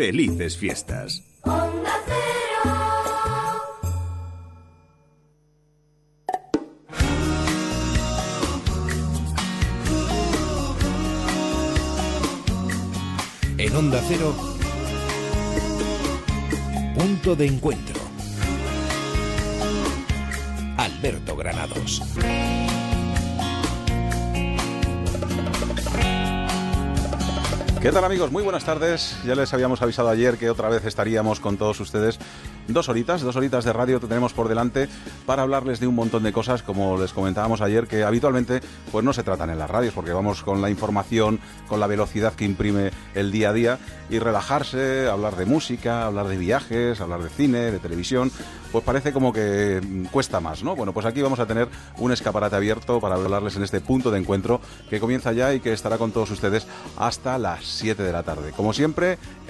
Felices fiestas. En Onda Cero, punto de encuentro. Alberto Granados. ¿Qué tal amigos? Muy buenas tardes. Ya les habíamos avisado ayer que otra vez estaríamos con todos ustedes. Dos horitas, dos horitas de radio tenemos por delante para hablarles de un montón de cosas, como les comentábamos ayer, que habitualmente pues no se tratan en las radios, porque vamos con la información, con la velocidad que imprime el día a día, y relajarse, hablar de música, hablar de viajes, hablar de cine, de televisión, pues parece como que cuesta más, ¿no? Bueno, pues aquí vamos a tener un escaparate abierto para hablarles en este punto de encuentro que comienza ya y que estará con todos ustedes hasta las 7 de la tarde. Como siempre,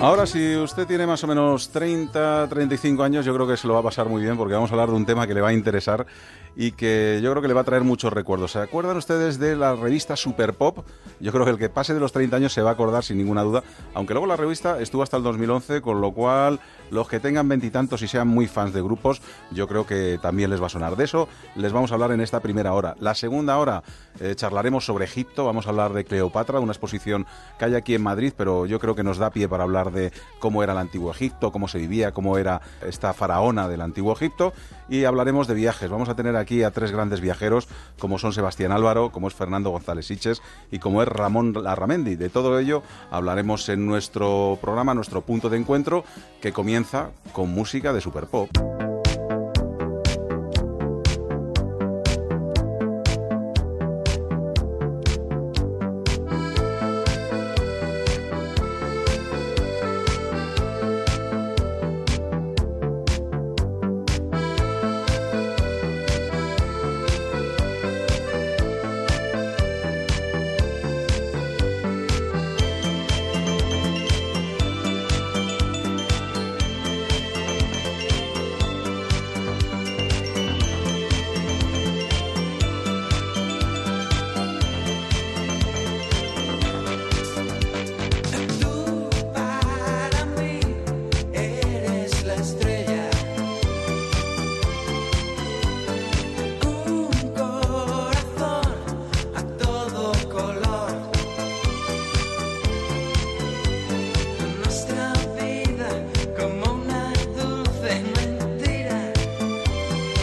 Ahora, si usted tiene más o menos 30, 35 años, yo creo que se lo va a pasar muy bien porque vamos a hablar de un tema que le va a interesar y que yo creo que le va a traer muchos recuerdos. ¿Se acuerdan ustedes de la revista Super Pop? Yo creo que el que pase de los 30 años se va a acordar sin ninguna duda, aunque luego la revista estuvo hasta el 2011, con lo cual los que tengan veintitantos y, sean muy fans de grupos, yo creo que también les va a sonar. De eso les vamos a hablar en esta primera hora. La segunda hora eh, charlaremos sobre Egipto, vamos a hablar de Cleopatra, una exposición que hay aquí en Madrid, pero yo creo que nos da pie para hablar de cómo era el antiguo Egipto, cómo se vivía, cómo era esta faraona del antiguo Egipto y hablaremos de viajes. Vamos a tener aquí a tres grandes viajeros, como son Sebastián Álvaro, como es Fernando González Siches y como es Ramón Larramendi. De todo ello hablaremos en nuestro programa, nuestro punto de encuentro, que comienza con música de Super Pop.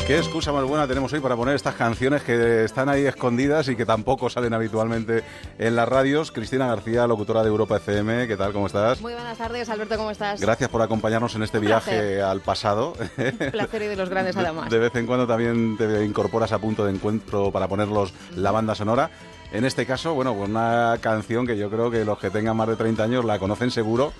¿Qué excusa más buena tenemos hoy para poner estas canciones que están ahí escondidas y que tampoco salen habitualmente en las radios? Cristina García, locutora de Europa FM, ¿qué tal? ¿Cómo estás? Muy buenas tardes, Alberto, ¿cómo estás? Gracias por acompañarnos en este viaje al pasado. Un placer y de los grandes además. De vez en cuando también te incorporas a punto de encuentro para ponerlos la banda sonora. En este caso, bueno, pues una canción que yo creo que los que tengan más de 30 años la conocen seguro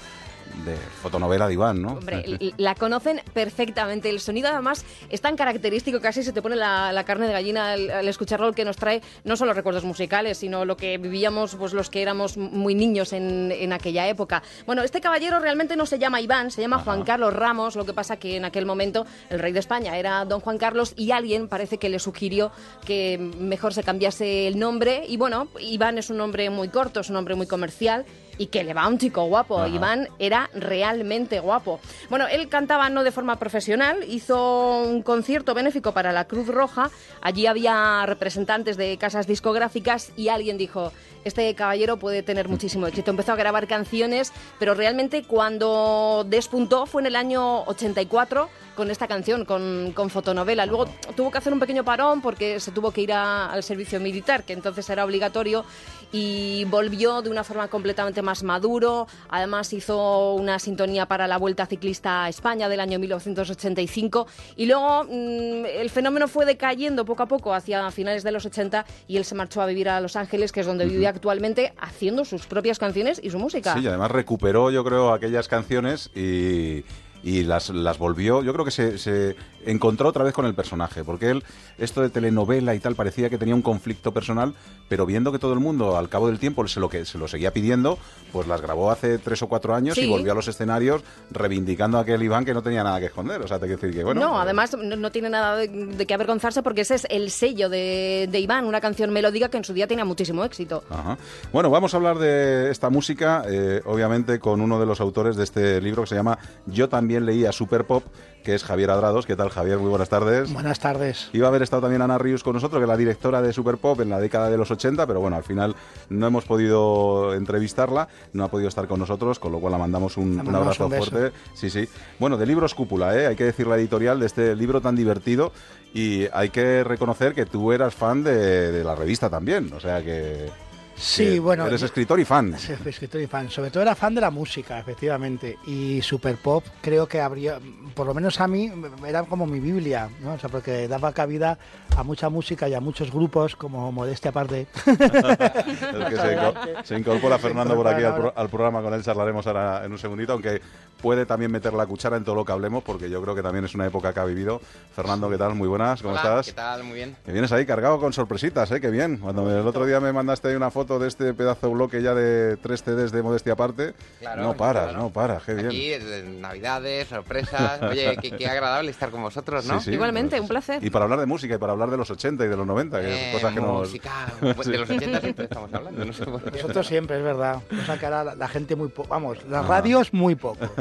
de fotonovela de Iván, ¿no? Hombre, la conocen perfectamente. El sonido además es tan característico, casi se te pone la, carne de gallina al, escucharlo, que nos trae no solo recuerdos musicales, sino lo que vivíamos pues los que éramos muy niños en, aquella época. Bueno, este caballero realmente no se llama Iván, se llama Juan Carlos Ramos, lo que pasa que en aquel momento el rey de España era don Juan Carlos y alguien parece que le sugirió que mejor se cambiase el nombre y bueno, Iván es un nombre muy corto, es un nombre muy comercial y que le va un chico guapo. Iván era realmente guapo. Bueno, él cantaba no de forma profesional, hizo un concierto benéfico para la Cruz Roja. Allí había representantes de casas discográficas y alguien dijo, este caballero puede tener muchísimo éxito. Empezó a grabar canciones, pero realmente cuando despuntó fue en el año 84 con esta canción, con, con fotonovela. Luego tuvo que hacer un pequeño parón porque se tuvo que ir a- al servicio militar, que entonces era obligatorio, y volvió de una forma completamente más maduro. Además hizo una sintonía para la Vuelta Ciclista a España del año 1985 y luego mm, el fenómeno fue decayendo poco a poco hacia finales de los 80 y él se marchó a vivir a Los Ángeles, que es donde vive actualmente, haciendo sus propias canciones y su música. Sí, y además recuperó, yo creo, aquellas canciones y, las, las volvió. Yo creo que se encontró otra vez con el personaje, porque él, esto de telenovela y tal, parecía que tenía un conflicto personal, pero viendo que todo el mundo, al cabo del tiempo, se lo, que, se lo seguía pidiendo, pues las grabó hace tres o cuatro años y volvió a los escenarios reivindicando a aquel Iván que no tenía nada que esconder. O sea, te quiero decir que, bueno. no, eh, además no, no tiene nada de, de qué avergonzarse porque ese es el sello de, de Iván, una canción melódica que en su día tenía muchísimo éxito. Ajá. Bueno, vamos a hablar de esta música, eh, obviamente con uno de los autores de este libro que se llama Yo también leía Super Pop, que es Javier Adrados. ¿Qué tal, Javier? Muy buenas tardes. Buenas tardes. Iba a haber estado también Ana Ríos con nosotros, que es la directora de Super Pop en la década de los 80, pero bueno, al final no hemos podido entrevistarla, no ha podido estar con nosotros, con lo cual la mandamos un, abrazo un fuerte. Sí, sí. Bueno, de Libros Cúpula, ¿eh? hay que decir la editorial de este libro tan divertido y hay que reconocer que tú eras fan de, de la revista también, o sea que... Sí, que bueno. Eres escritor y fan. Sí, escritor y fan. Sobre todo era fan de la música, efectivamente. Y Super Pop creo que habría, por lo menos a mí, era como mi Biblia, ¿no? O sea, porque daba cabida a mucha música y a muchos grupos, como Modestia aparte. Es que se, inco- se incorpora Fernando por aquí al, pro- ahora. al programa, con él charlaremos ahora en un segundito, aunque puede también meter la cuchara en todo lo que hablemos, porque yo creo que también es una época que ha vivido. Fernando, ¿qué tal? Muy buenas, ¿cómo Hola, estás? ¿Qué tal? Muy bien. Que vienes ahí cargado con sorpresitas, ¿eh? Qué bien. Cuando me- el otro día me mandaste ahí una foto de este pedazo de bloque ya de tres CDs de modestia aparte, Claro, no paras, claro. no paras, qué bien. Aquí, eh, Navidades, sorpresas. Oye, qué, qué agradable estar con vosotros, ¿no? Sí, sí, Igualmente, pues- un placer. Y para hablar de música y para hablar de los 80 y de los 90, que Eh, cosas que nos... música, de los 80 siempre estamos hablando, no sé. Nosotros siempre, es verdad. Cosa que ahora la, la gente muy poco. Vamos, las radios muy poco.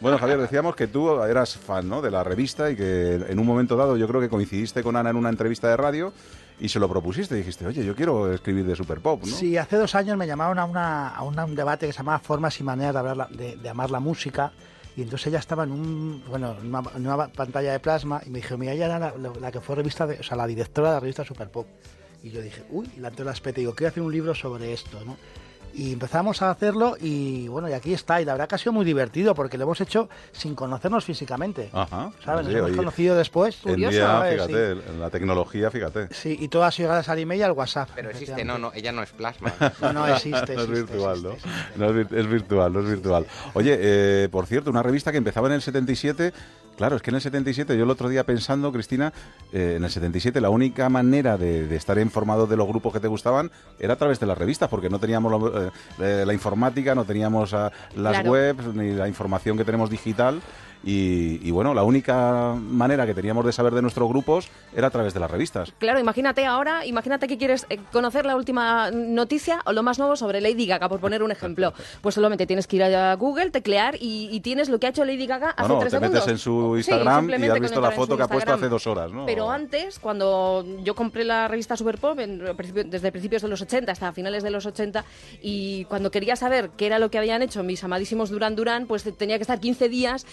Bueno, Javier, decíamos que tú eras fan ¿no? de la revista y que en un momento dado yo creo que coincidiste con Ana en una entrevista de radio y se lo propusiste. Dijiste, oye, yo quiero escribir de Super Pop, ¿no? Sí, hace dos años me llamaron a, una, a un debate que se llamaba Formas y maneras de, hablar la- de, amar la música. Y entonces ella estaba en, un, bueno, en, una, pantalla de plasma y me dijo, mira, ella era la, que fue revista, de, o sea, la directora de la revista Super Pop. Y yo dije, uy, y la entré la espeta y digo, quiero hacer un libro sobre esto, ¿no? Y empezamos a hacerlo y bueno, y aquí está. Y la verdad que ha sido muy divertido porque lo hemos hecho sin conocernos físicamente. Ajá. ¿Sabes? Nos Sí, hemos conocido después. En Curioso, día, ¿sabes? fíjate, en la tecnología, fíjate. Sí, y todo ha sido gracias al email y al WhatsApp. Pero existe, no, no, ella no es plasma. No, no, existe. no es existe, virtual, existe, ¿no? existe. No es, vir- es virtual, no es virtual. Oye, eh, por cierto, una revista que empezaba en el 77. Claro, es que en el 77, yo el otro día pensando, Cristina, eh, en el 77 la única manera de, de estar informado de los grupos que te gustaban era a través de las revistas, porque no teníamos lo- eh, eh, la informática, no teníamos ah, las Claro. webs, ni la información que tenemos digital. Y, y bueno, la única manera que teníamos de saber de nuestros grupos era a través de las revistas. Claro, imagínate ahora, imagínate que quieres eh, conocer la última noticia o lo más nuevo sobre Lady Gaga, por poner un ejemplo. Pues solamente tienes que ir a Google, teclear y, y tienes lo que ha hecho Lady Gaga hace Bueno, tres te segundos. metes en su Sí, Instagram y simplemente has visto la foto que ha puesto hace dos horas, ¿no? Pero antes, cuando yo compré la revista Super Pop, en desde principios de los 80 hasta finales de los 80, y cuando quería saber qué era lo que habían hecho mis amadísimos Duran Duran, pues tenía que estar 15 días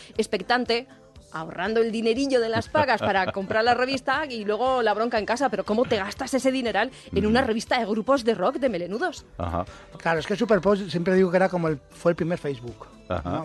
expectante ahorrando el dinerillo de las pagas para comprar la revista y luego la bronca en casa. Pero ¿cómo te gastas ese dineral en una revista de grupos de rock de melenudos? Ajá. Claro, es que Superpop siempre digo que era como el, fue el primer Facebook,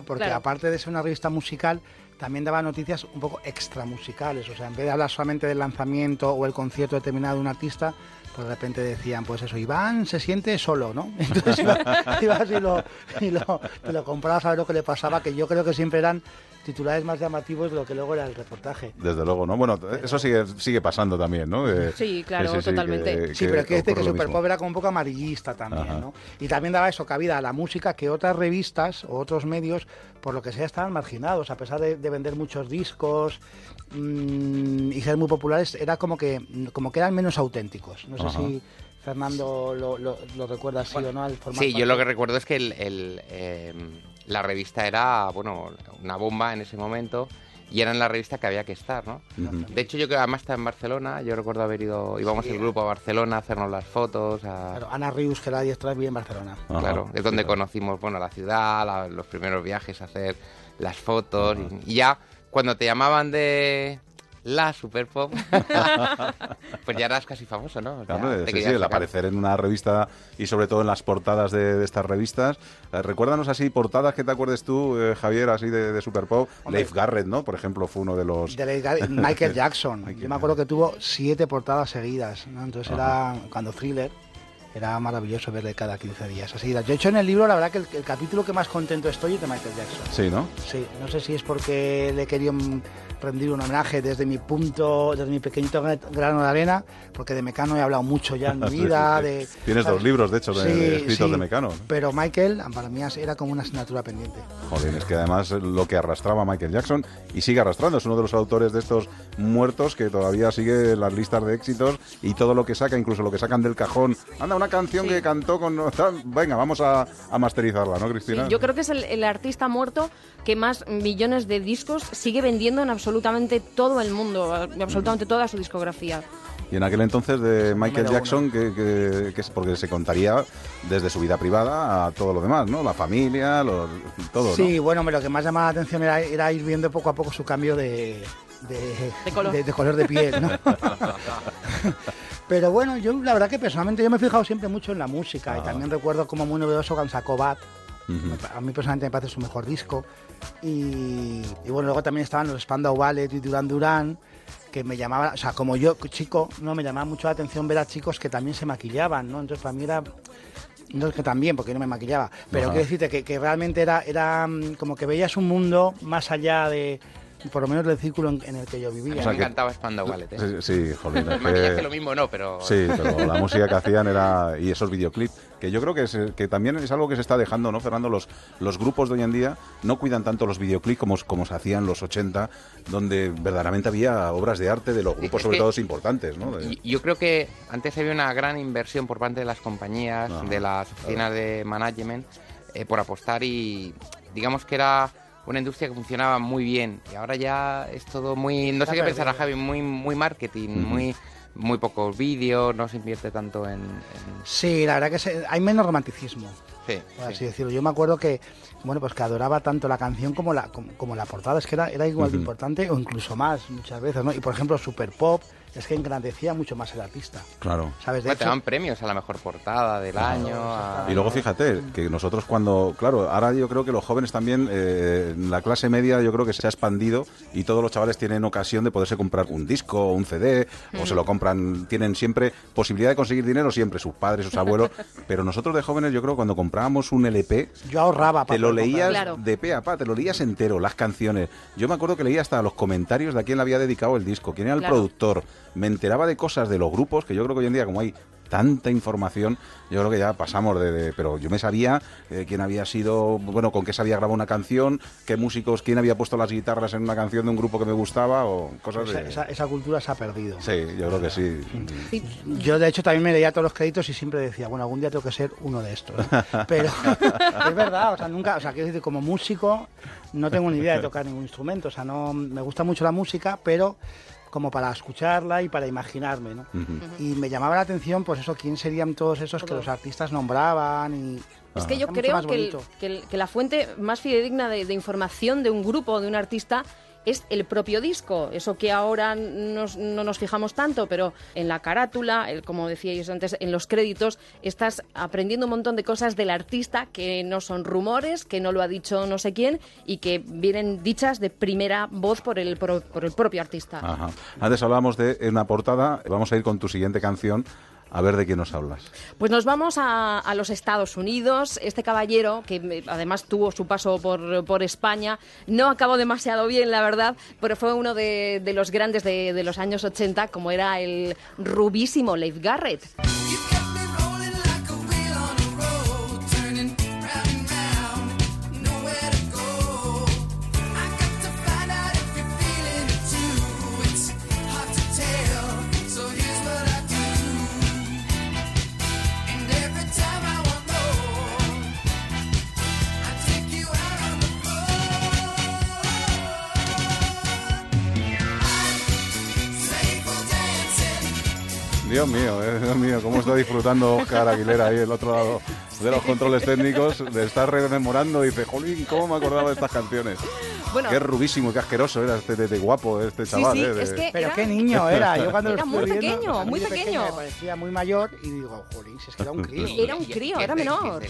porque Claro. aparte de ser una revista musical, también daba noticias un poco extra musicales, o sea, en vez de hablar solamente del lanzamiento o el concierto determinado de un artista, pues de repente decían, pues eso, Iván se siente solo, ¿no? Entonces iba- ibas y lo, y lo, te lo comprabas a ver lo que le pasaba, que yo creo que siempre eran titulares más llamativos de lo que luego era el reportaje. Desde luego, ¿no? Bueno, eso sigue, sigue pasando también, ¿no? Eh, Sí, claro, que totalmente. Sí, pero es que este que Superpop era como un poco amarillista también, Ajá. ¿no? Y también daba eso, cabida a la música que otras revistas o otros medios, por lo que sea, estaban marginados. A pesar de, de vender muchos discos mm, y ser muy populares, era como que, como que eran menos auténticos. No sé Ajá. si Fernando lo, lo, lo recuerda así o no, al formato. Sí, yo lo que recuerdo es que el, el, eh, la revista era, bueno, una bomba en ese momento y era en la revista que había que estar, ¿no? De hecho, yo que además está en Barcelona, yo recuerdo haber ido, íbamos el grupo a Barcelona a hacernos las fotos, a... Claro, Ana Rius, que la diestra vive en Barcelona. Ajá. Claro, es donde conocimos bueno, la ciudad, la- los primeros viajes a hacer las fotos y, y ya cuando te llamaban de la Super Pop, pues ya eras casi famoso, ¿no? O sea, Claro, te sí, sí, el aparecer en una revista y sobre todo en las portadas de, de estas revistas. Eh, recuérdanos así portadas que te acuerdes tú, eh, Javier, así de, de Super Pop. Hombre. Leif Garrett, ¿no? Por ejemplo, fue uno de los... de Michael Jackson. Michael Yo me acuerdo que tuvo siete portadas seguidas, ¿no? Entonces era cuando Thriller era maravilloso verle cada 15 días así. De hecho, en el libro, la verdad que el, el capítulo que más contento estoy es de Michael Jackson. Sí, ¿no? Sí, no sé si es porque le mm, rendir un homenaje desde mi punto, desde mi pequeñito grano de arena, porque de Mecano he hablado mucho ya en mi Sí, vida. sí. De, Tienes ¿sabes? dos libros, de hecho, de, Sí, de escritos sí. de Mecano. ¿no? Pero Michael, para mí era como una asignatura pendiente. Joder, es que además lo que arrastraba Michael Jackson y sigue arrastrando, es uno de los autores de estos muertos que todavía sigue las listas de éxitos y todo lo que saca, incluso lo que sacan del cajón. Anda, una canción Sí. que cantó con... Venga, vamos a, a masterizarla, ¿no, Sí, Cristina? yo creo que es el, el artista muerto que más millones de discos sigue vendiendo en absolutamente todo el mundo, en absolutamente toda su discografía. Y en aquel entonces de Michael Número Jackson, que, que- que es porque se contaría desde su vida privada a todo lo demás, ¿no? La familia, los- todo, Sí, ¿no? bueno, lo que más llamaba la atención era, era ir viendo poco a poco su cambio de, de, De color. de- de color de piel, ¿no? Pero bueno, yo la verdad que personalmente yo me he fijado siempre mucho en la música Ah. y también recuerdo como muy novedoso cuando A mí personalmente me parece su mejor disco. Y, y bueno, luego también estaban los Spandau Ballet y Duran Duran, que me llamaban, o sea, como yo, chico, no me llamaba mucho la atención ver a chicos que también se maquillaban, ¿no? Entonces para mí era no es que también, porque yo no me maquillaba, pero Ajá. quiero decirte que, que realmente era, era mm, como que veías un mundo más allá de, por lo menos del círculo en, en el que yo vivía. O sea me que- encantaba Spandau Ballet, ¿eh? Sí, sí, jolín, es El que- lo mismo no, pero... Sí, pero la música que hacían era. Y esos videoclips, que yo creo que, es- que también es algo que se está dejando, ¿no, Fernando? Los, los grupos de hoy en día no cuidan tanto los videoclips como, como se hacían los 80, donde verdaderamente había obras de arte de los grupos, es sobre todo importantes, ¿no? De- Yo creo que antes había una gran inversión por parte de las compañías, Ajá. de las oficinas de management, eh, por apostar y digamos que era una industria que funcionaba muy bien. Y ahora ya es todo muy, no sé qué pensará perdido. Javi, muy, muy marketing, muy, muy pocos vídeos, no se invierte tanto en... en- Sí, la verdad que se- hay menos romanticismo, Sí, por sí. así decirlo. Yo me acuerdo que, bueno, pues que adoraba tanto la canción como la, como, como la portada, es que era, era igual de importante o incluso más muchas veces, ¿no? Y por ejemplo, Super Pop es que engrandecía mucho más el artista, Claro. ¿sabes? De Bueno, te dan premios a la mejor portada del año. a- Y luego fíjate que nosotros cuando, claro, ahora yo creo que los jóvenes también, eh, la clase media yo creo que se ha expandido y todos los chavales tienen ocasión de poderse comprar un disco o un CD o se lo compran, tienen siempre posibilidad de conseguir dinero siempre, sus padres, sus abuelos, pero nosotros de jóvenes yo creo que cuando comprábamos un LP yo ahorraba te lo leías. Claro. de pe a pa, te lo leías entero, las canciones. Yo me acuerdo que leía hasta los comentarios de a quién le había dedicado el disco, quién era el Claro. productor. Me enteraba de cosas de los grupos, que yo creo que hoy en día, como hay tanta información, yo creo que ya pasamos de... de- pero yo me sabía eh, quién había sido, bueno, con qué se había grabado una canción, qué músicos, quién había puesto las guitarras en una canción de un grupo que me gustaba o cosas Esa, de... esa- esa cultura se ha perdido. Sí, yo creo que sí. Sí, Yo, de hecho, también me leía todos los créditos y siempre decía, bueno, algún día tengo que ser uno de estos. Pero es verdad, o sea, nunca, o sea, quiero decir, como músico no tengo ni idea de tocar ningún instrumento, o sea, no me gusta mucho la música, pero como para escucharla y para imaginarme, ¿no? Y me llamaba la atención, pues eso, quién serían todos esos que los artistas nombraban y... Es que yo creo que, el- bonito. que el- que la fuente más fidedigna de, de información de un grupo o de un artista es el propio disco. Eso que ahora nos- no nos fijamos tanto, pero en la carátula, el- como decíais antes, en los créditos, estás aprendiendo un montón de cosas del artista que no son rumores, que no lo ha dicho no sé quién y que vienen dichas de primera voz por el, pro- por el propio artista. Antes hablábamos de una portada, vamos a ir con tu siguiente canción, a ver de quién nos hablas. Pues nos vamos a, los Estados Unidos. Este caballero, que además tuvo su paso por, por España, no acabó demasiado bien, la verdad, pero fue uno de, de los grandes de, de los años 80, como era el rubísimo Leif Garrett. Dios mío, eh, Dios mío, cómo está disfrutando Oscar Aguilera ahí el otro lado de los controles técnicos, de estar rememorando y dice, jolín, ¿cómo me acordaba de estas canciones? Bueno, Qué rubísimo y qué asqueroso era este de, de guapo, este chaval. sí, ¿eh? De- es que Pero era- qué niño era. Yo cuando Era muy pequeño, muy pequeño. Me parecía muy mayor y digo, jolín, si es que era un crío. Era un crío, era menor.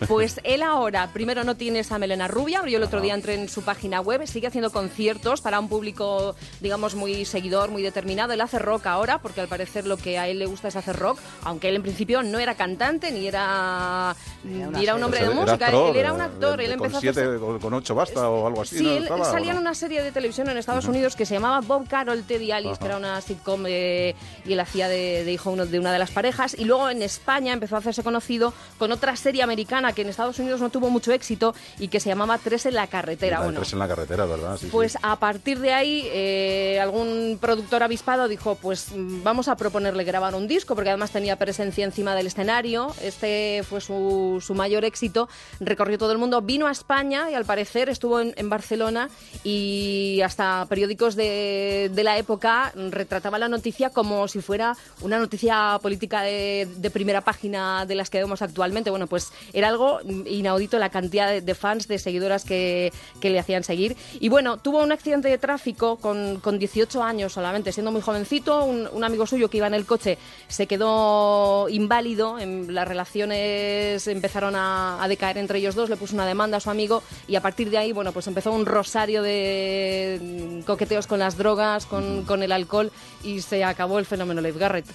Pues él ahora, primero no tiene esa melena rubia, yo el otro día entré en su página web, sigue haciendo conciertos para un público, digamos, muy seguidor, muy determinado. Él hace rock ahora, porque al parecer lo que a él le gusta es hacer rock, aunque él en principio no era cantante, ni era, ni era un hombre de era música, actor, él era un eh, actor, él con a siete, hacer... con ocho basta o algo así. Sí, ¿no? él, él Estaba, ¿o salía en una serie de televisión en Estados Unidos que se llamaba Bob Carol, Teddy Alice, que era una sitcom eh, y él hacía de, de hijo uno- de una de las parejas. Y luego en España empezó a hacerse conocido con otra serie americana que en Estados Unidos no tuvo mucho éxito y que se llamaba Tres en la carretera. Tres en la carretera, ¿verdad? Sí, sí. pues a partir de ahí, eh, algún productor avispado dijo, pues mm, vamos a proponerle grabar un disco, porque además tenía presencia encima del escenario. Este fue su, su mayor éxito. Recorrió todo el mundo, vino a España y al parecer estuvo en, en Barcelona y hasta periódicos de, de la época retrataban la noticia como si fuera una noticia política de, de primera página de las que vemos actualmente. Bueno, pues era algo inaudito la cantidad de, de fans, de seguidoras que, que le hacían seguir. Y bueno, tuvo un accidente de tráfico con, con 18 años solamente, siendo muy jovencito. Un, un amigo suyo que iba en el coche se quedó inválido. En, las relaciones empezaron a, a decaer entre ellos dos. Le puso una demanda a su amigo y a partir de ahí, bueno, pues empezó un rosario de mm, coqueteos con las drogas, con, con el alcohol y se acabó el fenómeno Leif Garrett.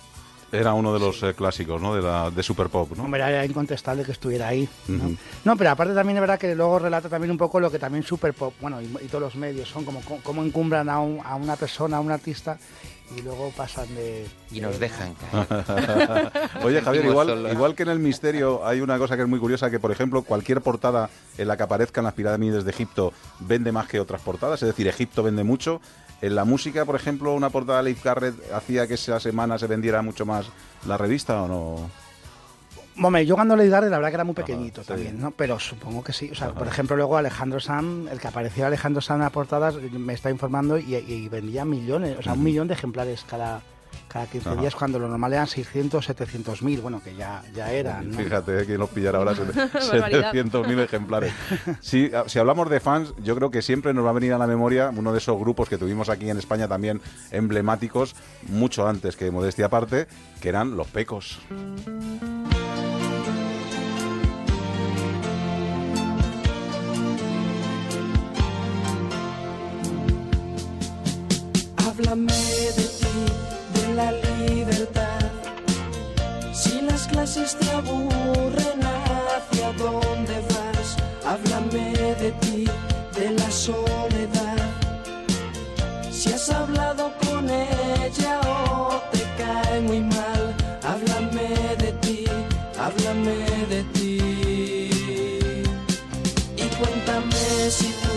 Era uno de los eh, clásicos, ¿no? De, la, de Super Pop, ¿no? Hombre, era incontestable que estuviera ahí. ¿no? No, pero aparte también es verdad que luego relata también un poco lo que también Super Pop, bueno, y, y todos los medios son como co- cómo encumbran a, un- a una persona, a un artista, y luego pasan de... Y nos de- dejan. Oye, Javier, igual, igual que en el misterio hay una cosa que es muy curiosa, que por ejemplo cualquier portada en la que aparezcan las pirámides de Egipto vende más que otras portadas, es decir, Egipto vende mucho. En la música, por ejemplo, una portada de Leif Garrett hacía que esa semana se vendiera mucho más la revista o no. Hombre, yo cuando leí Garde, la verdad que era muy Ajá, pequeñito sí. también, ¿no? Pero supongo que sí. O sea, por ejemplo, luego Alejandro Sanz, el que aparecía Alejandro Sanz en las portadas, me está informando y, y vendía millones, o sea, un millón de ejemplares cada, cada 15 Ajá. días, cuando lo normal eran 600, 700 mil, bueno, que ya, ya eran, ¿no? Fíjate, que nos pillará ahora Barbaridad. 700.000 ejemplares. A- si hablamos de fans, yo creo que siempre nos va a venir a la memoria uno de esos grupos que tuvimos aquí en España también emblemáticos, mucho antes que Modestia Aparte, que eran Los Pecos. Háblame de la libertad. Si las clases te aburren, ¿hacia dónde vas? Háblame de ti, de la soledad. Si has hablado con ella o te cae muy mal, háblame de ti, háblame de ti. Y cuéntame si tú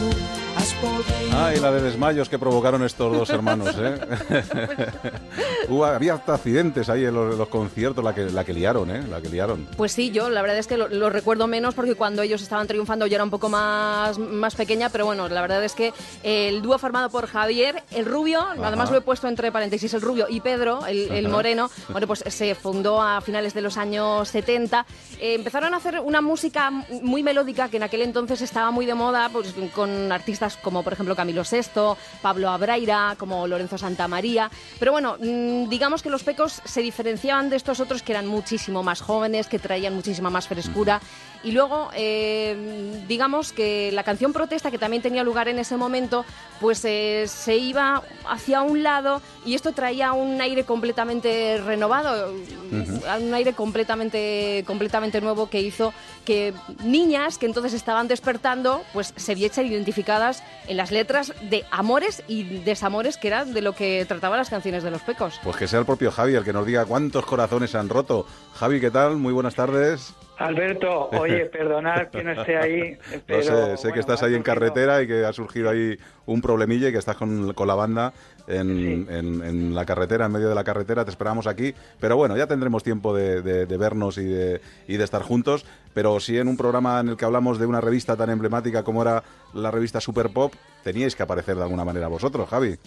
has podido. Ay, la de desmayos que provocaron estos dos hermanos, ¿eh? Hubo, había hasta accidentes ahí en los, los conciertos, la que, la que liaron, ¿eh? La que liaron. Pues sí, yo la verdad es que lo, lo recuerdo menos porque cuando ellos estaban triunfando yo era un poco más, más pequeña, pero bueno, la verdad es que el dúo formado por Javier, el rubio, además lo he puesto entre paréntesis, el rubio y Pedro, el, moreno, bueno, pues se fundó a finales de los años 70. Eh, empezaron a hacer una música muy melódica que en aquel entonces estaba muy de moda, pues con artistas como por ejemplo Camilo VI, Pablo Abraira, como Lorenzo Santamaría. Pero bueno, mm, digamos que los pecos se diferenciaban de estos otros que eran muchísimo más jóvenes, que traían muchísima más frescura. Y luego, eh, digamos que la canción protesta, que también tenía lugar en ese momento, pues eh, se iba hacia un lado y esto traía un aire completamente renovado, un aire completamente, completamente nuevo que hizo que niñas que entonces estaban despertando, pues se viesen identificadas en las letras de amores y desamores que eran de lo que trataban las canciones de los pecos. Pues que sea el propio Javi el que nos diga cuántos corazones se han roto. Javi, ¿qué tal? Muy buenas tardes. Alberto, oye, perdonad que no esté ahí. No sé, sé bueno, que estás ahí en carretera y que ha surgido ahí un problemilla y que estás con, con la banda en, en- en la carretera, en medio de la carretera. Te esperamos aquí. Pero bueno, ya tendremos tiempo de, de- de vernos y de, y de estar juntos. Pero sí en un programa en el que hablamos de una revista tan emblemática como era la revista Super Pop, teníais que aparecer de alguna manera vosotros, Javi.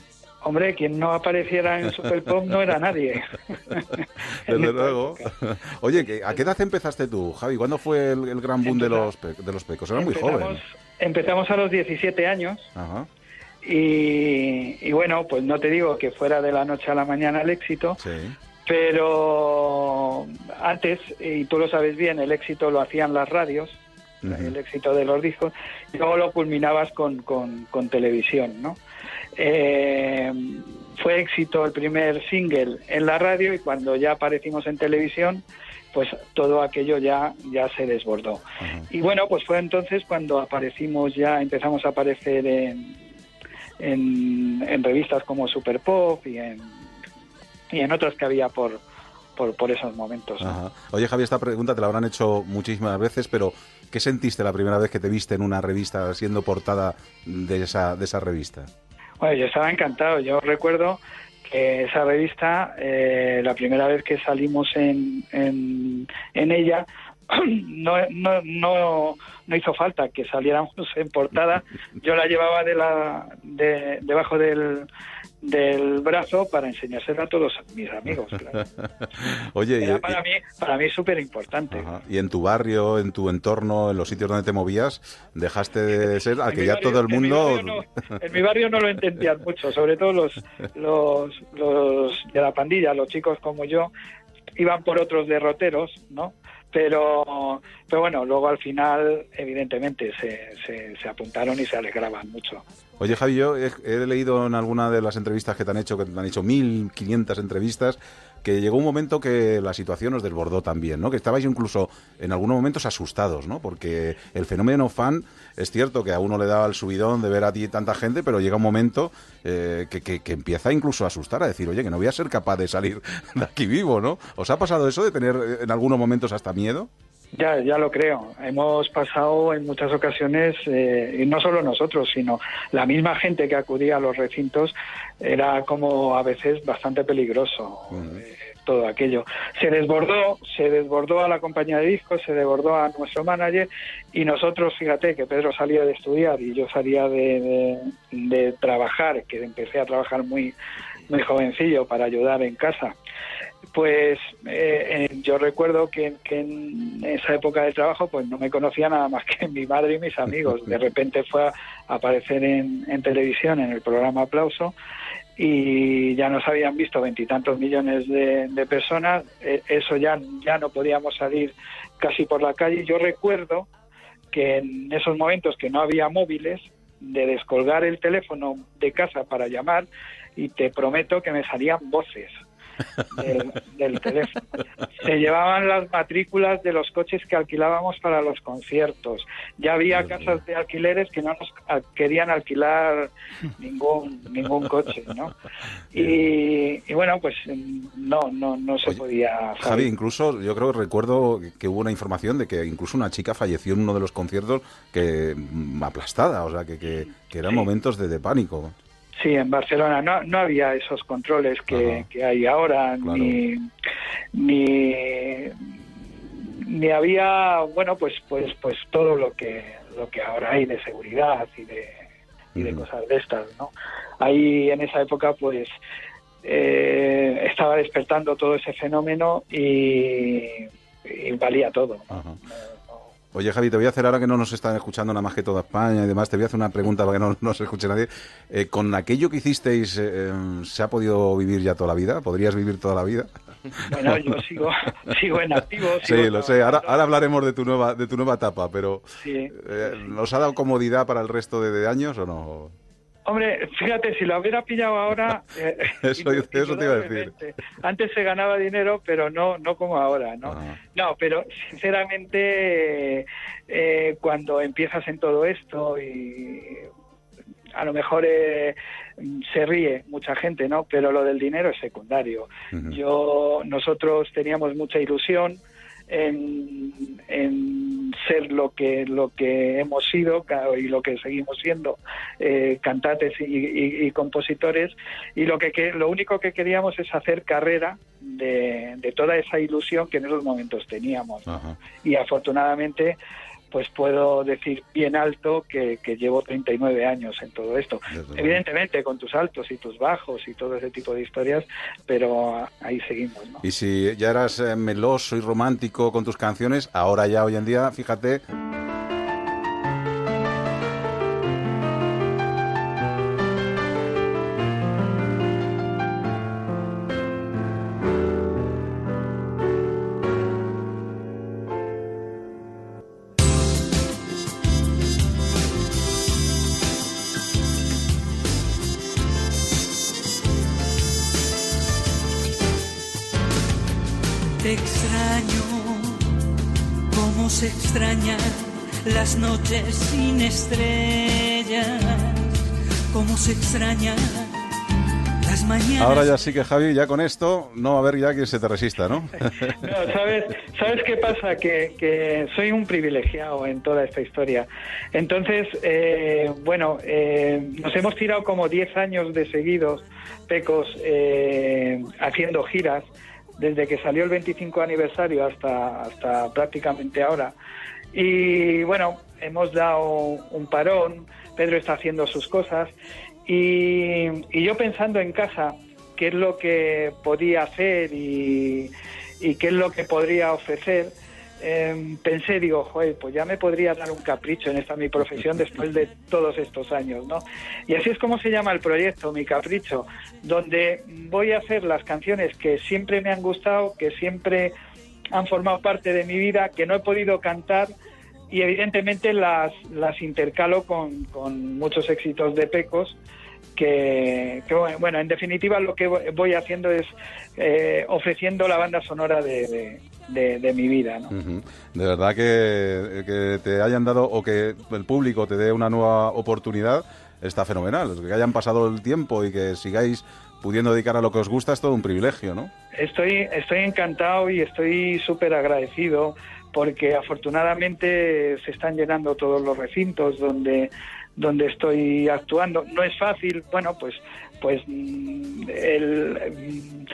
Hombre, quien no apareciera en Super Pop no era nadie. Desde luego. Oye, ¿qué- ¿a qué edad empezaste tú, Javi? ¿Cuándo fue el, el gran boom de los, de los pecos? Era muy joven. Empezamos, a los 17 años Ajá, y, y bueno, pues no te digo que fuera de la noche a la mañana el éxito, sí. pero antes, y tú lo sabes bien, el éxito lo hacían las radios, el éxito de los discos, y luego lo culminabas con, con- con televisión, ¿no? Eh, fue éxito el primer single en la radio y cuando ya aparecimos en televisión, pues todo aquello ya, ya se desbordó. Ajá. Y bueno, pues fue entonces cuando aparecimos ya, empezamos a aparecer en, en, en revistas como Super Pop y en, y en otras que había por, por, por esos momentos. Oye, Javi, esta pregunta te la habrán hecho muchísimas veces, pero ¿qué sentiste la primera vez que te viste en una revista siendo portada de esa, de esa revista? Bueno, yo estaba encantado. Yo recuerdo que esa revista, eh, la primera vez que salimos en, en, en ella, no, no, no, no hizo falta que saliéramos en portada. Yo la llevaba de la, de, debajo del, del brazo para enseñársela a todos mis amigos. claro. Oye, y- Era para mí, para mí súper importante. Y en tu barrio, en tu entorno, en los sitios donde te movías, dejaste de ser al que ya barrio- todo el en mi mundo... no- en mi barrio no lo entendían mucho, sobre todo los, los, los de la pandilla, los chicos como yo, iban por otros derroteros, ¿no? Pero, pero bueno, luego al final, evidentemente, se, se, se apuntaron y se alegraban mucho. Oye, Javi, yo he, leído en alguna de las entrevistas que te han hecho, que te han hecho 1.500 entrevistas, que llegó un momento que la situación os desbordó también, ¿no? Que estabais incluso en algunos momentos asustados, ¿no? Porque el fenómeno fan es cierto que a uno le daba el subidón de ver a ti tanta gente, pero llega un momento eh, que, que- que empieza incluso a asustar, a decir, oye, que no voy a ser capaz de salir de aquí vivo, ¿no? ¿Os ha pasado eso de tener eh, en algunos momentos hasta miedo? Ya, ya lo creo. Hemos pasado en muchas ocasiones, eh, y no solo nosotros, sino la misma gente que acudía a los recintos, era como a veces bastante peligroso eh, todo aquello. Se desbordó, se desbordó a la compañía de discos, se desbordó a nuestro manager y nosotros, fíjate que Pedro salía de estudiar y yo salía de, de- de trabajar, que empecé a trabajar muy, muy jovencillo para ayudar en casa. Pues eh, eh, yo recuerdo que, que en esa época de trabajo pues no me conocía nada más que mi madre y mis amigos. De repente fue a aparecer en, televisión en el programa Aplauso y ya nos habían visto veintitantos millones de, de personas. Eh, eso ya, ya no podíamos salir casi por la calle. Yo recuerdo que en esos momentos que no había móviles, de descolgar el teléfono de casa para llamar y te prometo que me salían voces del, del teléfono. Se llevaban las matrículas de los coches que alquilábamos para los conciertos. Ya había casas de alquileres que no nos querían alquilar ningún ningún coche, ¿no? Y, y bueno, pues no no no se Oye, podía. Javi, incluso yo creo que recuerdo que hubo una información de que incluso una chica falleció en uno de los conciertos que mm, aplastada, o sea, que, que, que eran Sí. momentos de, de pánico. Sí, en Barcelona no, no había esos controles que, que hay ahora, Claro. ni, ni ni había, bueno, pues pues pues todo lo que lo que ahora hay de seguridad y de, y de cosas de estas, ¿no? Ahí en esa época, pues eh, estaba despertando todo ese fenómeno y, y valía todo. ¿no? Oye, Javi, te voy a hacer ahora que no nos están escuchando nada más que toda España y demás, te voy a hacer una pregunta para que no nos escuche nadie. Eh, ¿Con aquello que hicisteis eh, em, se ha podido vivir ya toda la vida? ¿Podrías vivir toda la vida? Bueno, yo sigo sigo en activo. Sí, lo sé. Ahora, hablaremos de tu nueva de tu nueva etapa, pero Sí. eh, ¿nos ha dado comodidad para el resto de, de años o no? Hombre, fíjate, si lo hubiera pillado ahora... eh, Eso- te iba a decir. Antes se ganaba dinero, pero no no como ahora, ¿no? Ajá. No, pero sinceramente, eh, cuando empiezas en todo esto y a lo mejor eh, se ríe mucha gente, ¿no? Pero lo del dinero es secundario. Yo, nosotros teníamos mucha ilusión en, en ser lo que lo que hemos sido y lo que seguimos siendo eh, cantantes y, y- y compositores. Y lo que, que- lo único que queríamos es hacer carrera de, de toda esa ilusión que en esos momentos teníamos. Y afortunadamente pues puedo decir bien alto que, que llevo 39 años en todo esto. Desde. Evidentemente con tus altos y tus bajos y todo ese tipo de historias, pero ah, ahí seguimos, ¿no? Y si ya eras eh, meloso y romántico con tus canciones, ahora ya hoy en día, fíjate, Te extraño, como se extrañan las noches sin estrellas, como se extrañan las mañanas. ahora ya sí que Javi, ya con esto no va a haber ya quien se te resista, ¿no? No, ¿sabes, ¿Sabes qué pasa? Que, que soy un privilegiado en toda esta historia. Entonces, eh, bueno, eh, nos hemos tirado como 10 años de seguidos, Pecos, eh, haciendo giras, desde que salió el 25 aniversario hasta, hasta prácticamente ahora. Y bueno, hemos dado un parón, Pedro está haciendo sus cosas y, y yo pensando en casa qué es lo que podía hacer y, y qué es lo que podría ofrecer, eh, pensé, digo, joder, pues ya me podría dar un capricho en esta mi profesión después de todos estos años, ¿no? Y así es como se llama el proyecto, Mi Capricho, donde voy a hacer las canciones que siempre me han gustado, que siempre han formado parte de mi vida, que no he podido cantar y evidentemente las, las intercalo con, con muchos éxitos de Pecos que, bueno, en definitiva lo que voy haciendo es eh, ofreciendo la banda sonora de, de- de mi vida, ¿no? De verdad que, que te hayan dado o que el público te dé una nueva oportunidad está fenomenal. Que hayan pasado el tiempo y que sigáis pudiendo dedicar a lo que os gusta es todo un privilegio, ¿no? Estoy, estoy encantado y estoy súper agradecido porque afortunadamente se están llenando todos los recintos donde, donde estoy actuando. No es fácil, bueno, pues, pues el,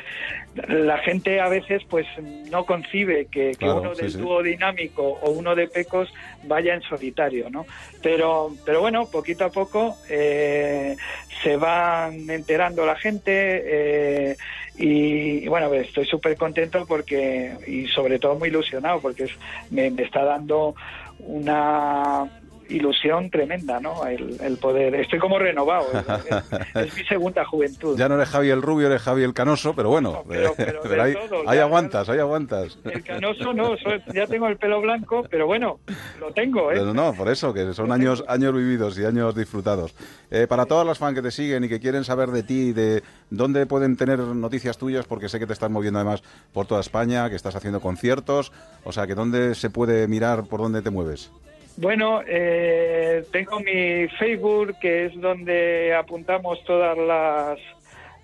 la gente a veces pues no concibe que, uno sí, del sí. dúo dinámico o uno de pecos vaya en solitario, ¿no? Pero, pero bueno, poquito a poco eh, se van enterando la gente eh, y, y bueno, estoy súper contento porque y sobre todo muy ilusionado porque es- me, me está dando una ilusión tremenda, ¿no? El, el poder. Estoy como renovado. Es, es mi segunda juventud. Ya no eres Javi el rubio, eres Javi el canoso, pero bueno, No, pero- pero de ahí, todo, ahí ya- aguantas, ahí aguantas. El canoso no, soy- ya tengo el pelo blanco, pero bueno, lo tengo, ¿eh? No, no, por eso, que son años, años vividos y años disfrutados. Eh, para todas las fans que te siguen y que quieren saber de ti, de dónde pueden tener noticias tuyas, porque sé que te estás moviendo además por toda España, que estás haciendo conciertos, o sea, que dónde se puede mirar por dónde te mueves. Bueno, eh, tengo mi Facebook, que es donde apuntamos todas las,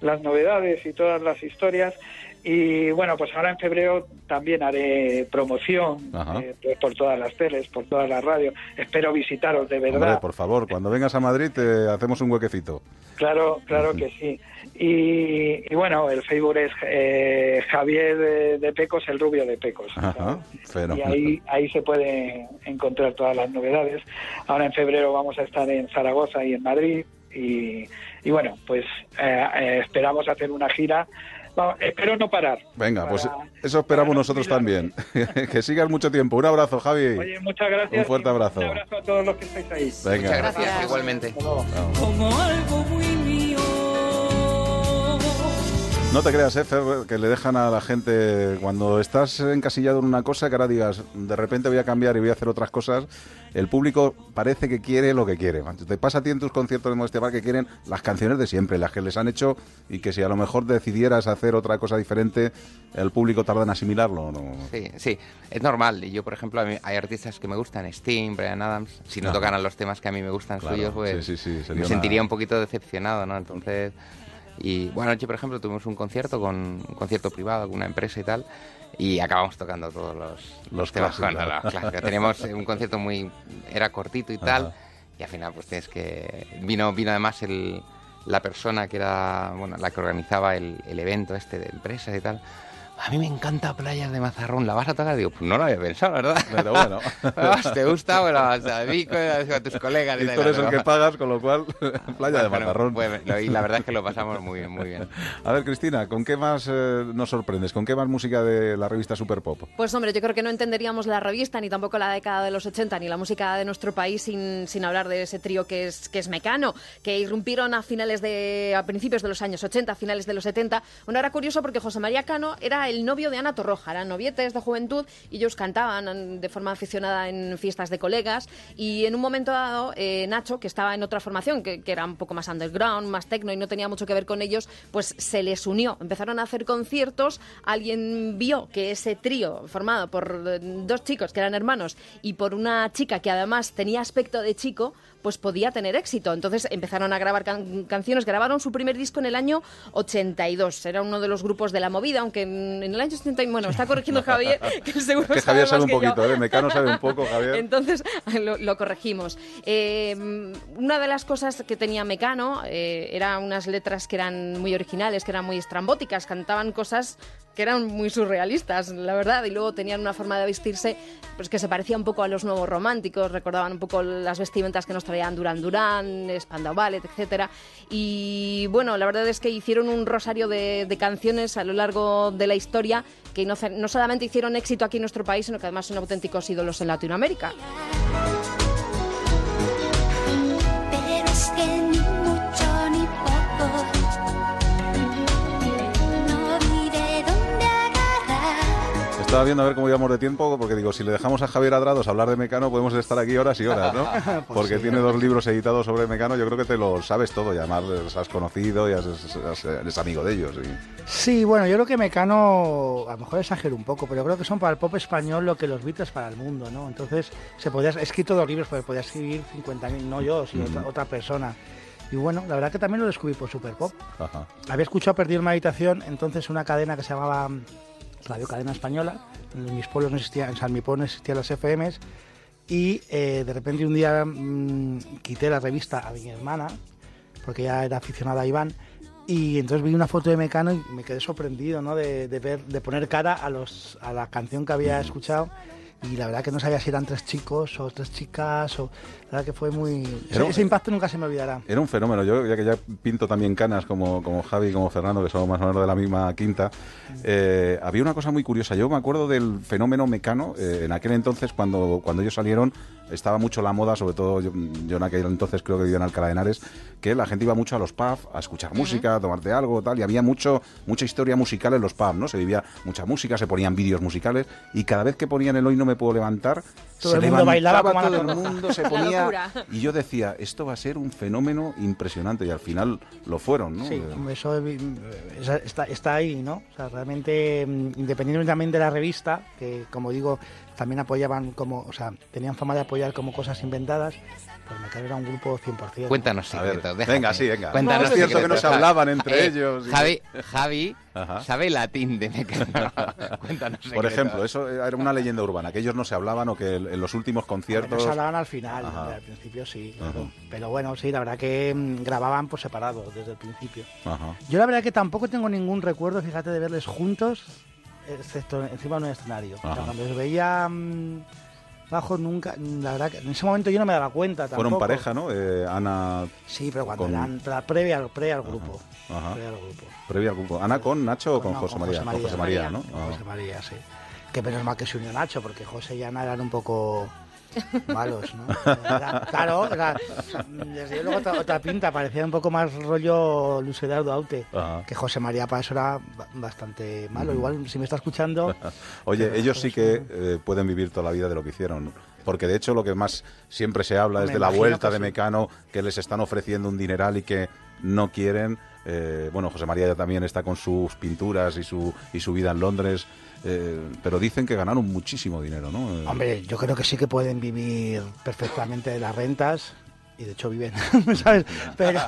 las novedades y todas las historias. Y bueno, pues ahora en febrero también haré promoción eh, pues por todas las teles, por todas las radios. Espero visitaros de verdad. Hombre, por favor, cuando vengas a Madrid te hacemos un huequecito. Claro, claro que sí. Y, y bueno, el Facebook es eh, Javier de, de Pecos, el rubio de Pecos. Ajá, y ahí, ahí se puede encontrar todas las novedades. Ahora en febrero vamos a estar en Zaragoza y en Madrid. Y, y bueno, pues eh, eh, esperamos hacer una gira. Espero no parar. Venga, pues eso esperamos no nosotros también. que sigas mucho tiempo. Un abrazo, Javi. Oye, muchas gracias. Un fuerte abrazo. Un abrazo a todos los que estáis ahí. Venga. Muchas gracias, igualmente. Como algo No te creas, eh, Fer, que le dejan a la gente cuando estás encasillado en una cosa que ahora digas, de repente voy a cambiar y voy a hacer otras cosas, el público parece que quiere lo que quiere. Te pasa a ti en tus conciertos de Modestia Bar que quieren las canciones de siempre, las que les han hecho y que si a lo mejor decidieras hacer otra cosa diferente, el público tarda en asimilarlo. ¿no? Sí, sí, es normal. Y yo, por ejemplo, hay artistas que me gustan, Sting, Brian Adams. Si no Ajá. tocaran los temas que a mí me gustan Claro, suyos, pues sí, sí, sí, me una- sentiría un poquito decepcionado, ¿no? Entonces, y bueno, anoche, por ejemplo, tuvimos un concierto con un concierto privado con una empresa y tal. Y acabamos tocando todos los, Los temas clásicos. la- la clásica. Teníamos un concierto muy... Era cortito y tal. Ajá. Y al final, pues tienes que... Vino, vino además el, la persona que era, bueno, la que organizaba el, el evento este de empresas y tal. A mí me encanta Playas de Mazarrón, ¿la vas a tocar? Digo, pues no lo había pensado, ¿verdad? Pero bueno. Vamos, ¿Te gusta? Bueno, o sea, a mí, a tus colegas. Y tú eres el que pagas, con lo cual, playa de Mazarrón. pues, lo- y la verdad es que lo pasamos muy bien, muy bien. A ver, Cristina, ¿con qué más eh, nos sorprendes? ¿Con qué más música de la revista Super Pop? Pues hombre, yo creo que no entenderíamos la revista ni tampoco la década de los 80 ni la música de nuestro país sin, sin hablar de ese trío que es, que es Mecano, que irrumpieron a finales de a principios de los años 80, a finales de los 70. Bueno, era curioso porque José María Cano era el novio de Ana Torroja, eran novietes de juventud y ellos cantaban de forma aficionada en fiestas de colegas y en un momento dado eh, Nacho, que estaba en otra formación, que, que era un poco más underground, más techno y no tenía mucho que ver con ellos, pues se les unió. Empezaron a hacer conciertos, alguien vio que ese trío formado por eh, dos chicos que eran hermanos y por una chica que además tenía aspecto de chico, pues podía tener éxito. Entonces empezaron a grabar can- canciones, grabaron su primer disco en el año 82. Era uno de los grupos de la movida, aunque en, en el año 80, y- bueno, está corrigiendo Javier, que seguro Que sabe Javier sabe un que poquito, ¿eh? Mecano sabe un poco, Javier. Entonces lo, lo corregimos. Eh, una de las cosas que tenía Mecano eh, eran unas letras que eran muy originales, que eran muy estrambóticas, cantaban cosas que eran muy surrealistas, la verdad, y luego tenían una forma de vestirse pues que se parecía un poco a los nuevos románticos, recordaban un poco las vestimentas que nos traían Duran Duran, Spandau Ballet, etcétera. Y bueno, la verdad es que hicieron un rosario de, de canciones a lo largo de la historia que no, no solamente hicieron éxito aquí en nuestro país, sino que además son auténticos ídolos en Latinoamérica. Pero es que Estaba viendo a ver cómo íbamos de tiempo, porque digo, si le dejamos a Javier Adrados hablar de Mecano, podemos estar aquí horas y horas, ¿no? Porque tiene dos libros editados sobre Mecano, yo creo que te lo sabes todo, y además les has conocido y has- has- eres amigo de ellos. y- Sí, bueno, yo creo que Mecano, a lo mejor exagero un poco, pero creo que son para el pop español lo que los Beatles para el mundo, ¿no? Entonces, se podía, he escrito dos libros, pero podía escribir 50.000, no yo, sino otra, otra persona. Y bueno, la verdad que también lo descubrí por Super Pop. Ajá. Había escuchado Perdido en Meditación, entonces una cadena que se llamaba mm, Radio Cadena Española. En mis pueblos no existían, en San Mipón no existían las FMs. Y eh, de repente un día mm, quité la revista a mi hermana, porque ella era aficionada a Iván. Y entonces vi una foto de Mecano y me quedé sorprendido, ¿no? De, de ver, de poner cara a los a la canción que había escuchado. Y la verdad que no sabía si eran tres chicos o tres chicas o la verdad que fue muy Era ese impacto nunca se me olvidará. Era un fenómeno. Yo, ya que ya pinto también canas como, como Javi y como Fernando, que somos más o menos de la misma quinta, eh, había una cosa muy curiosa. Yo me acuerdo del fenómeno mecano. eh, en aquel entonces, cuando, cuando ellos salieron, estaba mucho la moda, sobre todo yo, yo en aquel entonces creo que vivía en Alcalá de Henares, que la gente iba mucho a los pubs a escuchar música, a tomarte algo, tal, y había mucho mucha historia musical en los pubs, ¿no? Se vivía mucha música, se ponían vídeos musicales, y cada vez que ponían el Hoy no me puedo levantar, Todo se el mundo bailaba todo el mundo, se ponía... locura. Y yo decía, esto va a ser un fenómeno impresionante, y al final lo fueron, ¿no? Sí, Eh, eso eh, está, está ahí, ¿no? O sea, realmente, mm, independientemente también de la revista, que como digo, también apoyaban como, o sea, tenían fama de apoyar como cosas inventadas, pues Mecano era un grupo 100%. Cuéntanos A ver, secretos. venga, sí, venga. Cuéntanos Es cierto que secretos. no se hablaban entre Eh, ellos y- Javi, Javi Ajá. sabe latín de Mecano. Cuéntanos Por secretos. ejemplo, eso era una leyenda urbana, que ellos no se hablaban o que en los últimos No conciertos... se hablaban al final, al principio sí, claro. Ajá. pero bueno, sí, la verdad que mm, grababan por separado desde el principio. Ajá. Yo la verdad que tampoco tengo ningún recuerdo, fíjate, de verles juntos, excepto encima de un escenario. O sea, Ajá. cuando los veía mm, bajo nunca, la verdad que en ese momento yo no me daba cuenta tampoco. Fueron pareja, ¿no? Eh, Ana, Sí, pero cuando Con- eran pre- previa, al- grupo. ajá. Pre al grupo. previa al grupo. ¿Ana con Nacho o con No, José con María? José Con José María. María, ¿no? Con Ah. José María, sí. Que menos mal que se unió Nacho, porque José y Ana eran un poco malos, ¿no? Claro, desde luego otra, otra pinta, parecía un poco más rollo Luis Eduardo Aute. Ajá. Que José María eso era ba- bastante malo. Igual, si me está escuchando, Oye, ellos sí que eh, pueden vivir toda la vida de lo que hicieron. Porque de hecho lo que más siempre se habla es Me de la vuelta de. Mecano, que les están ofreciendo un dineral y que no quieren. Eh, bueno, José María ya también está con sus pinturas y su, y su vida en Londres. Eh, pero dicen que ganaron muchísimo dinero, ¿no? Eh, hombre, yo creo que sí que pueden vivir perfectamente de las rentas. Y de hecho viven, ¿sabes? Pero,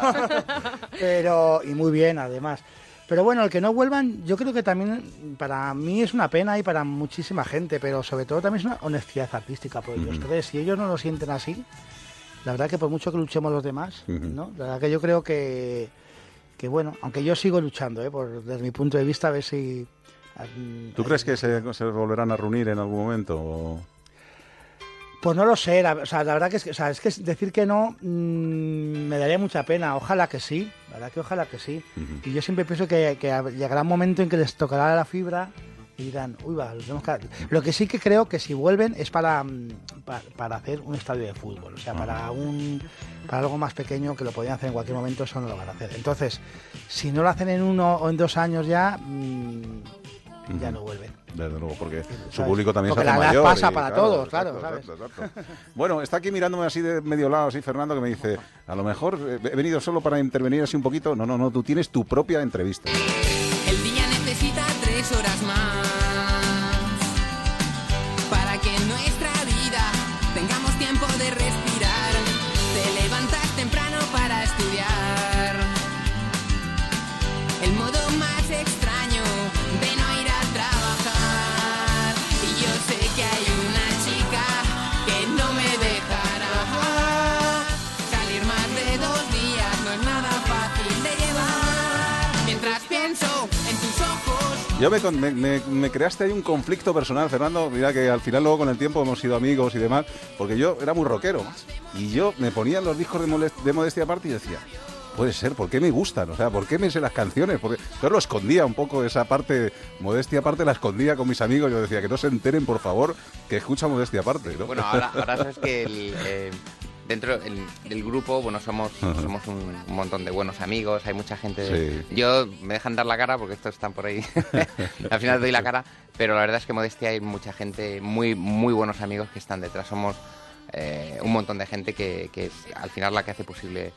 pero, y muy bien además. Pero bueno, el que no vuelvan, yo creo que también para mí es una pena y para muchísima gente, pero sobre todo también es una honestidad artística por ellos tres. Si ellos no lo sienten así, la verdad que por mucho que luchemos los demás. ¿no? La verdad que yo creo que, que bueno, aunque yo sigo luchando, ¿eh? por, desde mi punto de vista, a ver si ¿Tú crees que se, se volverán a reunir en algún momento? o- Pues no lo sé, la, o sea, la verdad que es que, o sea, es que decir que no mm, me daría mucha pena. Ojalá que sí, la verdad que ojalá que sí. Y yo siempre pienso que, que llegará un momento en que les tocará la fibra y dirán, uy, va, lo tenemos que... Lo que sí que creo que si vuelven es para, mm, pa- para, hacer un estadio de fútbol, o sea, para un para algo más pequeño que lo podían hacer en cualquier momento, eso no lo van a hacer. Entonces, si no lo hacen en uno o en dos años ya, ya no vuelven. Desde luego, porque su público también Porque se hace la mayor. pasa y, para todos, claro, ¿sabes? exacto, exacto. Bueno, está aquí mirándome así de medio lado, así Fernando, que me dice, a lo mejor eh, he venido solo para intervenir así un poquito. No, no, no, tú tienes tu propia entrevista. Yo me, con- me, me- me creaste ahí un conflicto personal, Fernando. Mira que al final luego con el tiempo hemos sido amigos y demás, porque yo era muy rockero. Y yo me ponía los discos de, molest- de modestia aparte y decía, puede ser, ¿por qué me gustan? O sea, ¿por qué me sé las canciones? Porque yo lo escondía un poco, esa parte, modestia aparte la escondía con mis amigos. Yo decía, que no se enteren, por favor, que escucha modestia aparte. ¿no? Bueno, ahora, ahora sabes que el, eh, dentro del, del grupo, bueno, somos, somos un, un montón de buenos amigos, hay mucha gente. Sí. Yo me dejan dar la cara porque estos están por ahí. Al final doy la cara, pero la verdad es que Modestia hay mucha gente, muy, muy buenos amigos que están detrás. Somos eh, un montón de gente que, que es al final la que hace posible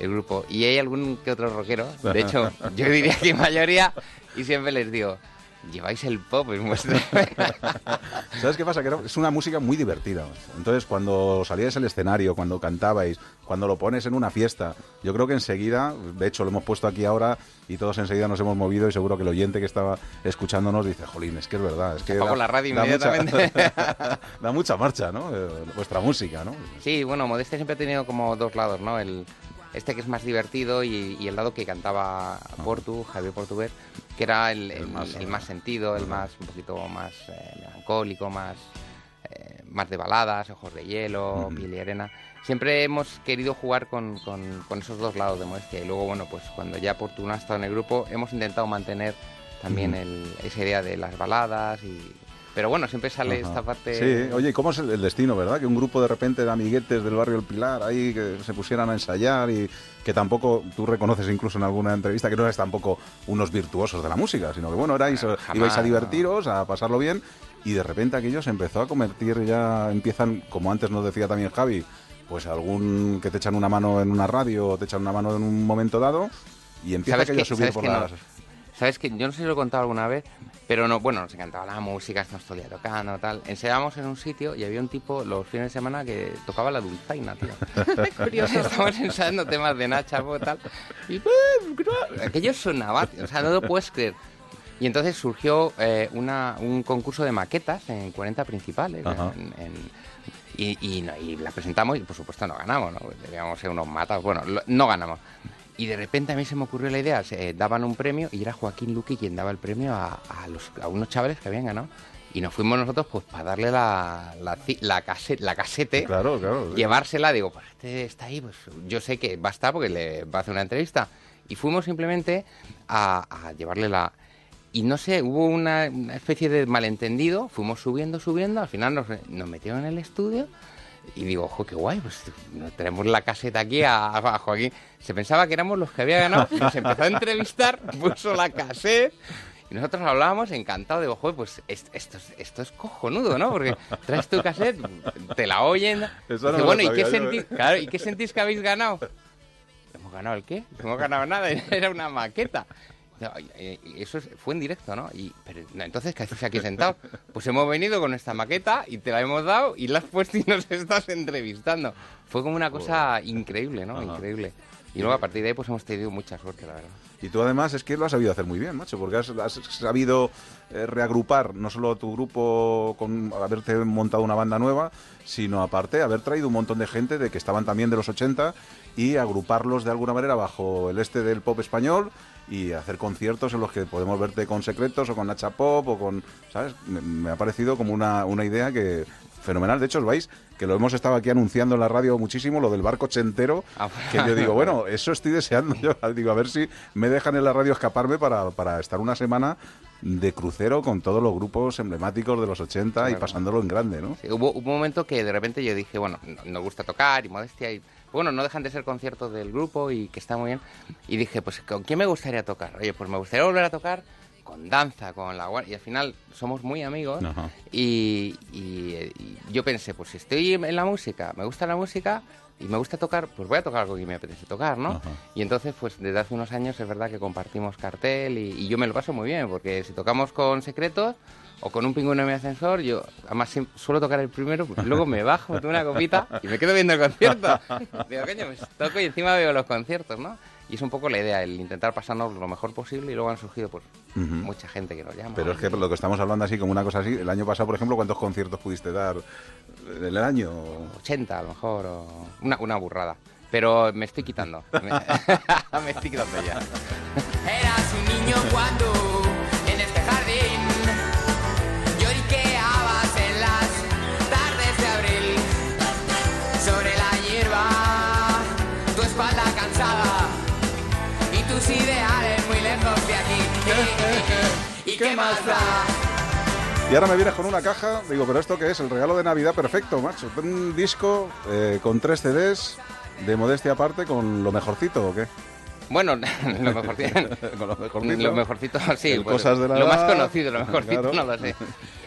el grupo. Y hay algún que otro rockero, de hecho, yo diría que mayoría, y siempre les digo. Lleváis el pop en vuestro... ¿Sabes qué pasa? Que es una música muy divertida. Entonces, cuando salíais al escenario, cuando cantabais, cuando lo pones en una fiesta, yo creo que enseguida, de hecho lo hemos puesto aquí ahora y todos enseguida nos hemos movido y seguro que el oyente que estaba escuchándonos dice, jolín, es que es verdad. Es que da- la radio da mucha- inmediatamente. da mucha marcha, ¿no? Eh, vuestra música, ¿no? Sí, bueno, Modestia siempre ha tenido como dos lados, ¿no? El, este que es más divertido y, y el lado que cantaba Portu, Javier Portugués, que era el, el- el más, sentido, el más un poquito más eh, melancólico, más, eh, más de baladas, ojos de hielo, piel y arena. Siempre hemos querido jugar con, con- con esos dos lados de Modestia y luego, bueno, pues cuando ya Portu no ha estado en el grupo, hemos intentado mantener también el- esa idea de las baladas y... Pero bueno, siempre sale Ajá. esta parte... Sí, oye, ¿y cómo es el, destino, verdad? Que un grupo de repente de amiguetes del barrio El Pilar ahí que se pusieran a ensayar y que tampoco, tú reconoces incluso en alguna entrevista que no erais tampoco unos virtuosos de la música, sino que bueno, erais, eh, ibais a divertiros, a pasarlo bien y de repente aquello se empezó a convertir ya, empiezan, como antes nos decía también Javi, pues algún que te echan una mano en una radio o te echan una mano en un momento dado y empieza ¿Sabes aquello a subir por que no? ¿Sabes que Yo no sé si lo he contado alguna vez, pero no, bueno, nos encantaba la música, estamos todo el día tocando, tal. Ensayábamos en un sitio y había un tipo los fines de semana que tocaba la dulzaina, tío. Curioso. Estábamos ensayando temas de Nacha, tal. Y aquello sonaba, tío, o sea, no lo puedes creer. Y entonces surgió eh, una, un concurso de maquetas en 40 principales. En- en- y, y y la presentamos y por supuesto no ganamos, ¿no? Debíamos ser unos matas. Bueno, lo- no ganamos. Y de repente a mí se me ocurrió la idea, se, eh, daban un premio y era Joaquín Luqui quien daba el premio a, a los, a unos chavales que habían ganado. Y nos fuimos nosotros pues para darle la, la, la, case- la casete, Claro, claro. sí. llevársela, digo, pues este está ahí, pues yo sé que va a estar porque le va a hacer una entrevista. Y fuimos simplemente a, a llevarle la... Y no sé, hubo una, una especie de malentendido, fuimos subiendo, subiendo, al final nos, nos metieron en el estudio y digo, ojo, qué guay, pues tenemos la caseta aquí a, a Joaquín. Se pensaba que éramos los que había ganado, nos empezó a entrevistar, puso la caseta y nosotros hablábamos encantados, digo, joder, pues es- esto, es- esto es cojonudo, ¿no? Porque traes tu cassette, te la oyen. Eso Dice, bueno, ¿y qué, sentís, ¿eh? claro, ¿y qué sentís que habéis ganado? ¿Hemos ganado el qué? No hemos ganado nada, era una maqueta. Y Eso es- fue en directo, ¿no? Y, pero, no, entonces, ¿qué haces aquí sentado? Pues hemos venido con esta maqueta y te la hemos dado y la has puesto y nos estás entrevistando. Fue como una cosa increíble, ¿no? Ajá. Increíble. Y luego a partir de ahí pues hemos tenido mucha suerte, la verdad. Y tú además es que lo has sabido hacer muy bien, macho, porque has, has sabido eh, reagrupar no solo tu grupo con haberte montado una banda nueva, sino aparte haber traído un montón de gente de que estaban también de los 80 y agruparlos de alguna manera bajo el este del pop español y hacer conciertos en los que podemos verte con Secretos o con Nacha Pop o con, ¿sabes? Me, ha parecido como una, una idea que fenomenal. De hecho, os vais, que lo hemos estado aquí anunciando en la radio muchísimo, lo del barco chentero, Ah, que yo digo, bueno, eso estoy deseando. Yo digo, a ver si me dejan en la radio escaparme para, para estar una semana de crucero con todos los grupos emblemáticos de los 80 y pasándolo en grande, ¿no? Sí, hubo, un momento que de repente yo dije, bueno, no- nos gusta tocar y modestia y bueno, no dejan de ser conciertos del grupo y que está muy bien. Y dije, pues ¿con quién me gustaría tocar? Oye, pues me gustaría volver a tocar con danza, con la guardia. Y al final somos muy amigos y, y, y yo pensé, pues si estoy en la música, me gusta la música y me gusta tocar, pues voy a tocar algo que me apetece tocar, ¿no? Ajá. Y entonces, pues desde hace unos años es verdad que compartimos cartel y, y yo me lo paso muy bien, porque si tocamos con secretos o con un pingüino en mi ascensor, yo además suelo tocar el primero, pues luego me bajo, me tomo una copita y me quedo viendo el concierto. Digo, coño, me toco y encima veo los conciertos, ¿no? Y es un poco la idea, el intentar pasarnos lo mejor posible y luego han surgido pues Ujú. mucha gente que nos llama. Pero es que lo que estamos hablando así como una cosa así, el año pasado, por ejemplo, ¿cuántos conciertos pudiste dar en el año? 80 a lo mejor, o una, una burrada. Pero me estoy quitando. Me, me estoy quitando ya. Eras un niño cuando y tus ideales muy lejos de aquí. ¿Y qué más da? Y ahora me vienes con una caja, digo, pero ¿esto qué es? El regalo de Navidad perfecto, macho. Un disco eh, con tres CDs de modestia aparte con lo mejorcito, ¿o qué? Bueno, lo mejorcito. lo mejorcito. Lo mejorcito, sí. El pues, cosas de la lo más conocido, lo mejorcito claro. no lo sé.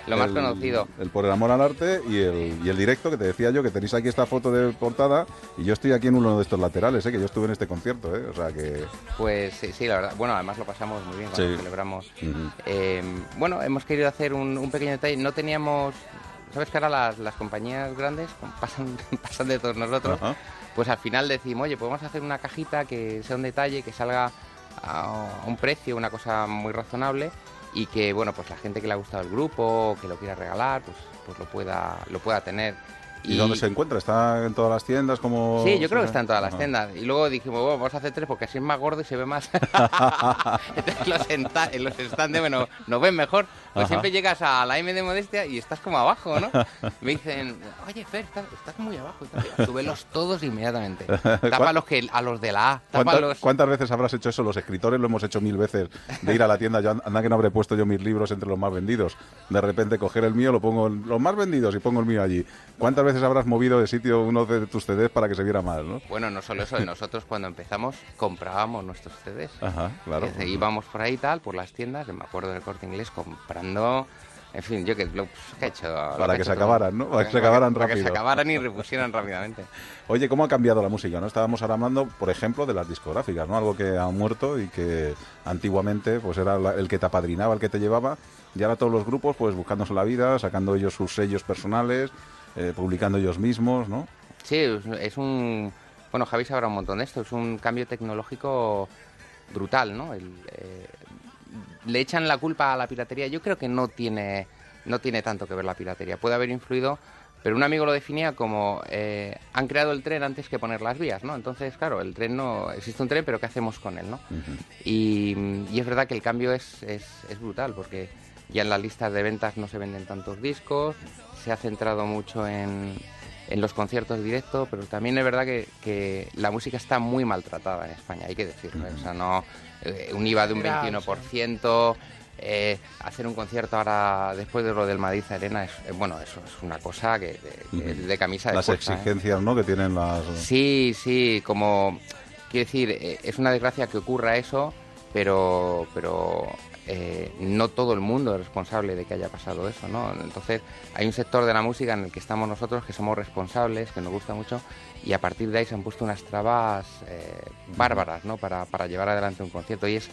Lo más El- conocido. El por el amor al arte y el, y el directo que te decía yo, que tenéis aquí esta foto de portada y yo estoy aquí en uno de estos laterales, ¿eh? que yo estuve en este concierto, ¿eh? o sea que... Pues sí, sí, la verdad. Bueno, además lo pasamos muy bien cuando Sí. celebramos. Eh, bueno, hemos querido hacer un, un pequeño detalle. No teníamos. ¿Sabes que ahora las, las compañías grandes pasan, pasan de todos nosotros? Pues al final decimos, oye, podemos hacer una cajita que sea un detalle, que salga a un precio, una cosa muy razonable y que, bueno, pues la gente que le ha gustado el grupo que lo quiera regalar, pues, pues lo, pueda, lo pueda tener. ¿Y, dónde se encuentra? ¿Está en todas las tiendas? como Sí, yo creo que está en todas las tiendas. Y luego dijimos, bueno, vamos a hacer tres porque así es más gordo y se ve más. Entonces los, en los stands bueno, nos ven mejor. Pues Ajá. siempre llegas a la M de Modestia y estás como abajo, ¿no? Me dicen, oye, Fer, estás, estás muy abajo. y. Súbelos todos inmediatamente. Tapa a los, que, a los de la A. ¿Cuántas, veces habrás hecho eso? Los escritores lo hemos hecho mil veces, de ir a la tienda, yo anda que no habré puesto yo mis libros entre los más vendidos. De repente coger el mío, lo pongo en los más vendidos y pongo el mío allí. ¿Cuántas veces habrás movido de sitio uno de tus CDs para que se viera mal, no? Bueno, no solo eso, nosotros cuando empezamos comprábamos nuestros CDs. Ajá, claro. Es decir, íbamos por ahí tal, por las tiendas, me acuerdo del corte inglés comprando. En fin, yo que lo pues, que he hecho. lo Para que hecho se todo. acabaran, ¿no? Para que se acabaran para que rápido. se acabaran y repusieran rápidamente. Oye, ¿cómo ha cambiado la música? ¿no? Estábamos ahora hablando, por ejemplo, de las discográficas, ¿no? Algo que ha muerto y que antiguamente pues era la- el que te apadrinaba, el que te llevaba. Y ahora todos los grupos, pues buscándose la vida, sacando ellos sus sellos personales, eh, publicando ellos mismos, ¿no? Sí, es, un. Bueno, Javi sabrá un montón de esto. Es un cambio tecnológico brutal, ¿no? El, eh, le echan la culpa a la piratería. Yo creo que no tiene, no tiene tanto que ver la piratería. Puede haber influido, pero un amigo lo definía como eh, han creado el tren antes que poner las vías, ¿no? Entonces, claro, el tren no existe un tren, pero ¿qué hacemos con él, no? Y, y es verdad que el cambio es, es, es brutal porque ya en las listas de ventas no se venden tantos discos, se ha centrado mucho en, en los conciertos directos, pero también es verdad que, que la música está muy maltratada en España, hay que decirlo. ¿eh? O sea, no, eh, un IVA de un Mira, 21%, eh, hacer un concierto ahora después de lo del Madrid Arena, es, eh, bueno, eso es una cosa que de, que de camisa de Las ¿eh? exigencias, ¿no? Que tienen las... Sí, sí, como quiero decir, eh, es una desgracia que ocurra eso, pero pero eh, no todo el mundo es responsable de que haya pasado eso, ¿no? Entonces hay un sector de la música en el que estamos nosotros que somos responsables, que nos gusta mucho y a partir de ahí se han puesto unas trabas eh, bárbaras, ¿no? Para, para llevar adelante un concierto y es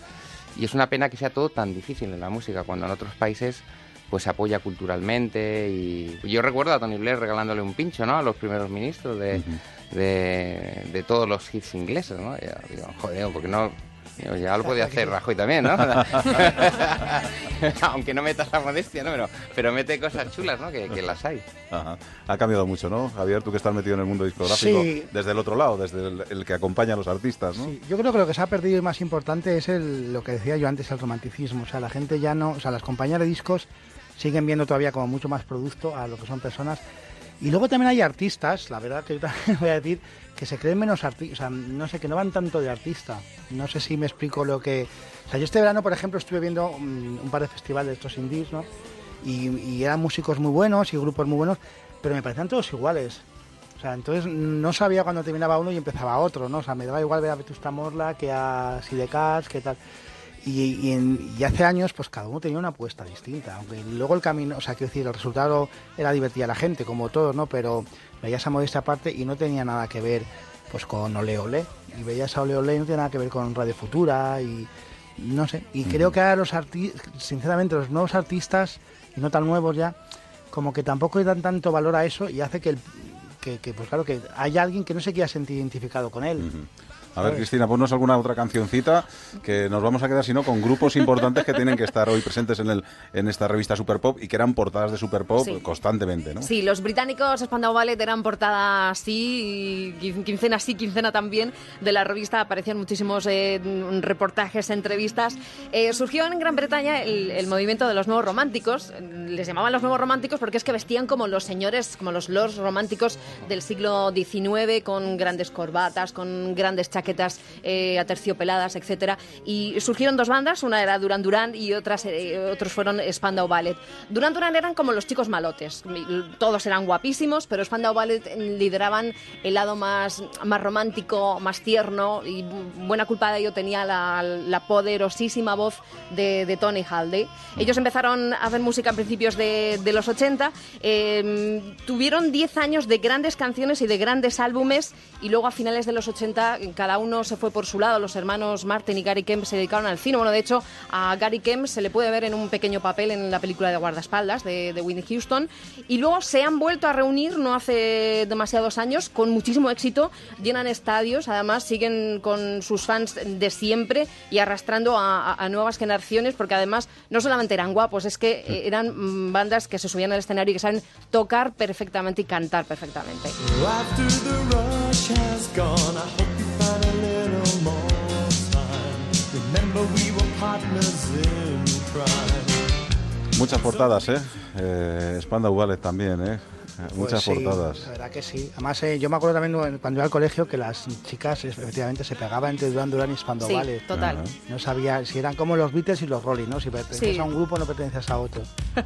y es una pena que sea todo tan difícil en la música cuando en otros países pues se apoya culturalmente y yo recuerdo a Tony Blair regalándole un pincho, ¿no? A los primeros ministros de, de, de todos los hits ingleses, ¿no? Yo digo, joder, porque no Ya lo podía hacer Rajoy también, ¿no? Aunque no meta esa modestia, ¿no? Pero, pero mete cosas chulas, ¿no? Que, que las hay. Ajá. Ha cambiado mucho, ¿no? Javier, tú que estás metido en el mundo discográfico, Sí. desde el otro lado, desde el, el que acompaña a los artistas, ¿no? Sí, yo creo que lo que se ha perdido y más importante es el, lo que decía yo antes, el romanticismo. O sea, la gente ya no, o sea, las compañías de discos siguen viendo todavía como mucho más producto a lo que son personas. Y luego también hay artistas, la verdad que yo también voy a decir, que se creen menos artistas, o sea, no sé, que no van tanto de artista. No sé si me explico lo que... O sea, yo este verano, por ejemplo, estuve viendo mm, un par de festivales de estos indies, ¿no? Y, eran músicos muy buenos y grupos muy buenos, pero me parecían todos iguales. O sea, entonces no sabía cuándo terminaba uno y empezaba otro, ¿no? O sea, me daba igual ver a Vetusta Morla que a Sidecats, que tal. Y, y, en- y hace años, pues cada uno tenía una apuesta distinta. Aunque luego el camino, o sea, quiero decir, el resultado era divertir a la gente, como todos, ¿no? Pero veías a modesta parte y no tenía nada que ver, pues con Ole Ole. Y veías a Ole Ole y no tenía nada que ver con Radio Futura y no sé. Y creo que ahora los artistas, sinceramente, los nuevos artistas, y no tan nuevos ya, como que tampoco le dan tanto valor a eso y hace que, el, que, que, pues claro, que haya alguien que no se quiera sentir identificado con él. A ver. Cristina, ponnos alguna otra cancioncita que nos vamos a quedar, si no, con grupos importantes que tienen que estar hoy presentes en, el, en esta revista Super Pop y que eran portadas de Super Pop Sí. constantemente, ¿no? Sí, los británicos Spandau Ballet eran portada así, y quin- quincena sí, quincena también, de la revista. Aparecían muchísimos eh, reportajes, entrevistas. Eh, surgió en Gran Bretaña el, el movimiento de los nuevos románticos. Les llamaban los nuevos románticos porque es que vestían como los señores, como los lords románticos del siglo XIX, con grandes corbatas, con grandes chaquetas eh, aterciopeladas, etcétera. Y surgieron dos bandas, una era Duran Duran y otras, eh, otros fueron Spandau Ballet. Duran Duran eran como los chicos malotes, todos eran guapísimos, pero Spandau Ballet lideraban el lado más, más romántico, más tierno y buena culpa de ello tenía la, la poderosísima voz de, de Tony Halday. Ellos empezaron a hacer música a principios de, de los 80, eh, tuvieron 10 años de grandes canciones y de grandes álbumes y luego a finales de los 80 cada uno se fue por su lado, los hermanos Martin y Gary Kemp se dedicaron al cine, bueno de hecho a Gary Kemp se le puede ver en un pequeño papel en la película de guardaespaldas de, de Whitney Houston. Y luego se han vuelto a reunir no hace demasiados años con muchísimo éxito, llenan estadios, además siguen con sus fans de siempre y arrastrando a, a- a nuevas generaciones porque además no solamente eran guapos, es que eran mm, bandas que se subían al escenario y que saben tocar perfectamente y cantar perfectamente. Muchas portadas, ¿eh? eh Spandau también, ¿eh? Pues Muchas sí, portadas. La verdad que sí. Además, eh, yo me acuerdo también cuando iba al colegio que las chicas eh, efectivamente se pegaban entre Duran Duran y Spandau Sí, Ballet. total. No sabía si eran como los Beatles y los Rolling, ¿no? Si perteneces Sí. a un grupo no perteneces a otro.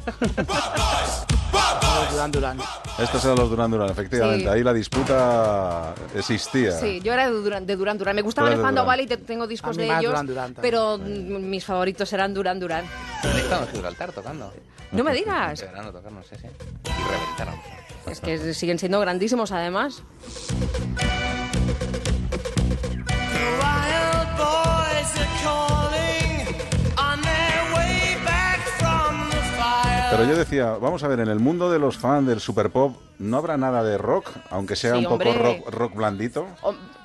Los Duran Duran. Estos eran los Duran Duran, efectivamente. Sí. Ahí la disputa existía. Sí, yo era de Duran de Duran. Duran. Me gustaban. Ballet, te- tengo discos de ellos, Duran Duran pero mis favoritos eran Duran Duran. Estado en Gibraltar tocando. No me digas. Tocando, sí, sí. Y reventaron. Es que siguen siendo grandísimos además. Pero yo decía, vamos a ver, en el mundo de los fans del Super Pop, ¿no habrá nada de rock? Aunque sea Sí, un poco rock, rock blandito.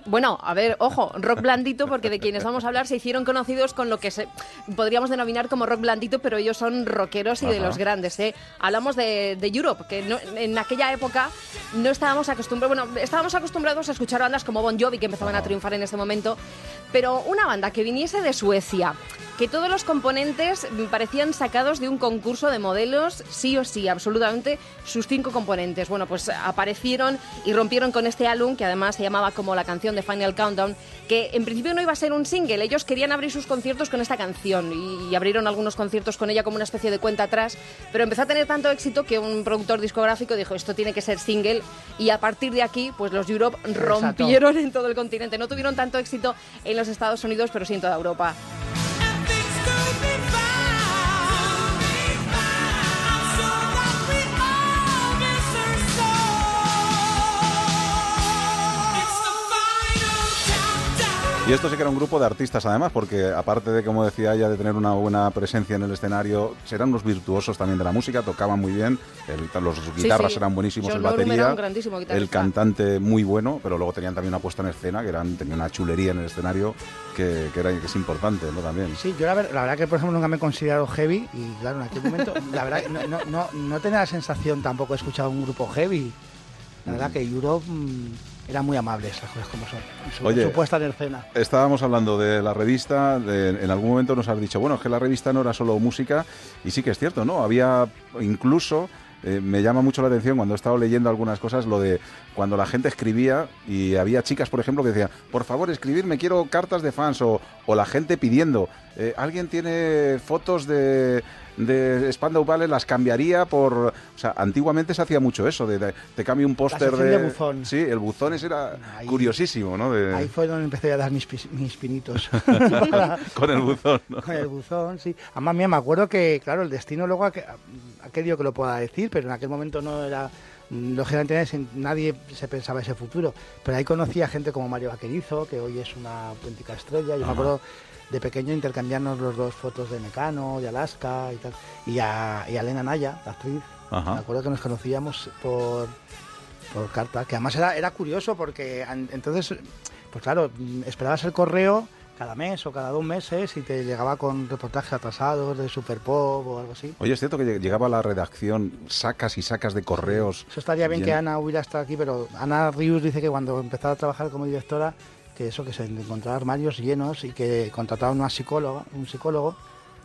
Bueno, a ver, ojo, rock blandito, porque de quienes vamos a hablar se hicieron conocidos con lo que se podríamos denominar como rock blandito, pero ellos son rockeros y de los grandes. ¿eh? Hablamos de, de Europe, que no- en aquella época no estábamos acostumbrados, bueno, estábamos acostumbrados a escuchar bandas como Bon Jovi, que empezaban a triunfar en este momento, pero una banda que viniese de Suecia, que todos los componentes parecían sacados de un concurso de modelos, sí o sí, absolutamente, sus cinco componentes. Bueno, pues aparecieron y rompieron con este álbum, que además se llamaba como la canción de Final Countdown, que en principio no iba a ser un single, ellos querían abrir sus conciertos con esta canción y, y abrieron algunos conciertos con ella como una especie de cuenta atrás, pero empezó a tener tanto éxito que un productor discográfico dijo, esto tiene que ser single, y a partir de aquí, pues los Europe rompieron en todo el continente. No tuvieron tanto éxito en los Estados Unidos, pero sí en toda Europa. Y esto sí que era un grupo de artistas además, porque aparte de, como decía ella, de tener una buena presencia en el escenario, eran unos virtuosos también de la música, tocaban muy bien, el- los guitarras sí. eran buenísimos, John el batería, era un grandísimo el cantante muy bueno, pero luego tenían también una puesta en escena, que eran, tenía una chulería en el escenario que, que era, que es importante, ¿no? También. Sí, yo la, ver- la verdad que por ejemplo nunca me he considerado heavy y claro, en aquel momento la verdad no, no, no, no tenía la sensación tampoco de escuchar un grupo heavy. La verdad que Europe mm, era muy amable, esas cosas como son. Su, Oye. su puesta en escena. Estábamos hablando de la revista, de- en algún momento nos has dicho, bueno, es que la revista no era solo música, y sí que es cierto, ¿no? Había incluso, eh, me llama mucho la atención cuando he estado leyendo algunas cosas, lo de cuando la gente escribía y había chicas, por ejemplo, que decían, por favor, escribirme, quiero cartas de fans, o, o la gente pidiendo, eh, alguien tiene fotos de, de Spandau Ballet, las cambiaría por... O sea, antiguamente se hacía mucho eso, de, de- te cambio un póster de... de buzón. Sí, el buzón ese era Ahí- curiosísimo, ¿no? De- Ahí fue donde empecé a dar mis, mis pinitos. con el buzón, ¿no? Con el buzón, sí. Además, mira, me acuerdo que, claro, el destino luego ha querido que lo pueda decir, pero en aquel momento no era. Lógicamente nadie se pensaba ese futuro. Pero ahí conocí a gente como Mario Vaquerizo, que hoy es una auténtica estrella. Yo Ajá. me acuerdo de pequeño intercambiarnos los dos fotos de Mecano, de Alaska y tal. Y a, y a Elena Naya, la actriz. Ajá. Me acuerdo que nos conocíamos por, por carta, que además era, era curioso porque an- entonces, pues claro, esperabas el correo cada mes o cada dos meses y te llegaba con reportajes atrasados de Super Pop o algo así. Oye, es cierto que lleg- llegaba a la redacción sacas y sacas de correos. Eso estaría bien Bien. que Ana hubiera estado aquí, pero Ana Rius dice que cuando empezaba a trabajar como directora, que eso, que se encontraba armarios llenos y que contrataba una psicóloga, un psicólogo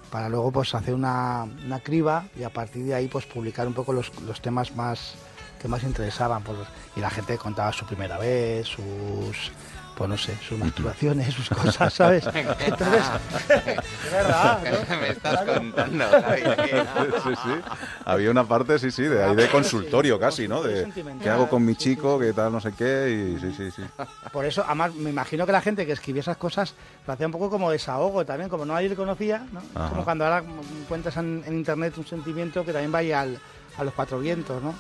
para luego pues hacer una, una criba y a partir de ahí pues publicar un poco los, los temas más que más interesaban pues, y la gente contaba su primera vez, sus pues no sé, sus masturbaciones, sus cosas, ¿sabes? Entonces, es verdad, ¿no? Me estás contando, Javi, que- sí, sí. Había una parte, sí, sí, de ahí de consultorio casi, ¿no? De qué hago con mi chico, qué tal, no sé qué, y sí, sí, sí. Por eso, además, me imagino que la gente que escribía esas cosas lo hacía un poco como desahogo también, como nadie le conocía, ¿no? Ajá. como cuando ahora encuentras en, en internet un sentimiento que también vaya al- a los cuatro vientos, ¿no?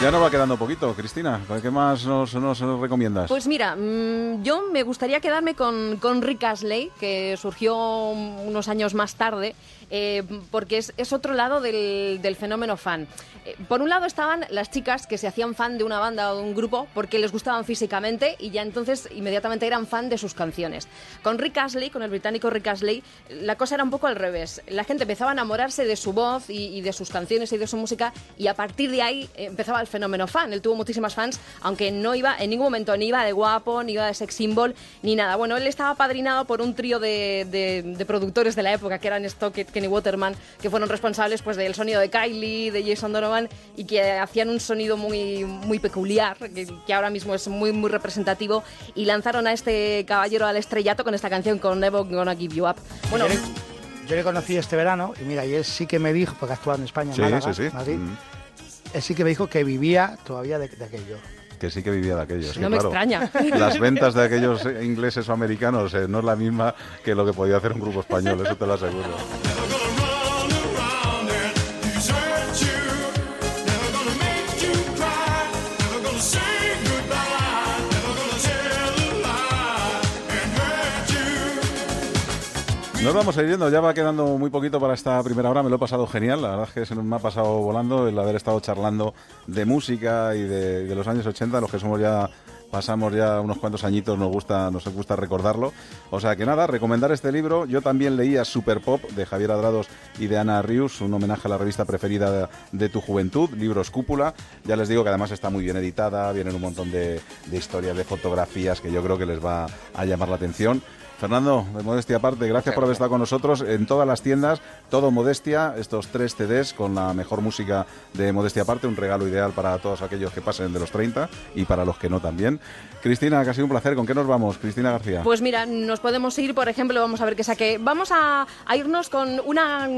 Ya nos va quedando poquito, Cristina. ¿Qué más nos, recomiendas? Pues mira, mm, yo me gustaría quedarme con, con Rick Astley, que surgió unos años más tarde, eh, porque es, es otro lado del, del fenómeno fan. Eh, por un lado estaban las chicas que se hacían fan de una banda o de un grupo porque les gustaban físicamente y ya entonces inmediatamente eran fan de sus canciones. Con Rick Astley, con el británico Rick Astley, la cosa era un poco al revés. La gente empezaba a enamorarse de su voz y, y de sus canciones y de su música y a partir de ahí eh, empezaba el fenómeno fan. Él tuvo muchísimas fans, aunque no iba en ningún momento ni iba de guapo, ni iba de sex symbol, ni nada. Bueno, él estaba padrinado por un trío de, de- de productores de la época, que eran Stockett, Kenny Waterman, que fueron responsables pues del sonido de Kylie, de Jason Donovan, y que hacían un sonido muy, muy peculiar, que, que ahora mismo es muy, muy representativo, y lanzaron a este caballero al estrellato con esta canción, con Never Gonna Give You Up. Bueno, yo, le, yo le conocí este verano y mira, y él sí que me dijo, porque actuaba en España, en Sí, Málaga, sí, sí. Madrid, Mm. él sí que me dijo que vivía todavía de, de aquello. Que sí que vivía de aquellos. No que, me claro, extraña. Las ventas de aquellos eh, ingleses o americanos eh, no es la misma que lo que podía hacer un grupo español, eso te lo aseguro. Nos vamos a ir yendo, ya va quedando muy poquito para esta primera hora, me lo he pasado genial, la verdad es que se me ha pasado volando el haber estado charlando de música y de, los años 80, los que somos ya, pasamos ya unos cuantos añitos, nos gusta, nos gusta recordarlo. O sea que nada, recomendar este libro, yo también leía Super Pop de Javier Adrados y de Ana Rius, un homenaje a la revista preferida de, tu juventud, libros Cúpula, ya les digo que además está muy bien editada, vienen un montón de historias, de fotografías que yo creo que les va a llamar la atención. Fernando, de Modestia aparte, gracias por haber estado con nosotros en todas las tiendas, todo Modestia, estos tres CDs con la mejor música de Modestia aparte, un regalo ideal para todos aquellos que pasen de los 30 y para los que no también. Cristina, que ha sido un placer, ¿con qué nos vamos? Cristina García. Pues mira, nos podemos ir, por ejemplo, vamos a ver qué saqué. Vamos a, irnos con una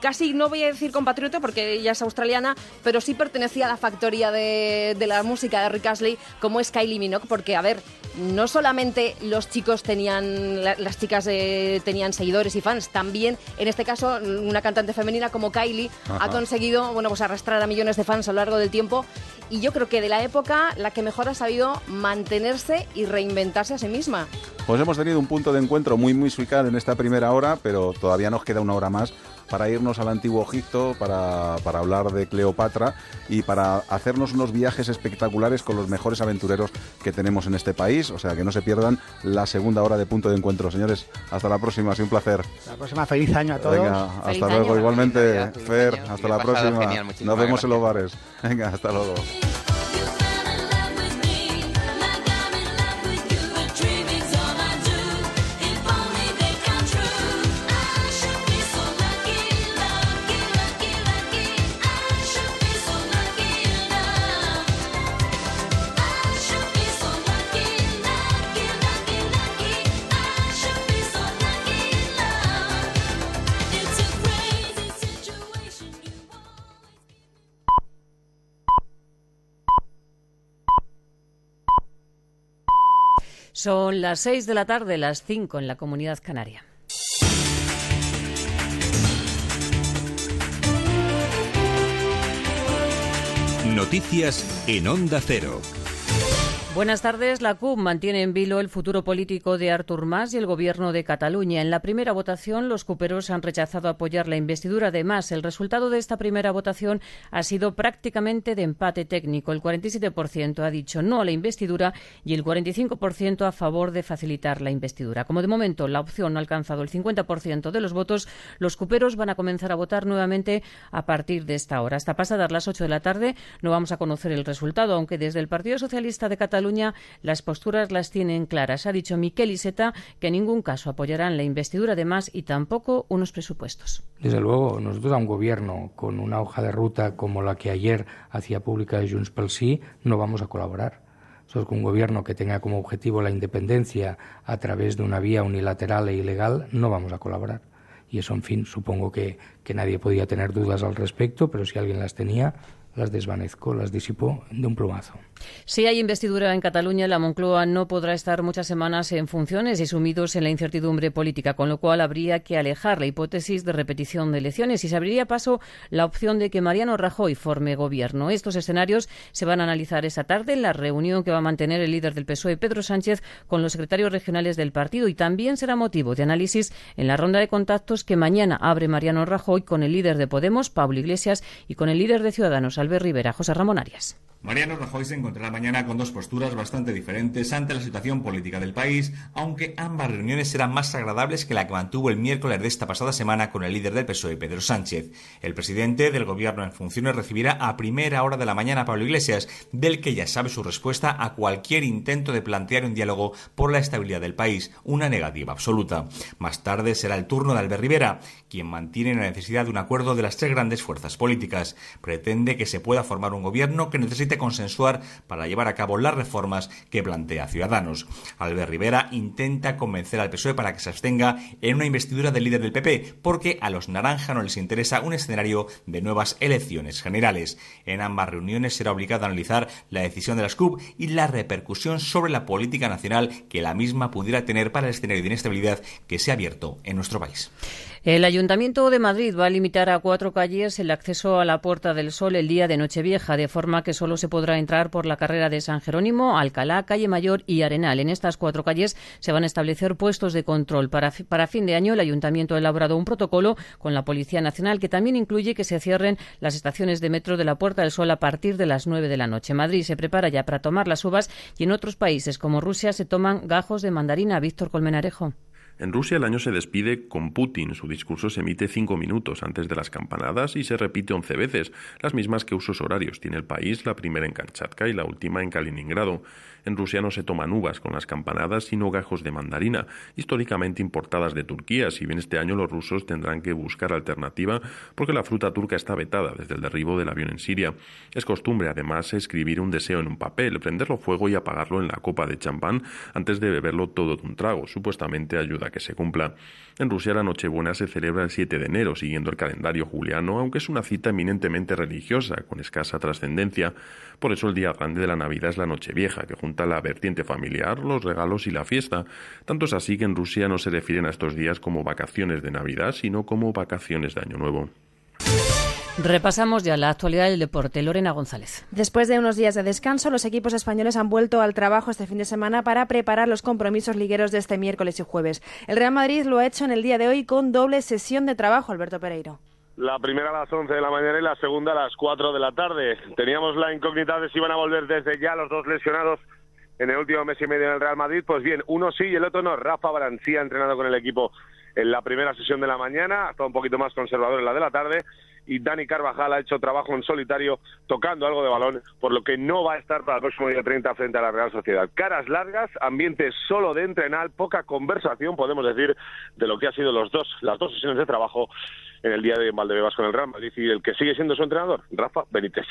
casi, no voy a decir compatriota porque ella es australiana, pero sí pertenecía a la factoría de, la música de Rick Astley, como es Kylie Minogue, porque, a ver, no solamente los chicos tenían la- las chicas eh, tenían seguidores y fans. También, en este caso, una cantante femenina como Kylie ha conseguido bueno, pues arrastrar a millones de fans a lo largo del tiempo. Y yo creo que de la época, la que mejor ha sabido mantenerse y reinventarse a sí misma. Pues hemos tenido un punto de encuentro muy musical en esta primera hora, pero todavía nos queda una hora más para irnos al antiguo Egipto, para, para hablar de Cleopatra y para hacernos unos viajes espectaculares con los mejores aventureros que tenemos en este país. O sea, que no se pierdan la segunda hora de punto de encuentro. Señores, hasta la próxima, ha sido un placer. La próxima, feliz año a todos. Venga, Feliz hasta luego. año. Igualmente, Fer, hasta la próxima. genial, Nos vemos en los bares. Venga, hasta luego. Son las 6 de la tarde, las 5 en la comunidad canaria. Noticias en Onda Cero. Buenas tardes. La CUP mantiene en vilo el futuro político de Artur Mas y el gobierno de Cataluña. En la primera votación, los cuperos han rechazado apoyar la investidura de Mas. El resultado de esta primera votación ha sido prácticamente de empate técnico. El 47% ha dicho no a la investidura y el 45% a favor de facilitar la investidura. Como de momento la opción no ha alcanzado el 50% de los votos, los cuperos van a comenzar a votar nuevamente a partir de esta hora. Hasta pasadas las 8 de la tarde no vamos a conocer el resultado, aunque desde el Partido Socialista de Cataluña las posturas las tienen claras. Ha dicho Miquel Iseta que en ningún caso apoyarán la investidura de más y tampoco unos presupuestos. Desde luego, nosotros a un gobierno con una hoja de ruta como la que ayer hacía pública de Junts pel Sí, no vamos a colaborar. Con un gobierno que tenga como objetivo la independencia a través de una vía unilateral e ilegal, no vamos a colaborar. Y eso, en fin, supongo que, que nadie podía tener dudas al respecto, pero si alguien las tenía, las desvanezco, las disipo de un plumazo. Si hay investidura en Cataluña, la Moncloa no podrá estar muchas semanas en funciones y sumidos en la incertidumbre política, con lo cual habría que alejar la hipótesis de repetición de elecciones y se abriría paso la opción de que Mariano Rajoy forme gobierno. Estos escenarios se van a analizar esta tarde en la reunión que va a mantener el líder del PSOE, Pedro Sánchez, con los secretarios regionales del partido y también será motivo de análisis en la ronda de contactos que mañana abre Mariano Rajoy con el líder de Podemos, Pablo Iglesias, y con el líder de Ciudadanos, Albert Rivera, José Ramón Arias. Mariano Rajoy se encontrará mañana con dos posturas bastante diferentes ante la situación política del país, aunque ambas reuniones serán más agradables que la que mantuvo el miércoles de esta pasada semana con el líder del PSOE, Pedro Sánchez. El presidente del gobierno en funciones recibirá a primera hora de la mañana a Pablo Iglesias, del que ya sabe su respuesta a cualquier intento de plantear un diálogo por la estabilidad del país, una negativa absoluta. Más tarde será el turno de Albert Rivera, quien mantiene la necesidad de un acuerdo de las tres grandes fuerzas políticas. Pretende que se pueda formar un gobierno que necesite consensuar para llevar a cabo las reformas que plantea Ciudadanos. Albert Rivera intenta convencer al PSOE para que se abstenga en una investidura del líder del PP, porque a los naranja no les interesa un escenario de nuevas elecciones generales. En ambas reuniones será obligado a analizar la decisión de las CUP y la repercusión sobre la política nacional que la misma pudiera tener para el escenario de inestabilidad que se ha abierto en nuestro país. El Ayuntamiento de Madrid va a limitar a cuatro calles el acceso a la Puerta del Sol el día de Nochevieja, de forma que solo se podrá entrar por la carrera de San Jerónimo, Alcalá, Calle Mayor y Arenal. En estas cuatro calles se van a establecer puestos de control. Para, para fin de año, el Ayuntamiento ha elaborado un protocolo con la Policía Nacional que también incluye que se cierren las estaciones de metro de la Puerta del Sol a partir de las nueve de la noche. Madrid se prepara ya para tomar las uvas y en otros países como Rusia se toman gajos de mandarina. Víctor Colmenarejo. En Rusia el año se despide con Putin. Su discurso se emite cinco minutos antes de las campanadas y se repite once veces, las mismas que usos horarios. Tiene el país la primera en Kamchatka y la última en Kaliningrado. En Rusia no se toman uvas con las campanadas, sino gajos de mandarina, históricamente importadas de Turquía. Si bien este año los rusos tendrán que buscar alternativa porque la fruta turca está vetada desde el derribo del avión en Siria. Es costumbre, además, escribir un deseo en un papel, prenderlo fuego y apagarlo en la copa de champán antes de beberlo todo de un trago. Supuestamente ayuda la que se cumpla. En Rusia la Nochebuena se celebra el 7 de enero, siguiendo el calendario juliano, aunque es una cita eminentemente religiosa, con escasa trascendencia. Por eso el día grande de la Navidad es la Nochevieja, que junta la vertiente familiar, los regalos y la fiesta. Tanto es así que en Rusia no se refieren a estos días como vacaciones de Navidad, sino como vacaciones de Año Nuevo. Repasamos ya la actualidad del deporte. Lorena González. Después de unos días de descanso, los equipos españoles han vuelto al trabajo este fin de semana para preparar los compromisos ligueros de este miércoles y jueves. El Real Madrid lo ha hecho en el día de hoy con doble sesión de trabajo, Alberto Pereiro. La primera a las 11 de la mañana y la segunda a las 4 de la tarde. Teníamos la incógnita de si iban a volver desde ya los dos lesionados en el último mes y medio en el Real Madrid. Pues bien, uno sí y el otro no. Rafa Barancí ha entrenado con el equipo en la primera sesión de la mañana, está un poquito más conservador en la de la tarde. Y Dani Carvajal ha hecho trabajo en solitario tocando algo de balón, por lo que no va a estar para el próximo día 30 frente a la Real Sociedad. Caras largas, ambiente solo de entrenar, poca conversación, podemos decir, de lo que ha sido los dos, las dos sesiones de trabajo en el día de Valdebebas con el Real Madrid y el que sigue siendo su entrenador, Rafa Benítez.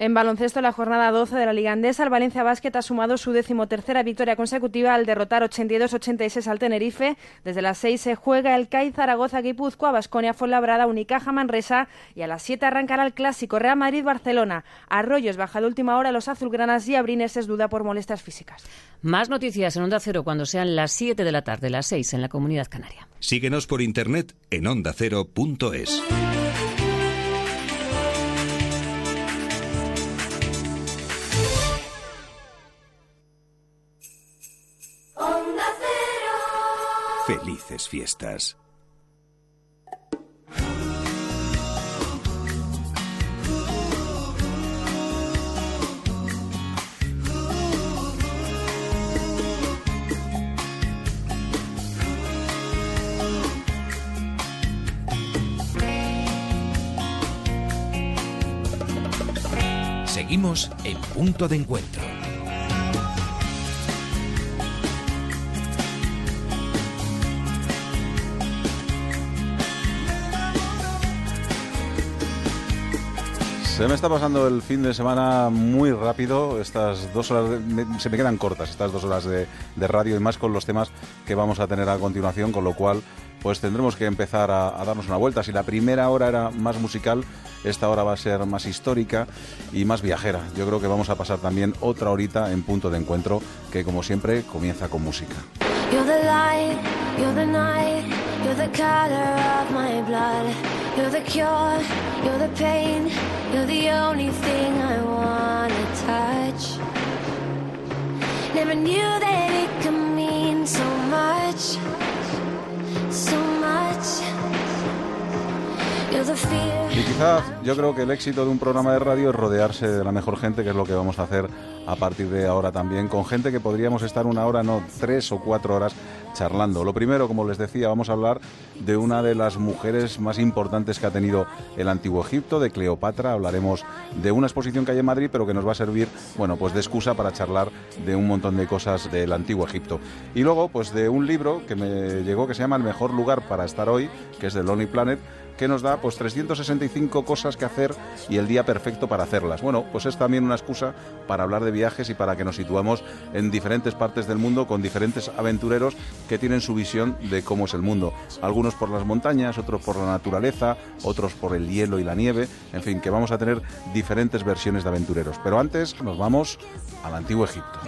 En baloncesto, la jornada 12 de la Liga Andesa, el Valencia Basket ha sumado su decimotercera victoria consecutiva al derrotar 82-86 al Tenerife. Desde las 6 se juega el CAI Zaragoza Guipúzcoa, Basconia Fuenlabrada, Unicaja Manresa y a las 7 arrancará el clásico Real Madrid-Barcelona. Arroyos baja de última hora los azulgranas y Abrines es duda por molestias físicas. Más noticias en Onda Cero cuando sean las 7 de la tarde, las 6 en la Comunidad Canaria. Síguenos por internet en ondacero.es. Felices fiestas. Seguimos en punto de encuentro. Se me está pasando el fin de semana muy rápido. Estas dos horas de- se me quedan cortas estas dos horas de, radio y más con los temas que vamos a tener a continuación, con lo cual pues tendremos que empezar a, darnos una vuelta. Si la primera hora era más musical, esta hora va a ser más histórica y más viajera. Yo creo que vamos a pasar también otra horita en punto de encuentro que como siempre comienza con música. You're the color of my blood. You're the cure, you're the pain, you're the only thing I wanna touch. Never knew that it could mean so much, so much. Y quizás yo creo que el éxito de un programa de radio es rodearse de la mejor gente, que es lo que vamos a hacer a partir de ahora también, con gente que podríamos estar una hora, no, tres o cuatro horas charlando. Lo primero, como les decía, vamos a hablar de una de las mujeres más importantes que ha tenido el antiguo Egipto, de Cleopatra. Hablaremos de una exposición que hay en Madrid, pero que nos va a servir, bueno, pues de excusa para charlar de un montón de cosas del antiguo Egipto. Y luego, pues de un libro que me llegó que se llama El mejor lugar para estar hoy, que es de Lonely Planet, que nos da pues 365 cosas que hacer y el día perfecto para hacerlas. Bueno, pues es también una excusa para hablar de viajes y para que nos situamos en diferentes partes del mundo con diferentes aventureros que tienen su visión de cómo es el mundo. Algunos por las montañas, otros por la naturaleza, otros por el hielo y la nieve, en fin, que vamos a tener diferentes versiones de aventureros. Pero antes nos vamos al antiguo Egipto.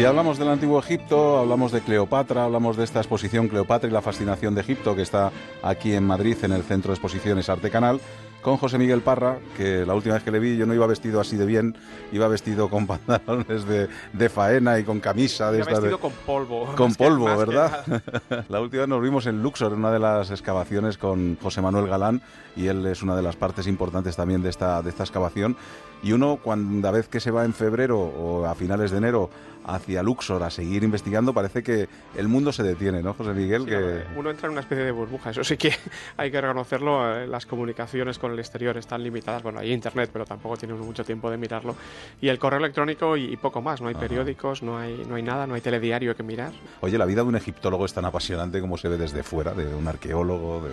Y hablamos del antiguo Egipto, hablamos de Cleopatra, hablamos de esta exposición Cleopatra y la fascinación de Egipto que está aquí en Madrid en el Centro de Exposiciones Arte Canal con José Miguel Parra, que la última vez que le vi yo no iba vestido así de bien, iba vestido con pantalones de, de faena y con camisa de Iba de- vestido con polvo. Con polvo, que ¿verdad? la última vez nos vimos en Luxor, en una de las excavaciones con José Manuel Galán, y él es una de las partes importantes también de esta, de esta excavación. Y uno, cuando vez que se va en febrero o a finales de enero hacia Luxor a seguir investigando, parece que el mundo se detiene, ¿no, José Miguel? Sí, que... Uno entra en una especie de burbuja, eso sí que hay que reconocerlo. eh, Las comunicaciones con el exterior están limitadas. Bueno, hay internet, pero tampoco tiene uno mucho tiempo de mirarlo. Y el correo electrónico y, y poco más. No hay periódicos, no hay, no hay nada, no hay telediario que mirar. Oye, la vida de un egiptólogo es tan apasionante como se ve desde fuera, de un arqueólogo. De...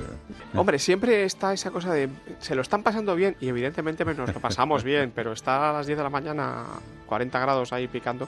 Hombre, siempre está esa cosa de se lo están pasando bien y evidentemente nos lo pasamos bien, pero estar a las 10 de la mañana 40 grados ahí picando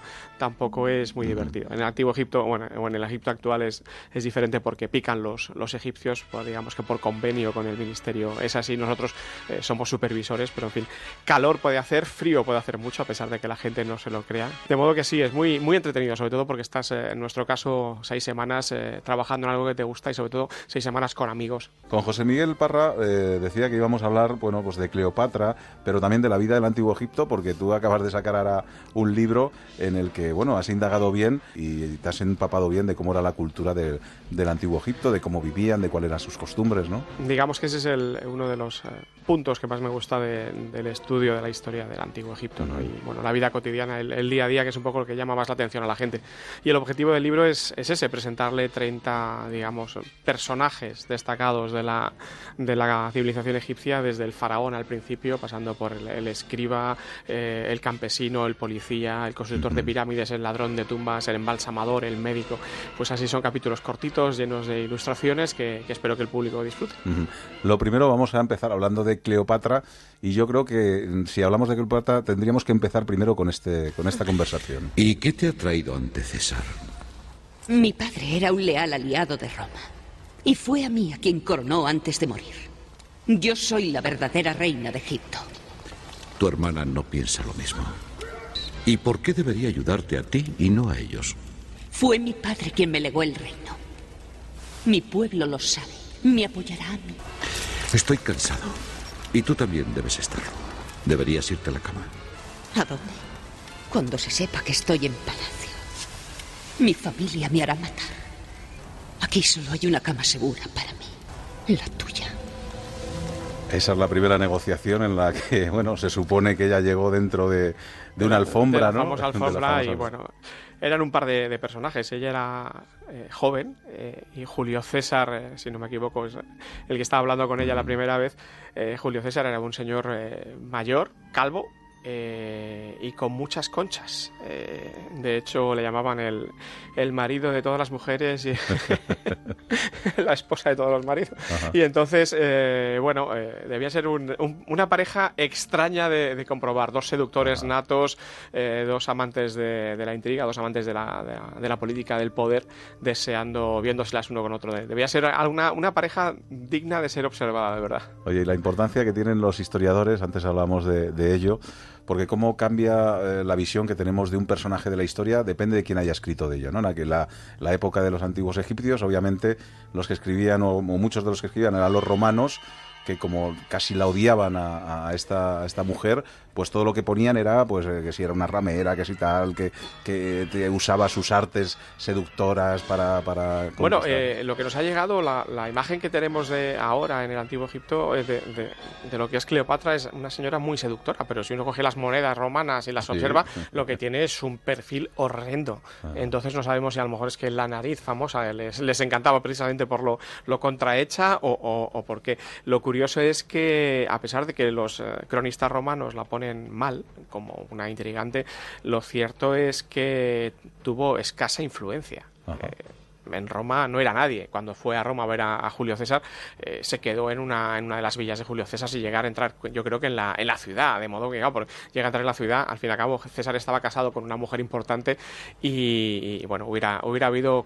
tampoco es muy divertido. En el antiguo Egipto, bueno, en el Egipto actual es, es diferente porque pican los, los egipcios, pues, digamos que por convenio con el ministerio. Es así, nosotros eh, somos supervisores, pero en fin, calor puede hacer, frío puede hacer mucho, a pesar de que la gente no se lo crea. De modo que sí, es muy, muy entretenido, sobre todo porque estás, eh, en nuestro caso, seis semanas eh, trabajando en algo que te gusta y sobre todo seis semanas con amigos. Con José Miguel Parra eh, decía que íbamos a hablar, bueno, pues de Cleopatra, pero también de la vida del antiguo Egipto, porque tú acabas de sacar ahora un libro en el que, bueno, has indagado bien y te has empapado bien de cómo era la cultura del- del antiguo Egipto, de cómo vivían, de cuáles eran sus costumbres, ¿no? Digamos que ese es el- uno de los eh, puntos que más me gusta de- del estudio de la historia del antiguo Egipto, ¿no? Y bueno, la vida cotidiana, el, el día a día, que es un poco lo que llama más la atención a la gente. Y el objetivo del libro es, es ese, presentarle 30, digamos, personajes destacados de la, de la civilización egipcia, desde el faraón al principio, pasando por el, el escriba, eh, el campesino, el policía, el constructor de pirámides, el ladrón de tumbas, el embalsamador, el médico. Pues así son capítulos cortitos, llenos de ilustraciones que, que espero que el público disfrute. Lo primero vamos a empezar hablando de Cleopatra y yo creo que mm, si hablamos de Cleopatra tendríamos que empezar primero con este con esta conversación. ¿Y qué te ha traído ante César? Mi padre era un leal aliado de Roma. Y fue a mí a quien coronó antes de morir. Yo soy la verdadera reina de Egipto. Tu hermana no piensa lo mismo. ¿Y por qué debería ayudarte a ti y no a ellos? Fue mi padre quien me legó el reino. Mi pueblo lo sabe. Me apoyará a mí. Estoy cansado. Y tú también debes estarlo. Deberías irte a la cama. ¿A dónde? Cuando se sepa que estoy en palacio. Mi familia me hará matar. Aquí solo hay una cama segura para mí. La tuya. Esa es la primera negociación en la que, bueno, se supone que ella llegó dentro de, de una alfombra, de la ¿no? famosa De la alfombra famosa y bueno, eran un par de, de personajes. Ella era eh, joven eh, y Julio César, eh, si no me equivoco, es el que estaba hablando con ella la primera vez. Julio César era un señor mayor, calvo. Eh, y con muchas conchas. Eh, de hecho, le llamaban el, el marido de todas las mujeres y la esposa de todos los maridos. Ajá. Y entonces, eh, bueno, debía ser un- un- una pareja extraña de, de comprobar. Dos seductores natos, dos amantes de, de la intriga, dos amantes de la, de, la, de la política, del poder, deseando, viéndoselas uno con otro. Debía ser alguna, una pareja digna de ser observada, de verdad. Oye, y la importancia que tienen los historiadores, antes hablábamos de, de ello, porque cómo cambia eh, la visión que tenemos de un personaje de la historia depende de quién haya escrito de ello, ¿no? La, que la, la época de los antiguos egipcios, obviamente, los que escribían, o, muchos de los que escribían, eran los romanos, que como casi la odiaban a, a esta, a esta mujer, pues todo lo que ponían era, pues eh, que si era una ramera, que si tal, que, que te usaba sus artes seductoras para... para Bueno, eh, lo que nos ha llegado, la, la imagen que tenemos de ahora en el antiguo Egipto eh, de, de- de lo que es Cleopatra es una señora muy seductora, pero si uno coge las monedas romanas y las Sí. observa, lo que tiene es un perfil horrendo. Ah. Entonces no sabemos si a lo mejor es que la nariz famosa les, les encantaba precisamente por lo, lo contrahecha o, o, o por qué. Lo curioso es que, a pesar de que los cronistas romanos la ponen mal, como una intrigante, lo cierto es que tuvo escasa influencia. Eh, en Roma no era nadie. Cuando fue a Roma a ver a, a Julio César, eh, se quedó en una, en una de las villas de Julio César sin llegar a entrar, yo creo que en la, en la ciudad, de modo que claro, llega a entrar en la ciudad, al fin y al cabo César estaba casado con una mujer importante y, y, bueno, hubiera, hubiera habido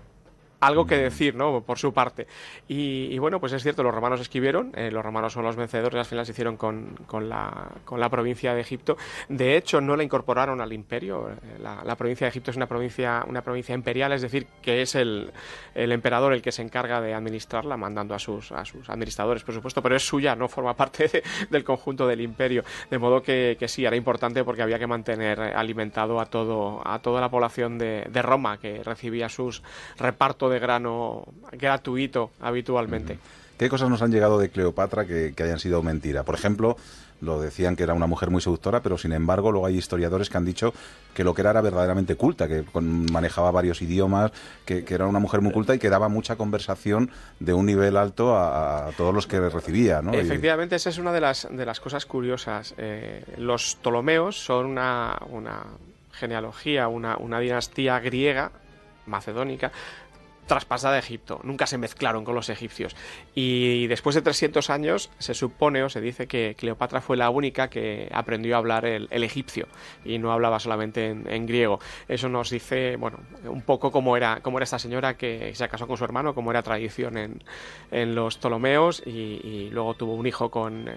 algo que decir, ¿no? Por su parte. Y, y bueno, pues es cierto, los romanos escribieron, eh, los romanos son los vencedores, al final se hicieron con, con la, con la provincia de Egipto. De hecho, no la incorporaron al imperio. Eh, La, la provincia de Egipto es una provincia, una provincia imperial, es decir, que es el, el emperador el que se encarga de administrarla, mandando a sus, a sus administradores, por supuesto, pero es suya, no forma parte de- del conjunto del imperio. De modo que, que sí, era importante porque había que mantener alimentado a, todo, a toda la población de, de Roma, que recibía sus reparto de grano gratuito habitualmente. ¿Qué cosas nos han llegado de Cleopatra que, que hayan sido mentira? Por ejemplo, lo decían que era una mujer muy seductora, pero sin embargo luego hay historiadores que han dicho que lo que era era verdaderamente culta, que con- manejaba varios idiomas, que, que era una mujer muy culta y que daba mucha conversación de un nivel alto a, a todos los que recibía, ¿no? Y- Efectivamente, esa es una de las, de las cosas curiosas. Eh, los Ptolomeos son una, una genealogía, una, una dinastía griega, macedónica, traspasada de Egipto. Nunca se mezclaron con los egipcios. Y después de 300 años se supone o se dice que Cleopatra fue la única que aprendió a hablar el, egipcio y no hablaba solamente en, griego. Eso nos dice, bueno, un poco cómo era, cómo era esta señora que se casó con su hermano, cómo era tradición en, en los Ptolomeos y, luego tuvo un hijo con, eh,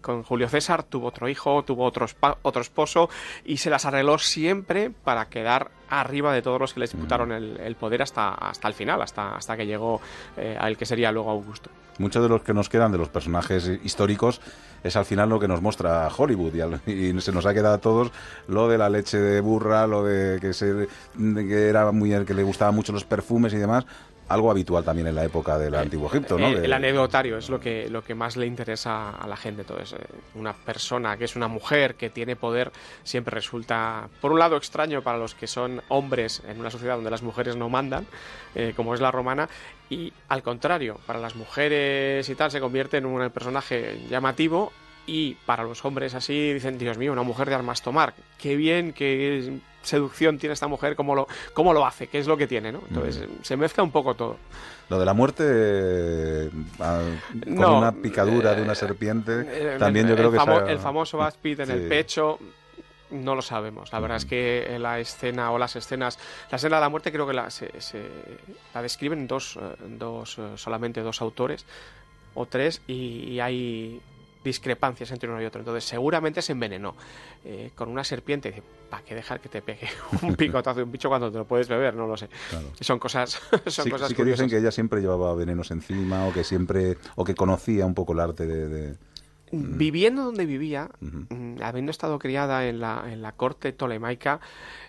con Julio César, tuvo otro hijo, tuvo otro, otro esposo y se las arregló siempre para quedar arriba de todos los que le disputaron el, poder hasta, hasta el final, hasta, hasta que llegó eh, al que sería luego Augusto. Muchos de los que nos quedan de los personajes históricos es al final lo que nos muestra Hollywood y, se nos ha quedado a todos lo de la leche de burra, lo de que se que era muy que le gustaban mucho los perfumes y demás, algo habitual también en la época del antiguo Egipto, ¿no? El, De- el anecdotario es lo que, lo que más le interesa a la gente. Entonces, eh, una persona que es una mujer que tiene poder siempre resulta, por un lado, extraño para los que son hombres en una sociedad donde las mujeres no mandan, eh, como es la romana, y al contrario, para las mujeres y tal se convierte en un personaje llamativo. Y para los hombres así dicen, Dios mío, una mujer de armas tomar, qué bien, qué seducción tiene esta mujer, cómo lo, cómo lo hace, qué es lo que tiene, ¿no? Entonces se mezcla un poco todo. Lo de la muerte eh, a- con No, una picadura de una serpiente, Eh, también el, yo creo que famo- esa- el famoso Aspid en Sí. el pecho no lo sabemos. La verdad es que la escena o las escenas, la escena de la muerte creo que la, se, se- la describen dos, eh, dos eh, solamente dos autores o tres y, y hay discrepancias entre uno y otro. Entonces seguramente se envenenó eh, con una serpiente. Dice, ¿para qué dejar que te pegue un picotazo de un bicho cuando te lo puedes beber? No lo sé. Son cosas, son sí, cosas sí que curiosas. dicen que ella siempre llevaba venenos encima o que siempre o que conocía un poco el arte de, de- Viviendo donde vivía, mm, habiendo estado criada en la, en la corte tolemaica,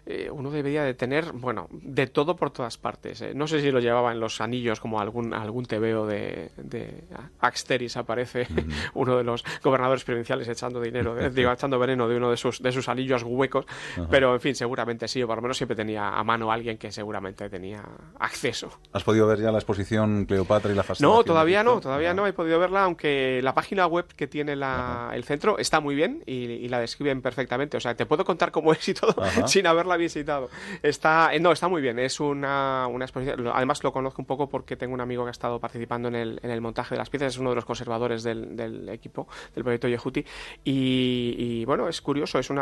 eh, uno debería de tener, bueno, de todo por todas partes. eh. No sé si lo llevaba en los anillos, como algún, algún tebeo de, de Axteris aparece, uno de los gobernadores provinciales echando dinero, de- digo, echando veneno de uno de sus, de sus anillos huecos, Ajá. pero en fin, seguramente sí, o por lo menos siempre tenía a mano alguien que seguramente tenía acceso. ¿Has podido ver ya la exposición Cleopatra y la fascinación? No, todavía no, todavía no he podido verla, aunque la página web que tiene la- el centro está muy bien y, y la describen perfectamente. O sea, te puedo contar cómo es y todo Ajá. sin haberla visitado. Está, eh, no, está muy bien. Es una, una exposición. Además lo conozco un poco porque tengo un amigo que ha estado participando en el, en el montaje de las piezas. Es uno de los conservadores del, del equipo del proyecto Yehuti. Y, bueno, es curioso. Es un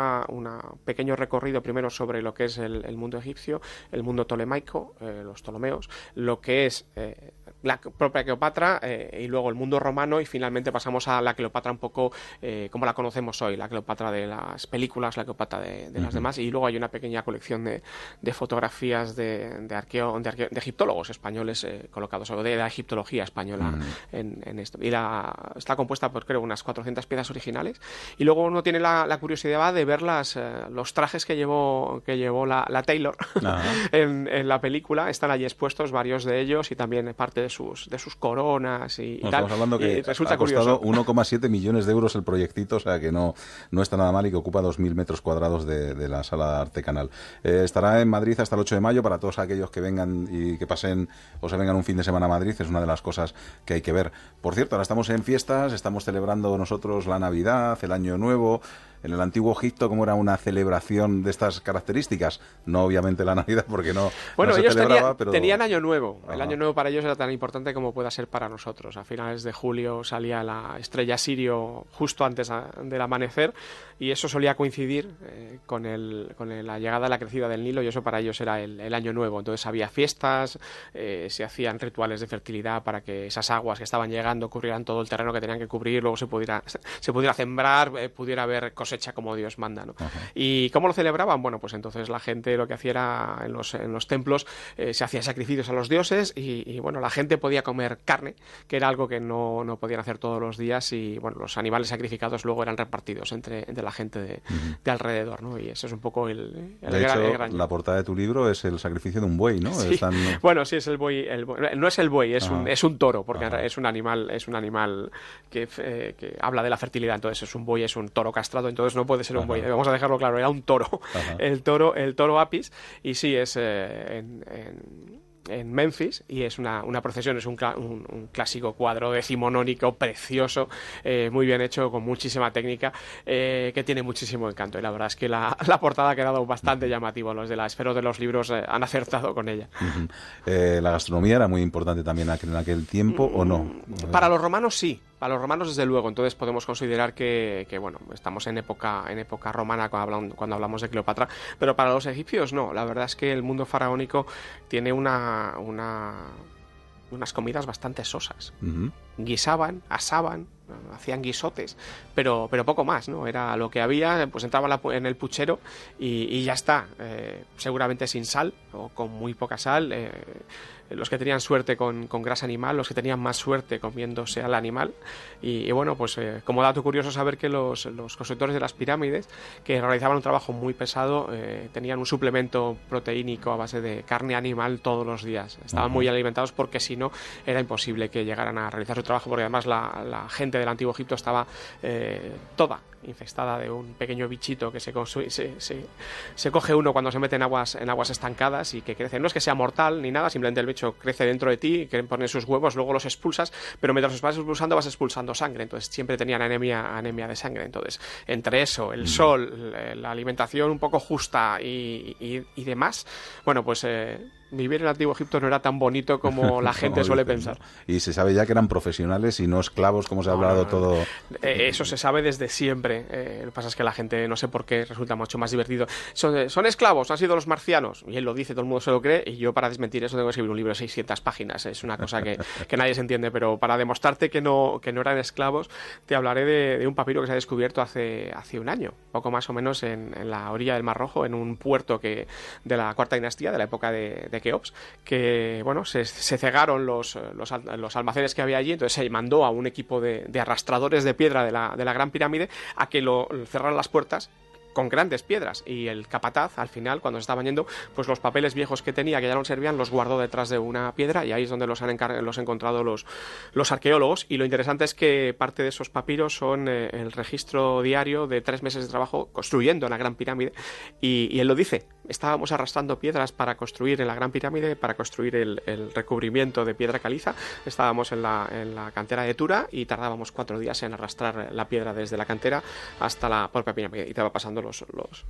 pequeño recorrido primero sobre lo que es el, el mundo egipcio, el mundo tolemaico, eh, los Ptolomeos, lo que es eh, la propia Cleopatra eh, y luego el mundo romano y finalmente pasamos a la Cleopatra un poco eh, como la conocemos hoy, la Cleopatra de las películas, la Cleopatra de, de las Ujú. demás y luego hay una pequeña colección de, de fotografías de, de, arqueo- de, arqueo- de egiptólogos españoles eh, colocados, o de la egiptología española en, en esto. Y la, está compuesta por creo unas 400 piezas originales y luego uno tiene la, la curiosidad de ver las, eh, los trajes que llevó, que llevó la, la Taylor Ajá. en, en la película, están allí expuestos varios de ellos y también parte de sus, de sus coronas y, tal. estamos hablando que Y resulta ha costado curioso. 1,7 millones de euros el proyectito, o sea que no, no está nada mal y que ocupa 2.000 metros cuadrados de, de la sala Arte Canal. Eh, estará en Madrid hasta el 8 de mayo para todos aquellos que vengan y que pasen o se vengan un fin de semana a Madrid, es una de las cosas que hay que ver. Por cierto, ahora estamos en fiestas, estamos celebrando nosotros la Navidad, el Año Nuevo. En el antiguo Egipto, ¿cómo era una celebración de estas características? No obviamente la Navidad, porque no, Bueno, no se ellos celebraba, tenían, pero... tenían Año Nuevo. El. Año Nuevo para ellos era tan importante como pueda ser para nosotros. A finales de julio salía la estrella Sirio justo antes del amanecer y eso solía coincidir eh, con, el, con el- la llegada, la crecida del Nilo y eso para ellos era el, el Año Nuevo. Entonces había fiestas, eh, se hacían rituales de fertilidad para que esas aguas que estaban llegando cubrieran todo el terreno que tenían que cubrir, luego se pudiera, se pudiera sembrar, eh, pudiera haber cosecha como Dios manda, ¿no? ¿Y cómo lo celebraban? Bueno, pues entonces la gente lo que hacía era en los, en los templos se hacían sacrificios a los dioses y, y, bueno, la gente podía comer carne, que era algo que no, no podían hacer todos los días y bueno, los animales sacrificados luego eran repartidos entre, entre la gente de, de alrededor, ¿no? Y eso es un poco el, el De gran- hecho, el gran- la portada de tu libro es el sacrificio de un buey, ¿no? Sí. Están- Bueno, sí, es el buey, el buey. No es el buey, es, un, Ajá. es un toro, porque es un animal, es un animal que, eh, que habla de la fertilidad. Entonces es un buey, es un toro castrado, entonces no puede ser un buey. Vamos a dejarlo claro, era un toro. Ajá. El toro, el toro apis. Y sí, es eh, en, en- en Memphis y es una, una procesión, es un, un- un clásico cuadro decimonónico precioso, eh, muy bien hecho, con muchísima técnica, eh, que tiene muchísimo encanto. Y la verdad es que la, la portada ha quedado bastante llamativa. Los de la esfera de los libros eh, han acertado con ella. La gastronomía era muy importante también en aquel tiempo, ¿o no? Mm, Para los romanos sí, para los romanos desde luego. Entonces podemos considerar que, que, bueno, estamos en época, en época romana cuando hablamos, cuando hablamos de Cleopatra, pero para los egipcios no. La verdad es que el mundo faraónico tiene una, una unas comidas bastante sosas. Guisaban, asaban, hacían guisotes, pero, pero poco más, ¿no? Era lo que había, pues entraba la en el puchero y, y ya está. Eh, seguramente sin sal o con muy poca sal. eh, los que tenían suerte con, con grasa animal, los que tenían más suerte comiéndose al animal. Y, y bueno, pues eh, como dato curioso saber que los, los constructores de las pirámides, que realizaban un trabajo muy pesado, eh, tenían un suplemento proteínico a base de carne animal todos los días. Estaban muy alimentados porque si no era imposible que llegaran a realizar su trabajo, porque además la, la gente del antiguo Egipto estaba eh, toda infestada de un pequeño bichito que se, se, se- se coge uno cuando se mete en aguas, en aguas estancadas y que crece. No es que sea mortal ni nada, simplemente el bicho crece dentro de ti, que pone sus huevos, luego los expulsas, pero mientras los vas expulsando vas expulsando sangre, entonces siempre tenían anemia, anemia de sangre. Entonces, entre eso, el sol, la- la alimentación un poco justa y, y- y demás, bueno, pues eh, vivir en el antiguo Egipto no era tan bonito como la gente suele pensar. Y se sabe ya que eran profesionales y no esclavos, como se ha No, hablado no, no. todo. Eh, eso se sabe desde siempre. Eh, lo que pasa es que la gente, no sé por qué, resulta mucho más divertido. Son, son esclavos, han sido los marcianos. Y él lo dice, todo el mundo se lo cree. Y yo, para desmentir eso, tengo que escribir un libro de 600 páginas. Es una cosa que, que nadie se entiende. Pero para demostrarte que no, que no eran esclavos, te hablaré de, de un papiro que se ha descubierto hace, hace un año, poco más o menos en, en la orilla del Mar Rojo, en un puerto que de la cuarta dinastía, de la época de, de Que bueno, se, se cegaron los, los, al- los almacenes que había allí, entonces se mandó a un equipo de, de arrastradores de piedra de la, de la Gran Pirámide a que lo cerraran las puertas con grandes piedras. Y el capataz al final cuando se estaban yendo pues los papeles viejos que tenía que ya no servían los guardó detrás de una piedra y ahí es donde los han los encontrado los, los arqueólogos. Y lo interesante es que parte de esos papiros son eh, el registro diario de tres meses de trabajo construyendo la gran pirámide. Y, él lo dice estábamos arrastrando piedras para construir en la gran pirámide para construir el, el recubrimiento de piedra caliza. Estábamos en la, en la cantera de Tura y tardábamos cuatro días en arrastrar la piedra desde la cantera hasta la propia pirámide y te va pasando los, los,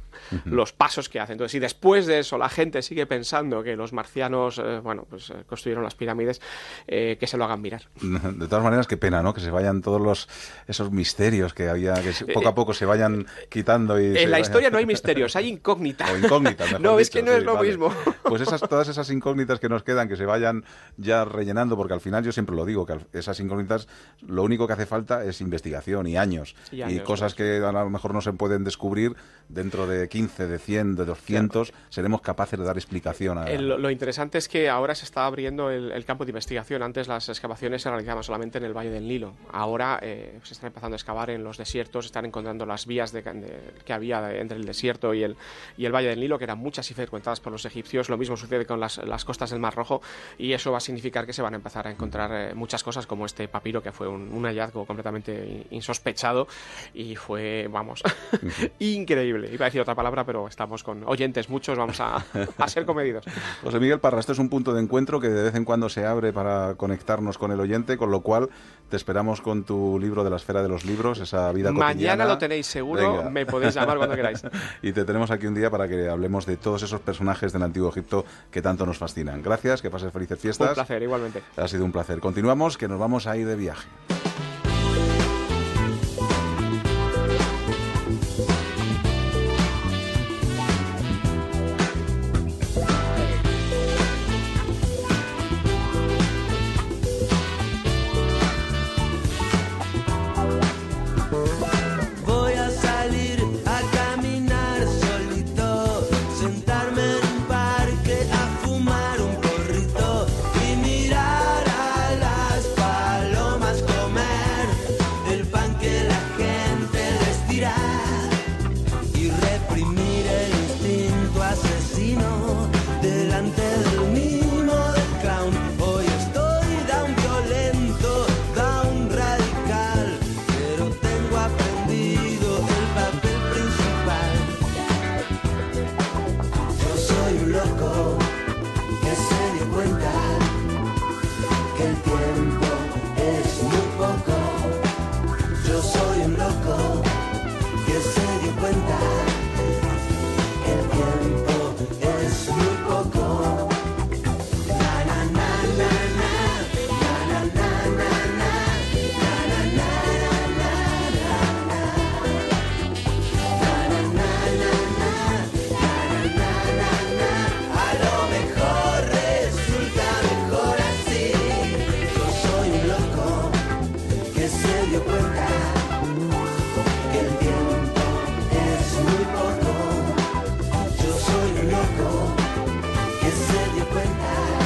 los pasos que hacen. Entonces, si después de eso la gente sigue pensando que los marcianos, eh, bueno, pues eh, construyeron las pirámides, eh, que se lo hagan mirar. De todas maneras, qué pena, ¿no? Que se vayan todos los esos misterios que había, que poco a poco se vayan quitando y... En la vayan- historia no hay misterios, hay incógnitas. O incógnitas, mejor no, es que no sí, es lo vale. mismo. Pues esas, todas esas incógnitas que nos quedan, que se vayan ya rellenando, porque al final yo siempre lo digo, que esas incógnitas lo único que hace falta es investigación y años. Y años, cosas que a lo mejor no se pueden descubrir dentro de 15, de 100, de 200, seremos capaces de dar explicación a... El- lo interesante es que ahora se está abriendo el, el campo de investigación. Antes las excavaciones se realizaban solamente en el Valle del Nilo. Ahora eh, se están empezando a excavar en los desiertos, están encontrando las vías de- de- que había entre el desierto y el, y el Valle del Nilo, que eran muchas y frecuentadas por los egipcios. Lo mismo sucede con las, las costas del Mar Rojo y eso va a significar que se van a empezar a encontrar eh, muchas cosas como este papiro, que fue un, un hallazgo completamente insospechado y fue, vamos, increíble. Iba a decir otra palabra, pero estamos con oyentes muchos, vamos a, a ser comedidos. José Miguel Parra, este es un punto de encuentro que de vez en cuando se abre para conectarnos con el oyente, con lo cual te esperamos con tu libro de la esfera de los libros, esa vida cotidiana. Mañana lo tenéis seguro, Venga. me podéis llamar cuando queráis. y te tenemos aquí un día para que hablemos de todos esos personajes del antiguo Egipto que tanto nos fascinan. Gracias, que pases felices fiestas. Un placer, igualmente. Ha sido un placer. Continuamos, que nos vamos a ir de viaje.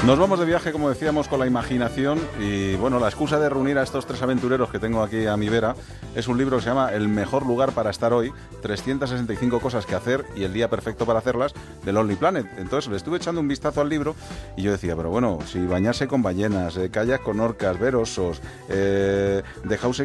Nos vamos de viaje, como decíamos, con la imaginación y bueno, la excusa de reunir a estos tres aventureros que tengo aquí a mi vera es un libro que se llama El mejor lugar para estar hoy, 365 cosas que hacer y el día perfecto para hacerlas de Lonely Planet. Entonces le estuve echando un vistazo al libro y yo decía, pero bueno, si bañarse con ballenas, eh, kayak con orcas, ver osos, eh,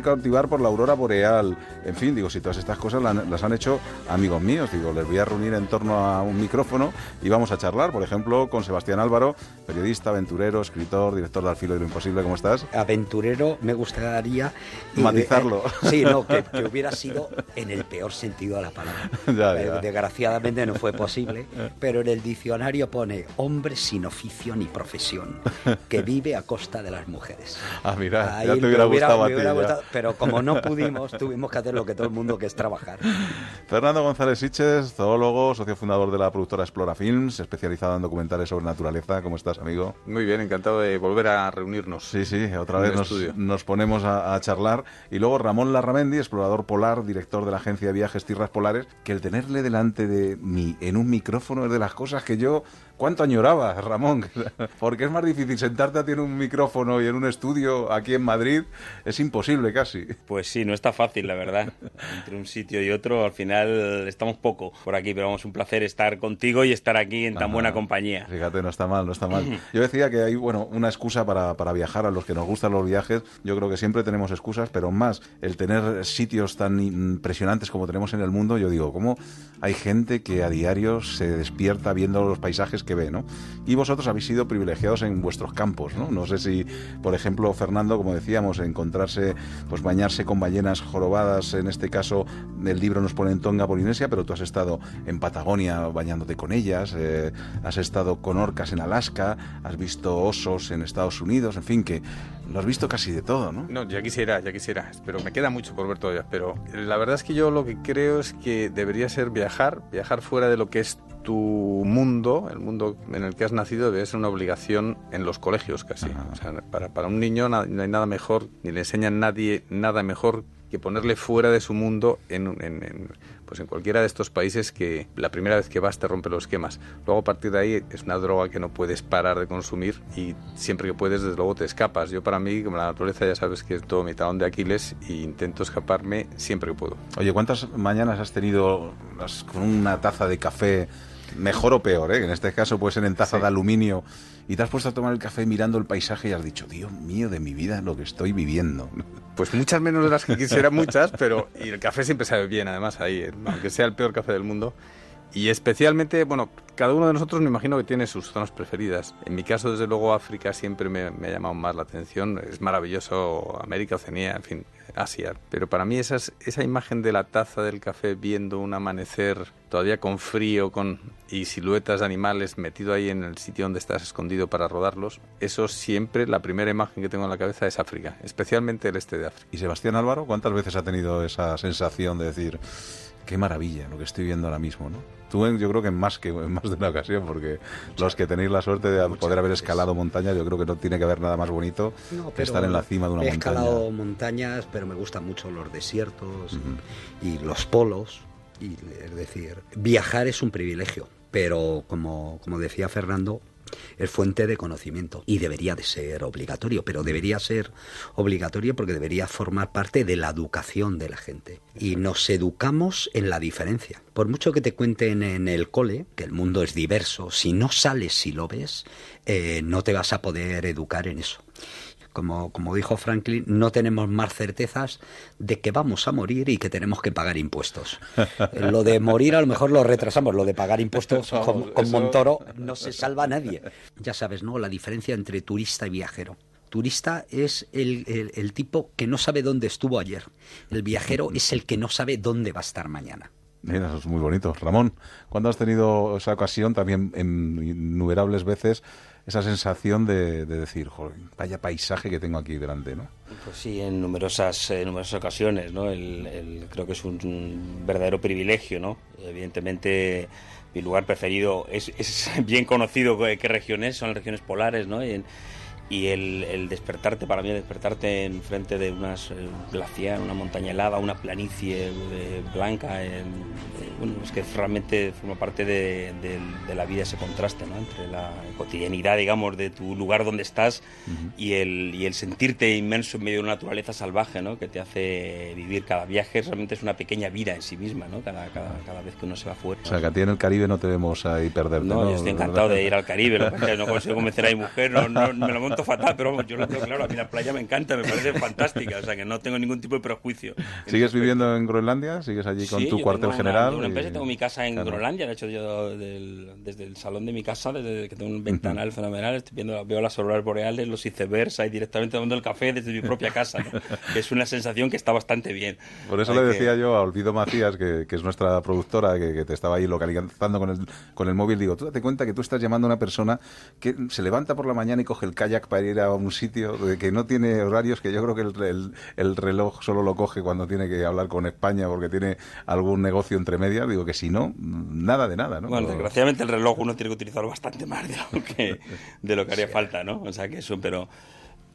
cautivar por la aurora boreal, en fin, digo, si todas estas cosas la- las han hecho amigos míos, digo, les voy a reunir en torno a un micrófono y vamos a charlar, por ejemplo, con Sebastián Álvaro, periodista, aventurero, escritor, director de Al filo de lo imposible, ¿cómo estás? aventurero me gustaría y- Matizarlo. eh, sí, no, que, que hubiera sido en el peor sentido de la palabra. Ya, Eh, ya. Desgraciadamente no fue posible, pero en el diccionario pone hombre sin oficio ni profesión, que vive a costa de las mujeres. Ah, mira, Ahí ya te hubiera, gustado a ti. gustado, pero como no pudimos, tuvimos que hacer lo que todo el mundo que es trabajar. Fernando González Siches, zoólogo, socio fundador de la productora Explora Films, especializado en documentales sobre naturaleza. ¿Cómo estás, amigo? Muy bien, encantado de volver a reunirnos. Sí, sí, otra vez nos ponemos a, a charlar. Y luego Ramón Larramendi, explorador polar, director de la agencia de viajes Tierras Polares, que el tenerle delante de mí en un micrófono es de las cosas que yo... ¿Cuánto añoraba, Ramón? Porque es más difícil sentarte a ti en un micrófono y en un estudio aquí en Madrid. Es imposible casi. Pues sí, no está fácil, la verdad. Entre un sitio y otro, al final estamos poco por aquí, pero vamos, un placer estar contigo y estar aquí en tan Ajá. buena compañía. Fíjate, no está mal, no está mal. Yo decía que hay, bueno, una excusa para, para viajar a los que nos gustan los viajes. Yo creo que siempre tenemos excusas, pero más el tener sitios tan impresionantes como tenemos en el mundo. Yo digo, ¿cómo hay gente que a diario se despierta viendo los paisajes que ve, ¿no? Y vosotros habéis sido privilegiados en vuestros campos, ¿no? No sé si, por ejemplo, Fernando, como decíamos, encontrarse, pues bañarse con ballenas jorobadas, en este caso el libro nos pone en Tonga, Polinesia, pero tú has estado en Patagonia bañándote con ellas, eh, has estado con orcas en Alaska, has visto osos en Estados Unidos, en fin, que lo has visto casi de todo, ¿no? No, ya quisiera, ya quisiera, pero me queda mucho por ver todavía. Pero la verdad es que yo lo que creo es que debería ser viajar, viajar fuera de lo que es tu mundo, el mundo en el que has nacido, debería ser una obligación en los colegios casi. O sea, para, para un niño no hay nada mejor, ni le enseña a nadie nada mejor que ponerle fuera de su mundo en, un- en- en, pues en cualquiera de estos países que la primera vez que vas te rompe los esquemas. Luego a partir de ahí es una droga que no puedes parar de consumir y siempre que puedes desde luego te escapas. Yo para mí, como la naturaleza ya sabes que es todo mi talón de Aquiles e intento escaparme siempre que puedo. Oye, ¿cuántas mañanas has tenido con una taza de café, mejor o peor, eh? en este caso puede ser en taza de aluminio, y te has puesto a tomar el café mirando el paisaje y has dicho, Dios mío de mi vida, lo que estoy viviendo? Pues muchas menos de las que quisiera, muchas, pero y el café siempre sabe bien, además, ahí, eh, aunque sea el peor café del mundo. Y especialmente, bueno, cada uno de nosotros me imagino que tiene sus zonas preferidas. En mi caso, desde luego, África siempre me, me ha llamado más la atención. Es maravilloso América, Oceanía, en fin, Asia. Pero para mí esas, esa imagen de la taza del café viendo un amanecer todavía con frío con, y siluetas de animales metido ahí en el sitio donde estás escondido para rodarlos, eso siempre, la primera imagen que tengo en la cabeza es África, especialmente el este de África. ¿Y Sebastián Álvaro cuántas veces ha tenido esa sensación de decir, qué maravilla lo que estoy viendo ahora mismo, ¿no? Tú en- yo creo que en más que en más de una ocasión, porque los que tenéis la suerte de poder haber escalado montañas, yo creo que no tiene que haber nada más bonito No, que estar en la cima de una he montaña. escalado montañas, pero me gustan mucho los desiertos y los polos. Y, es decir, viajar es un privilegio, pero como, como decía Fernando, es fuente de conocimiento y debería de ser obligatorio, pero debería ser obligatorio porque debería formar parte de la educación de la gente. Y nos educamos en la diferencia. Por mucho que te cuenten en el cole que el mundo es diverso, si no sales y lo ves, eh, no te vas a poder educar en eso. Como, como dijo Franklin, no tenemos más certezas de que vamos a morir y que tenemos que pagar impuestos. Lo de morir a lo mejor lo retrasamos, lo de pagar impuestos Vamos, con, con eso- Montoro no se salva a nadie. Ya sabes, ¿no? La diferencia entre turista y viajero. Turista es el, el- el tipo que no sabe dónde estuvo ayer. El viajero es el que no sabe dónde va a estar mañana. Mira, eso es muy bonito. Ramón, ¿cuándo has tenido esa ocasión también en innumerables veces esa sensación de, de decir, "Joder, vaya paisaje que tengo aquí delante, ¿no? Pues sí, en numerosas, eh, numerosas ocasiones, ¿no? El, creo que es un, verdadero privilegio, ¿no? Evidentemente, mi lugar preferido es, es bien conocido qué, qué regiones, son las regiones polares, ¿no? En- y el, el despertarte, para mí, despertarte en frente de unas eh, glaciar, una montaña helada, una planicie eh, blanca, eh, bueno, es que realmente forma parte de, de- de la vida ese contraste, ¿no? Entre la cotidianidad, digamos, de tu lugar donde estás y el, y el sentirte inmerso en medio de una naturaleza salvaje, ¿no? Que te hace vivir cada viaje, realmente es una pequeña vida en sí misma, ¿no? Cada, cada, cada vez que uno se va fuera. O sea, que a ti en el Caribe no te vemos ahí perderte, ¿no? No, yo estoy encantado de ir al Caribe, no consigo convencer a mi mujer, no, no- me lo monto fatal, pero vamos, yo lo tengo claro, a mí la playa me encanta, me parece fantástica, o sea que no tengo ningún tipo de prejuicio. ¿Sigues viviendo en Groenlandia? ¿Sigues allí con Sí, tu yo cuartel tengo general? Una, una y- empresa, tengo mi casa en Claro. Groenlandia, de hecho yo del- desde el salón de mi casa, desde que tengo un ventanal fenomenal, estoy viendo, veo las auroras boreales, los icebergs ahí directamente tomando el café desde mi propia casa, ¿no? que es una sensación que está bastante bien. Por eso le que- decía yo a Olvido Macías, que, que es nuestra productora, que, que te estaba ahí localizando con el, con el móvil, digo, tú date cuenta que tú estás llamando a una persona que se levanta por la mañana y coge el kayak para ir a un sitio de que no tiene horarios, que yo creo que el, el- el reloj solo lo coge cuando tiene que hablar con España porque tiene algún negocio entre medias. Digo que si no, nada de nada, ¿no? Bueno, Pero- desgraciadamente el reloj uno tiene que utilizarlo bastante más de lo que, de lo que haría falta, ¿no? O sea que eso, pero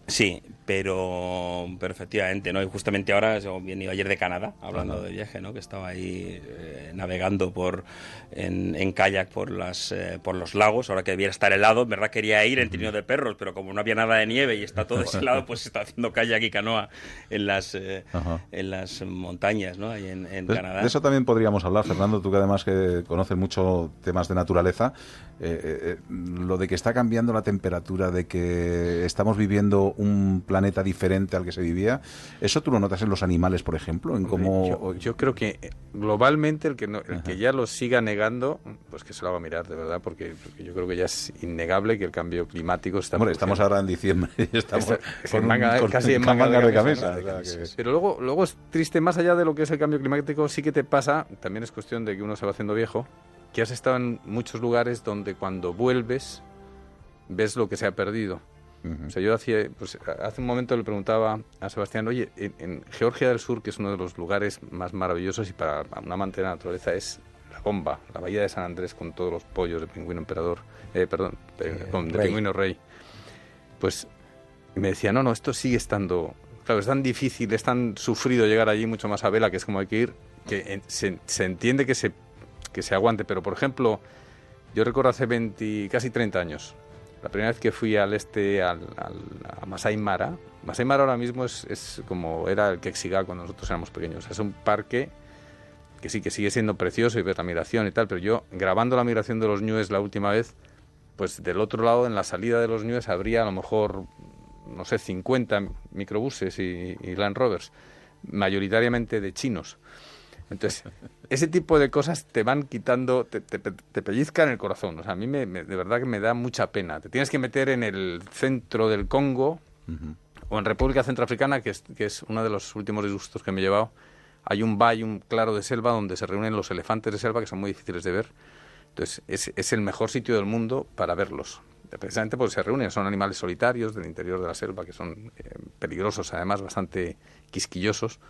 sí, pero, pero efectivamente, ¿no? Y justamente ahora, yo venido ayer de Canadá, hablando de viaje, ¿no? Que estaba ahí eh, navegando por en, en kayak por las eh, por los lagos, ahora que debiera estar helado, en verdad quería ir en trineo de perros, pero como no había nada de nieve y está todo helado, pues está haciendo kayak y canoa en las eh, en las montañas, ¿no? Ahí en, en De, Canadá. de eso también podríamos hablar, Fernando, tú que además que conoces mucho temas de naturaleza, eh, eh, eh, lo de que está cambiando la temperatura, de que estamos viviendo un planeta diferente al que se vivía, ¿eso tú lo notas en los animales, por ejemplo? En cómo... Yo, yo creo que eh, globalmente el que no- el que ya lo siga negando, pues que se lo haga mirar de verdad, porque, porque yo creo que ya es innegable que el cambio climático está. Hombre, estamos ahora en diciembre y estamos Está- con en manga- con- casi en manga de Pero luego, luego es triste, más allá de lo que es el cambio climático, sí que te pasa, también es cuestión de que uno se va haciendo viejo, que has estado en muchos lugares donde cuando vuelves ves lo que se ha perdido. O sea, yo hacía, pues, hace un momento le preguntaba a Sebastián, oye, en, en Georgia del Sur, que es uno de los lugares más maravillosos y para un amante de la naturaleza es la bomba, la bahía de San Andrés con todos los pollos de pingüino emperador, eh, perdón, eh, con- de rey. pingüino rey. Pues me decía, no, no, esto sigue estando... Claro, es tan difícil, es tan sufrido llegar allí, mucho más a vela, que es como hay que ir, que se, se entiende que se, que se aguante. Pero, por ejemplo, yo recuerdo hace 20, casi 30 años, la primera vez que fui al este, al, a Masai Mara, Masai Mara ahora mismo es, como era el Kexiga cuando nosotros éramos pequeños. Es un parque que sí, que sigue siendo precioso y ver la migración y tal, pero yo grabando la migración de los ñues la última vez, pues del otro lado, en la salida de los ñues, habría a lo mejor, no sé, 50 microbuses y Land Rovers, mayoritariamente de chinos. Entonces, ese tipo de cosas te van quitando, te, te, te pellizcan el corazón. O sea, a mí me, me- de verdad que me da mucha pena. Te tienes que meter en el centro del Congo o en República Centroafricana, que es, que es uno de los últimos disgustos que me he llevado. Hay un valle, un claro de selva donde se reúnen los elefantes de selva, que son muy difíciles de ver. Entonces, es, es el mejor sitio del mundo para verlos. Precisamente porque se reúnen, son animales solitarios del interior de la selva, que son eh, peligrosos, además bastante quisquillosos.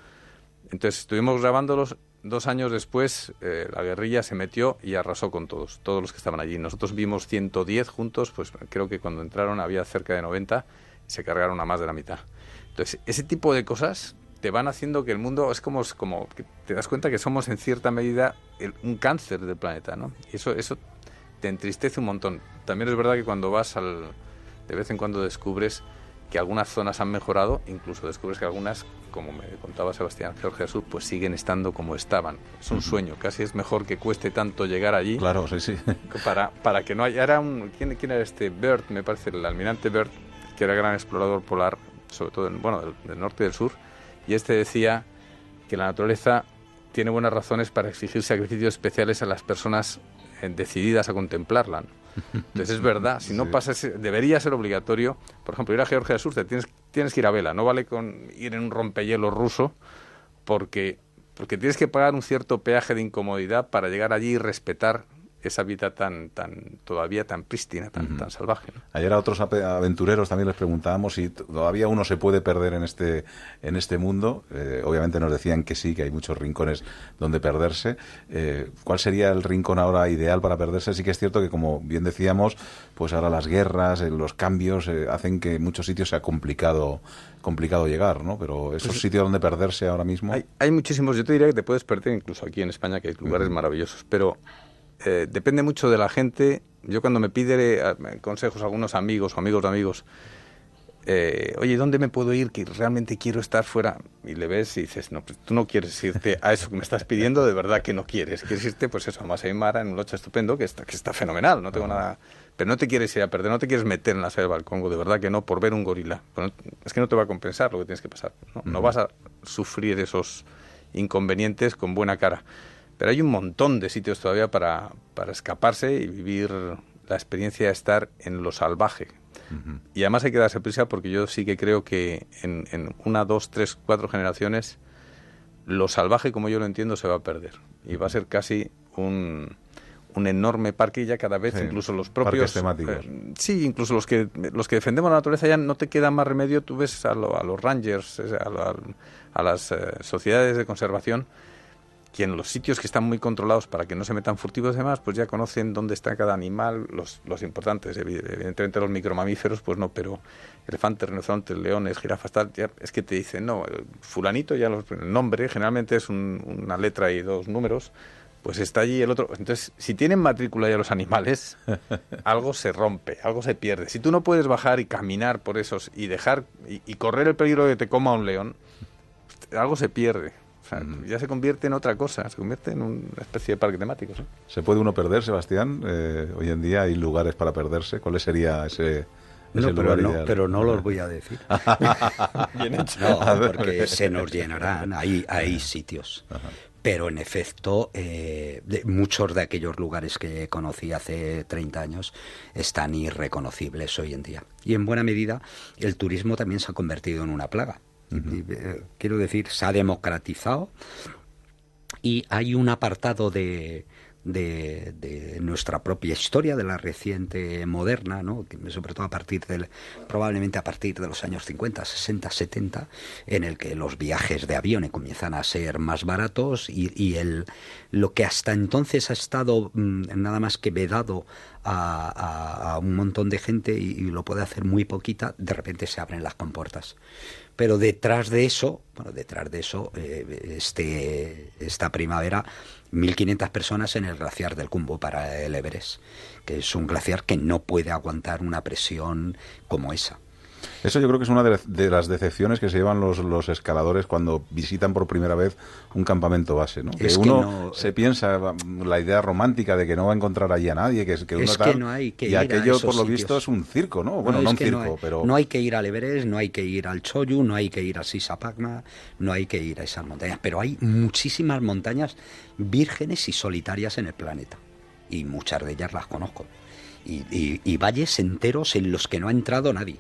Entonces estuvimos grabándolos, dos años después eh, la guerrilla se metió y arrasó con todos, todos los que estaban allí. Nosotros vimos 110 juntos, pues creo que cuando entraron había cerca de 90 y se cargaron a más de la mitad. Entonces, ese tipo de cosas te van haciendo que el mundo es como, como te das cuenta que somos en cierta medida un cáncer del planeta, ¿no? Y eso, eso te entristece un montón. También es verdad que cuando vas al... de vez en cuando descubres que algunas zonas han mejorado, incluso descubres que algunas, como me contaba Sebastián Georgia Sur, pues siguen estando como estaban. Es un sueño, casi es mejor que cueste tanto llegar allí. Claro, sí, sí. Para, para que no haya... Era un, ¿quién, ¿Quién era este? Bird, me parece, el almirante Bird, que era gran explorador polar, sobre todo en, bueno, del, del norte y del sur, y este decía que la naturaleza tiene buenas razones para exigir sacrificios especiales a las personas eh, decididas a contemplarla. ¿no? Entonces es verdad, si no pasa, ese- debería ser obligatorio, por ejemplo, ir a Georgia del Sur, te tienes, tienes que ir a vela, no vale con ir en un rompehielo ruso, porque, porque tienes que pagar un cierto peaje de incomodidad para llegar allí y respetar esa vida tan, tan todavía tan prístina, tan, tan salvaje. ¿no? Ayer a otros aventureros también les preguntábamos si todavía uno se puede perder en este, en este mundo. Eh, obviamente nos decían que sí, que hay muchos rincones donde perderse. Eh, ¿Cuál sería el rincón ahora ideal para perderse? Sí que es cierto que, como bien decíamos, pues ahora las guerras, eh, los cambios eh, hacen que en muchos sitios sea complicado, complicado llegar, ¿no? Pero esos Pues- sitios donde perderse ahora mismo... Hay, hay muchísimos, yo te diría que te puedes perder incluso aquí en España, que hay lugares maravillosos, pero eh, depende mucho de la gente. Yo cuando me pide eh, consejos a algunos amigos o amigos de amigos, eh, oye, ¿dónde me puedo ir? Que realmente quiero estar fuera. Y le ves y dices, no, pues tú no quieres irte a eso que me estás pidiendo, de verdad que no quieres. Quieres irte, pues eso, a Masai Mara, en un locha estupendo, que está, que está fenomenal, no tengo nada... Pero no te quieres ir a perder, no te quieres meter en la selva del Congo, de verdad que no, por ver un gorila. Es que no te va a compensar lo que tienes que pasar. No, No vas a sufrir esos inconvenientes con buena cara. Pero hay un montón de sitios todavía para, para escaparse y vivir la experiencia de estar en lo salvaje. Y además hay que darse prisa porque yo sí que creo que en, en una, dos, tres, cuatro generaciones lo salvaje como yo lo entiendo se va a perder. Y va a ser casi un, un enorme parque y ya cada vez Sí, incluso los propios... temáticos. eh, sí, incluso los que, los que defendemos la naturaleza ya no te queda más remedio. Tú ves a, lo- a los rangers, a, lo- a las eh, sociedades de conservación que en los sitios que están muy controlados para que no se metan furtivos y demás, pues ya conocen dónde está cada animal, los, los importantes, evi- evidentemente los micromamíferos, pues no, pero elefantes, rinocerontes, leones, jirafas, tal, ya es que te dicen, no, el fulanito ya los, el nombre generalmente es un- una letra y dos números, pues está allí el otro. Entonces, si tienen matrícula ya los animales, algo se rompe, algo se pierde. Si tú no puedes bajar y caminar por esos y dejar y, y correr el peligro de que te coma un león, algo se pierde. Ya se convierte en otra cosa, se convierte en una especie de parque temático. ¿sí? ¿Se puede uno perder, Sebastián? Eh, hoy en día hay lugares para perderse. ¿Cuál sería ese, No, pero lugar no, pero no los voy a decir. Bien hecho. No, porque se nos llenarán. Hay, hay sitios. Pero en efecto, eh, de- muchos de aquellos lugares que conocí hace 30 años están irreconocibles hoy en día. Y en buena medida, el turismo también se ha convertido en una plaga. Eh, quiero decir, se ha democratizado y hay un apartado de, de, nuestra propia historia, de la reciente moderna, ¿no? sobre todo a partir del, probablemente a partir de los años 50, 60, 70, en el que los viajes de avión comienzan a ser más baratos y, el, lo que hasta entonces ha estado mm, nada más que vedado a, un montón de gente y, y lo puede hacer muy poquita, de repente se abren las compuertas. Pero detrás de eso, bueno, detrás de eso, eh, este, esta primavera, 1.500 personas en el glaciar del Cumbo para el Everest, que es un glaciar que no puede aguantar una presión como esa. Eso yo creo que es una de, de las decepciones que se llevan los, los escaladores cuando visitan por primera vez un campamento base, ¿no? Que Es que uno no- se piensa mm, la idea romántica de que no va a encontrar allí a nadie, que, que uno Es que no hay que y ir a aquello por lo sitios. visto es un circo, ¿no? Bueno, no, es un circo, hay, pero no hay que ir al Everest, no hay que ir al Choyu, no hay que ir a Sisapagma, no hay que ir a esas montañas. Pero hay muchísimas montañas vírgenes y solitarias en el planeta. Y muchas de ellas las conozco. Y, y- y valles enteros en los que no ha entrado nadie.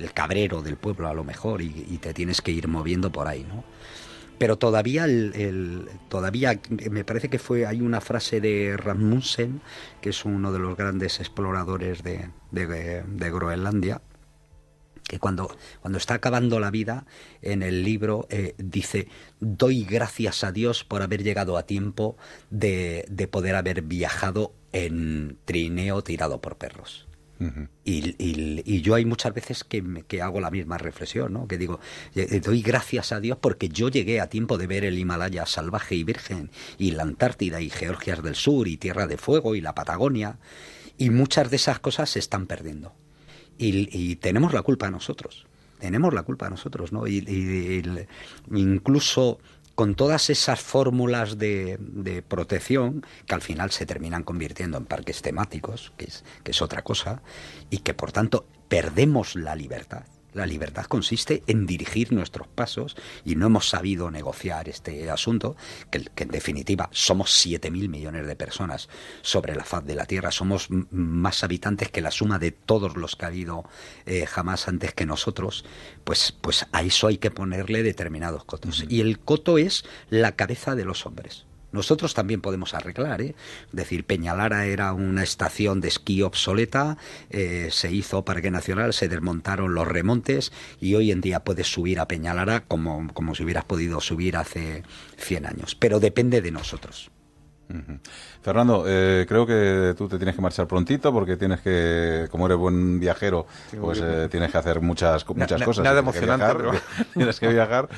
El cabrero del pueblo a lo mejor, y, te tienes que ir moviendo por ahí, ¿no? Pero todavía, el, todavía me parece que fue hay una frase de Rasmussen, que es uno de los grandes exploradores de, de- de Groenlandia, que cuando, cuando está acabando la vida en el libro eh, dice, doy gracias a Dios por haber llegado a tiempo de, de poder haber viajado en trineo tirado por perros. Y, yo hay muchas veces que, hago la misma reflexión, ¿no? Que digo, eh, doy gracias a Dios porque yo llegué a tiempo de ver el Himalaya salvaje y virgen, y la Antártida y Georgias del Sur y Tierra de Fuego y la Patagonia, y muchas de esas cosas se están perdiendo. Y, y tenemos la culpa nosotros, tenemos la culpa nosotros, ¿no? Y, incluso con todas esas fórmulas de, protección que al final se terminan convirtiendo en parques temáticos, que es, que es otra cosa, y que por tanto perdemos la libertad. La libertad consiste en dirigir nuestros pasos y no hemos sabido negociar este asunto, que, que en definitiva somos 7.000 millones de personas sobre la faz de la Tierra, somos más habitantes que la suma de todos los que ha habido eh, jamás antes que nosotros, pues, pues a eso hay que ponerle determinados cotos. Y el coto es la cabeza de los hombres. Nosotros también podemos arreglar, ¿eh? Es decir, Peñalara era una estación de esquí obsoleta, eh, se hizo Parque Nacional, se desmontaron los remontes y hoy en día puedes subir a Peñalara como, como si hubieras podido subir hace 100 años. Pero depende de nosotros. Fernando, eh, creo que tú te tienes que marchar prontito porque tienes que, como eres buen viajero, pues que- eh, tienes que hacer muchas, muchas na- cosas. nada Tienes que emocionante, viajar, pero- Tienes que viajar.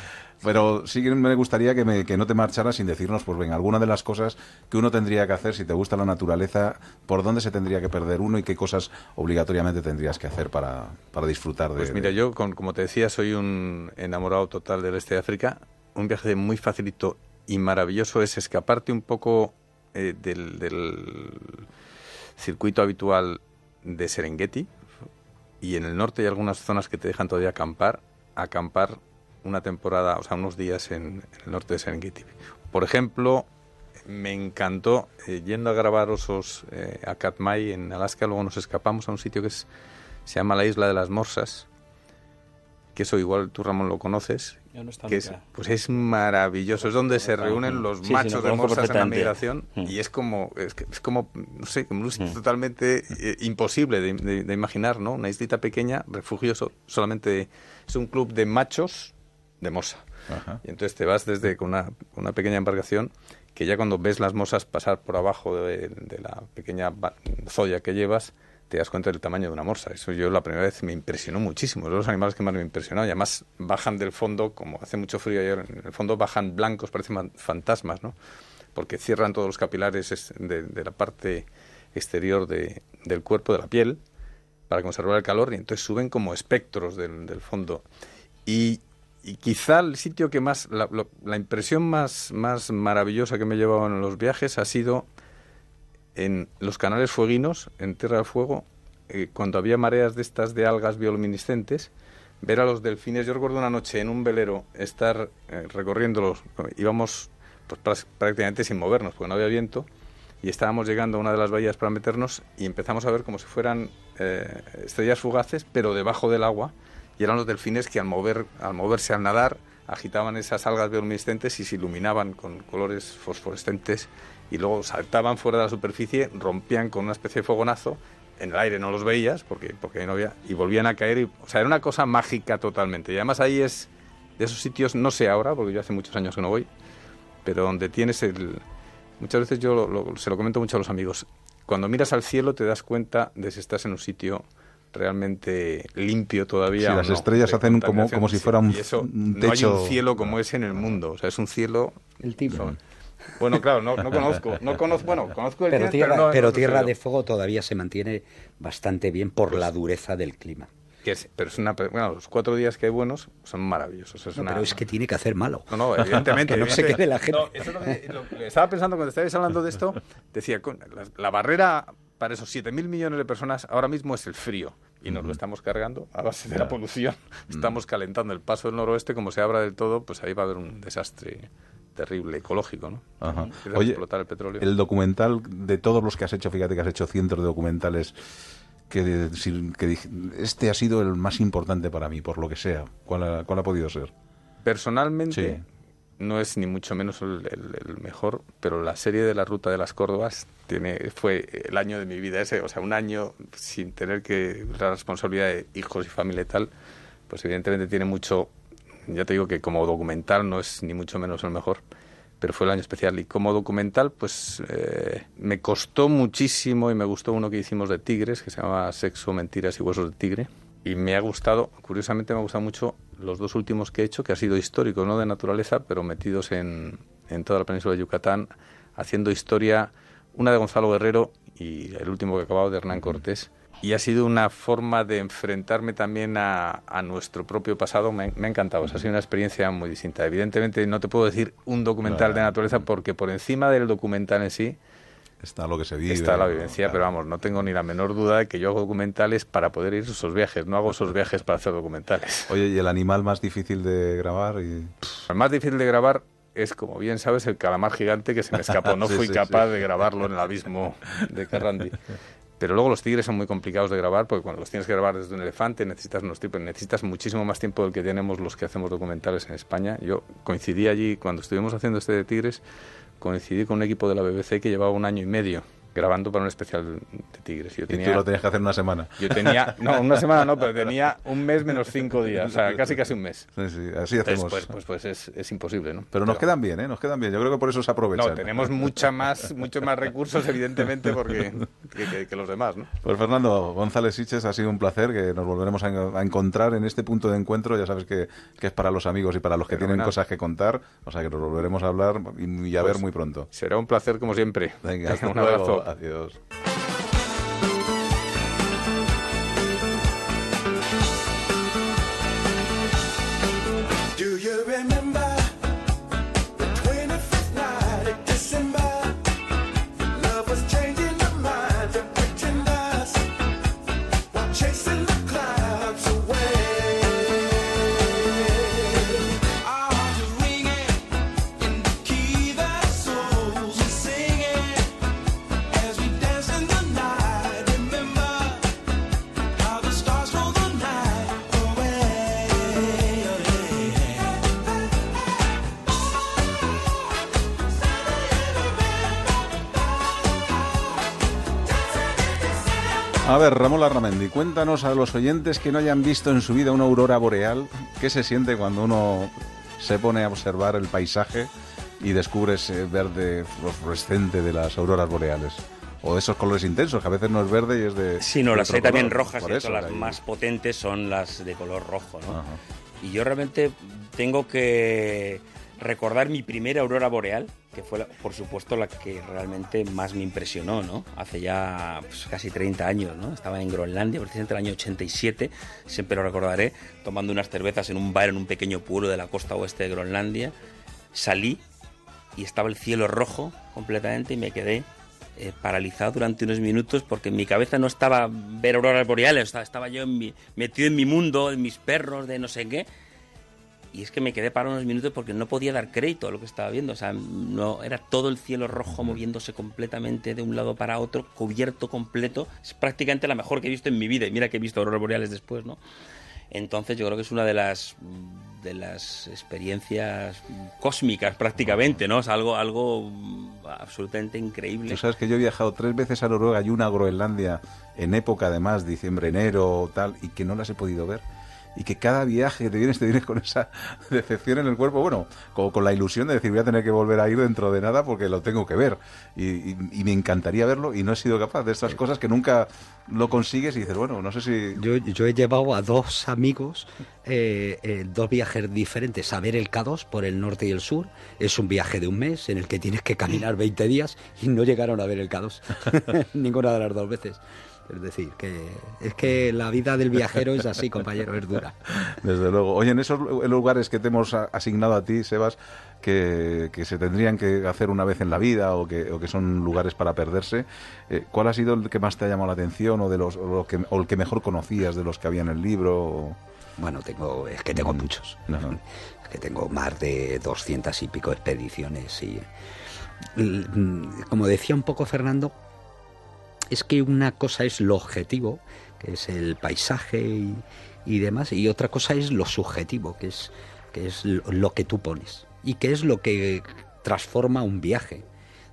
Pero sí que me gustaría que, me- que no te marcharas sin decirnos, pues venga, alguna de las cosas que uno tendría que hacer si te gusta la naturaleza, por dónde se tendría que perder uno y qué cosas obligatoriamente tendrías que hacer para, para disfrutar de... Pues mira, de- yo, con- como te decía, soy un enamorado total del este de África. Un viaje muy facilito y maravilloso es escaparte un poco eh, del, del circuito habitual de Serengeti. Y en el norte hay algunas zonas que te dejan todavía acampar. Acampar una temporada, o sea, unos días en, en el norte de Serengeti. Por ejemplo, me encantó eh, yendo a grabar osos eh, a Katmai en Alaska. Luego nos escapamos a un sitio que es, se llama la Isla de las Morsas que eso igual tú Ramón lo conoces, Yo no que es, pues es maravilloso, es donde se reúnen los Sí, machos de morsas en la migración Mm. y es como, es, como, no sé, como un sitio totalmente eh, imposible de, de- de imaginar, ¿no? Una islita pequeña, refugio so- solamente, es un club de machos de mosa. Y entonces te vas desde con una, una pequeña embarcación que ya cuando ves las mosas pasar por abajo de, de la pequeña zoya que llevas, te das cuenta del tamaño de una morsa. Eso yo la primera vez me impresionó muchísimo. Es de los animales que más me impresionó. Y además bajan del fondo, como hace mucho frío ayer, en el fondo bajan blancos, parecen fantasmas, ¿no? Porque cierran todos los capilares es- de, de la parte exterior de- del cuerpo, de la piel, para conservar el calor, y entonces suben como espectros del, del fondo. Y, y quizá el sitio que más, la, impresión más, más maravillosa que me he llevado en los viajes ha sido en los canales fueguinos, en Tierra del Fuego, eh, cuando había mareas de estas de algas bioluminiscentes, ver a los delfines. Yo recuerdo una noche en un velero estar eh, recorriéndolos, íbamos pues, prácticamente sin movernos porque no había viento, y estábamos llegando a una de las bahías para meternos y empezamos a ver como si fueran eh, estrellas fugaces, pero debajo del agua, y eran los delfines que al, mover, al moverse, al nadar, agitaban esas algas bioluminiscentes y se iluminaban con colores fosforescentes y luego saltaban fuera de la superficie, rompían con una especie de fogonazo, en el aire no los veías porque, porque no había, y volvían a caer, y, o sea, era una cosa mágica totalmente. Y además ahí es, de esos sitios, no sé ahora, porque yo hace muchos años que no voy, pero donde tienes el... Muchas veces yo lo- lo- se lo comento mucho a los amigos, cuando miras al cielo te das cuenta de si estás en un sitio realmente limpio todavía. Sí, las no, estrellas hacen como- como si fuera un- y eso, un No hay un cielo como ese en el mundo, o sea, es un cielo... El Tíbet. Bueno, claro, no, no conozco, no conozco, bueno, conozco el Pero Tierra, no- pero no tierra de Fuego todavía se mantiene bastante bien por la dureza del clima. Que es- pero es una, bueno, los cuatro días que hay buenos son maravillosos. Es No, una- pero es que tiene que hacer malo. No, no, evidentemente. que no se quede la gente. No, eso es lo que, lo que estaba pensando cuando estabais hablando de esto. Decía, con- la, la barrera para esos 7.000 millones de personas ahora mismo es el frío. Y nos lo estamos cargando a base de la polución. Estamos calentando el paso del noroeste. Como se abra del todo, pues ahí va a haber un desastre terrible ecológico, ¿no? Ajá. Oye, explotar el petróleo. el documental de todos los que has hecho, fíjate que has hecho cientos de documentales, que, que este ha sido el más importante para mí, por lo que sea. ¿Cuál ha, cuál ha podido ser? Personalmente, Sí. No es ni mucho menos el, mejor, pero la serie de la Ruta de las Córdobas fue el año de mi vida ese, o sea, un año sin tener que la responsabilidad de hijos y familia y tal, pues evidentemente tiene mucho, ya te digo que como documental no es ni mucho menos el mejor, pero fue el año especial. Y como documental, pues eh, me costó muchísimo y me gustó uno que hicimos de tigres, que se llama Sexo, Mentiras y Huesos de Tigre. Y me ha gustado, curiosamente me ha gustado mucho los dos últimos que he hecho, que ha sido históricos, no de naturaleza, pero metidos en, en toda la península de Yucatán, haciendo historia, una de Gonzalo Guerrero y el último que he acabado de Hernán Cortés. Y ha sido una forma de enfrentarme también a, a nuestro propio pasado. Me, me ha encantado, o sea, ha sido una experiencia muy distinta. Evidentemente no te puedo decir un documental de naturaleza porque por encima del documental en sí, Está lo que se vive. Está la vivencia, pero vamos, no tengo ni la menor duda de que yo hago documentales para poder ir a esos viajes, no hago esos viajes para hacer documentales. Oye, ¿y el animal más difícil de grabar? Y... El más difícil de grabar es, como bien sabes, el calamar gigante que se me escapó. No Sí, fui sí, capaz sí. de grabarlo en el abismo de Carrandi. Pero luego los tigres son muy complicados de grabar porque cuando los tienes que grabar desde un elefante necesitas unos tipos, necesitas muchísimo más tiempo del que tenemos los que hacemos documentales en España. Yo coincidí allí cuando estuvimos haciendo este de tigres, coincidí con un equipo de la BBC que llevaba un año y medio grabando para un especial de tigres. Yo Y tú lo tenías que hacer una semana. Yo tenía, no, una semana no, pero tenía un mes menos cinco días, o sea, casi casi un mes. Sí, sí, así hacemos. pues, pues, pues es, es imposible, ¿no? Pero nos quedan bien, ¿eh? Nos quedan bien. Yo creo que por eso se aprovechan. No, tenemos mucha más, muchos más recursos, evidentemente, porque que, que- que los demás, ¿no? Pues Fernando González Siches, ha sido un placer que nos volveremos a, en- a encontrar en este punto de encuentro. Ya sabes que, que es para los amigos y para los que tienen cosas que contar. O sea que nos volveremos a hablar y, y a ver Pues muy pronto. Será un placer como siempre. Venga, hasta un abrazo. Adiós. Ver, Ramón Larramendi, cuéntanos a los oyentes que no hayan visto en su vida una aurora boreal, ¿qué se siente cuando uno se pone a observar el paisaje y descubre ese verde fluorescente de las auroras boreales? O esos colores intensos, que a veces no es verde y es de... Sí, no, de las hay también rojas, Por y eso, las más potentes son las de color rojo, ¿no? Y yo realmente tengo que recordar mi primera aurora boreal, que fue, por supuesto, la que realmente más me impresionó, ¿no? Hace ya pues, casi 30 años, ¿no? Estaba en Groenlandia, precisamente el año 87, siempre lo recordaré, tomando unas cervezas en un bar en un pequeño pueblo de la costa oeste de Groenlandia. Salí y estaba el cielo rojo completamente y me quedé eh, paralizado durante unos minutos porque en mi cabeza no estaba ver auroras boreales, estaba, yo metido en mi mundo, en mis perros, de no sé qué. Y es que me quedé parado unos minutos porque no podía dar crédito a lo que estaba viendo. O sea, no, era todo el cielo rojo moviéndose completamente de un lado para otro, cubierto completo. Es prácticamente la mejor que he visto en mi vida. Y mira que he visto auroras boreales después, ¿no? Entonces yo creo que es una de las de las experiencias cósmicas prácticamente, ¿no? Es algo algo absolutamente increíble. Tú sabes que yo he viajado tres veces a Noruega y una a Groenlandia en época además, diciembre, enero, tal, y que no las he podido ver. Y que cada viaje que te vienes, te vienes con esa decepción en el cuerpo, bueno, con, con la ilusión de decir voy a tener que volver a ir dentro de nada porque lo tengo que ver. Y, y- y me encantaría verlo y no he sido capaz de estas cosas que nunca lo consigues y dices, bueno, no sé si... Yo, yo he llevado a dos amigos, eh, eh, dos viajes diferentes, a ver el K2 por el norte y el sur. Es un viaje de un mes en el que tienes que caminar 20 días y no llegaron a ver el K2. Ninguna de las dos veces. Es decir, que es que la vida del viajero es así, compañero, es dura. Desde luego. Oye, en esos lu- lugares que te hemos asignado a ti, Sebas, que, que se tendrían que hacer una vez en la vida o que, o que son lugares para perderse, eh, ¿cuál ha sido el que más te ha llamado la atención o, de los, o, lo que, o el que mejor conocías de los que había en el libro? o- Bueno, tengo, es que tengo muchos. Es que tengo más de 200 y pico expediciones y mm, como decía un poco Fernando, es que una cosa es lo objetivo, que es el paisaje y, demás, y otra cosa es lo subjetivo, que es, que es lo, que tú pones y que es lo que transforma un viaje.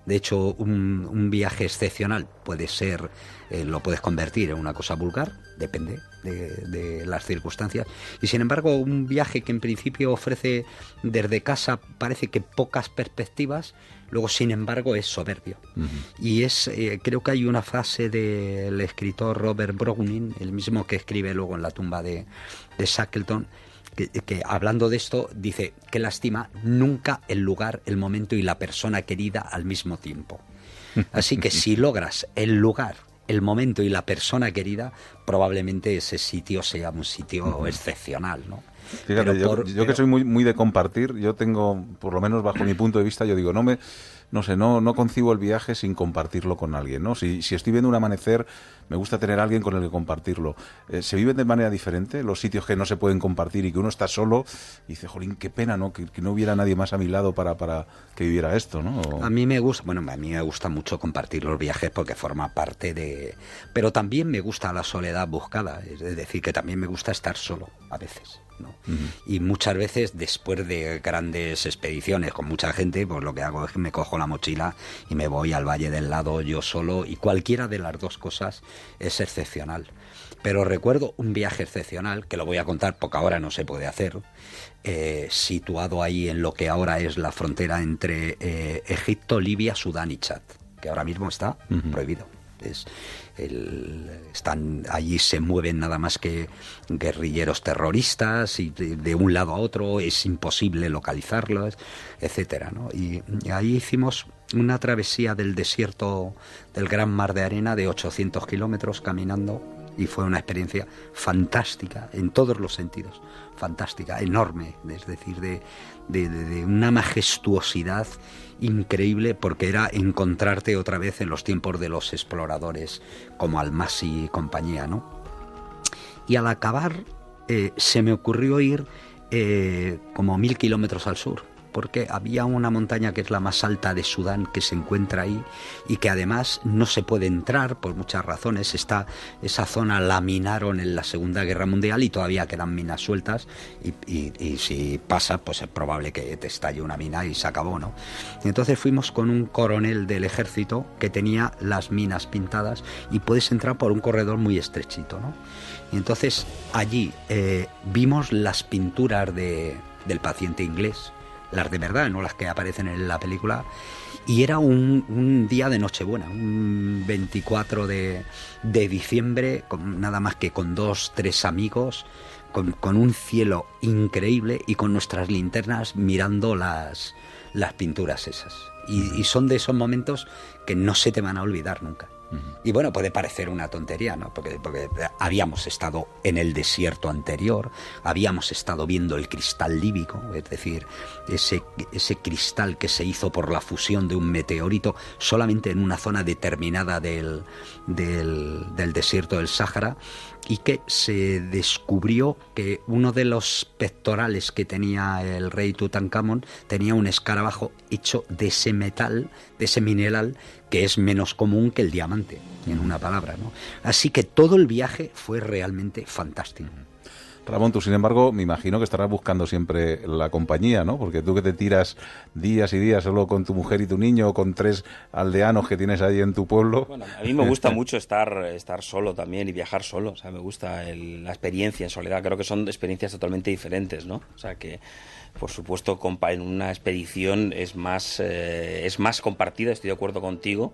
De hecho, un, un viaje excepcional puede ser, eh, lo puedes convertir en una cosa vulgar, depende de, de las circunstancias. Y sin embargo, un viaje que en principio ofrece desde casa parece que pocas perspectivas, luego sin embargo es soberbio. Y es, eh, creo que hay una frase del escritor Robert Browning, el mismo que escribe luego en la tumba de, de Shackleton, que, que hablando de esto dice que lástima nunca el lugar, el momento y la persona querida al mismo tiempo. Así que si logras el lugar, el momento y la persona querida, probablemente ese sitio sea un sitio excepcional, ¿no? Fíjate, yo, por- yo pero- que soy muy, muy de compartir, yo tengo, por lo menos bajo mi punto de vista, yo digo, no me, no sé, no, no concibo el viaje sin compartirlo con alguien, ¿no? Si, si estoy viendo un amanecer, me gusta tener a alguien con el que compartirlo. Eh, ¿Se viven de manera diferente los sitios que no se pueden compartir y que uno está solo y dice, jolín, qué pena, ¿no? Que, que no hubiera nadie más a mi lado para, para que viviera esto, ¿no? O- A mí me gusta, bueno, a mí me gusta mucho compartir los viajes porque forma parte de... Pero también me gusta la soledad buscada, es decir, que también me gusta estar solo a veces. ¿No? Y muchas veces después de grandes expediciones con mucha gente, pues lo que hago es que me cojo la mochila y me voy al valle del lado yo solo y cualquiera de las dos cosas es excepcional. Pero recuerdo un viaje excepcional, que lo voy a contar porque ahora no se puede hacer, eh, situado ahí en lo que ahora es la frontera entre eh, Egipto, Libia, Sudán y Chad, que ahora mismo está prohibido. El- están allí se mueven nada más que guerrilleros terroristas y de, de un lado a otro es imposible localizarlos, etcétera, ¿no? Y, y ahí hicimos una travesía del desierto del Gran Mar de Arena de 800 kilómetros caminando y fue una experiencia fantástica en todos los sentidos, fantástica, enorme, es decir, de, de- una majestuosidad increíble porque era encontrarte otra vez en los tiempos de los exploradores como Almasi y compañía, ¿no? Y al acabar eh, se me ocurrió ir eh, como mil kilómetros al sur, porque había una montaña que es la más alta de Sudán que se encuentra ahí y que además no se puede entrar por muchas razones. Está, esa zona la minaron en la Segunda Guerra Mundial y todavía quedan minas sueltas y, si pasa pues es probable que te estalle una mina y se acabó, entonces fuimos con un coronel del ejército que tenía las minas pintadas y puedes entrar por un corredor muy estrechito, ¿no? Y entonces allí eh, vimos las pinturas de, del paciente inglés, las de verdad, no las que aparecen en la película. Y era un, un día de Nochebuena, un 24 de, de diciembre, con, nada más que con dos, tres amigos, con, con un cielo increíble y con nuestras linternas mirando las, las pinturas esas. Y, y son de esos momentos que no se te van a olvidar nunca. Y bueno, puede parecer una tontería, ¿no? Porque, porque habíamos estado en el desierto anterior, habíamos estado viendo el cristal líbico, es decir, ese, ese cristal que se hizo por la fusión de un meteorito solamente en una zona determinada del, del, del desierto del Sáhara y que se descubrió que uno de los pectorales que tenía el rey Tutankamón tenía un escarabajo hecho de ese metal, de ese mineral que es menos común que el diamante, en una palabra, ¿no? Así que todo el viaje fue realmente fantástico. Ramón, tú sin embargo, me imagino que estarás buscando siempre la compañía, ¿no? Porque tú que te tiras días y días solo con tu mujer y tu niño o con tres aldeanos que tienes ahí en tu pueblo. Bueno, a mí me gusta mucho estar, estar solo también y viajar solo. O sea, me gusta el- la experiencia en soledad. Creo que son experiencias totalmente diferentes, ¿no? O sea, que por supuesto en una expedición es más, eh, es más compartida, estoy de acuerdo contigo.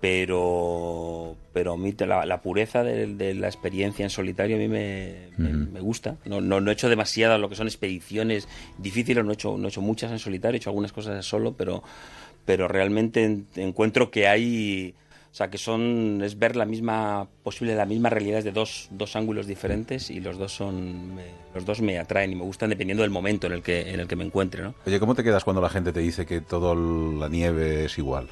Pero, pero a mí la, la pureza de, de la experiencia en solitario a mí me, me- Ujú. me gusta. No, no, no he hecho demasiadas lo que son expediciones difíciles, no he hecho, no he hecho muchas en solitario, he hecho algunas cosas solo, pero, pero realmente en- encuentro que hay, sea, que son, es ver la misma, posible la misma realidad de dos, dos ángulos diferentes y los dos son, me- los dos me atraen y me gustan dependiendo del momento en el que, en el que me encuentre, ¿no? Oye, ¿cómo te quedas cuando la gente te dice que toda la nieve es igual?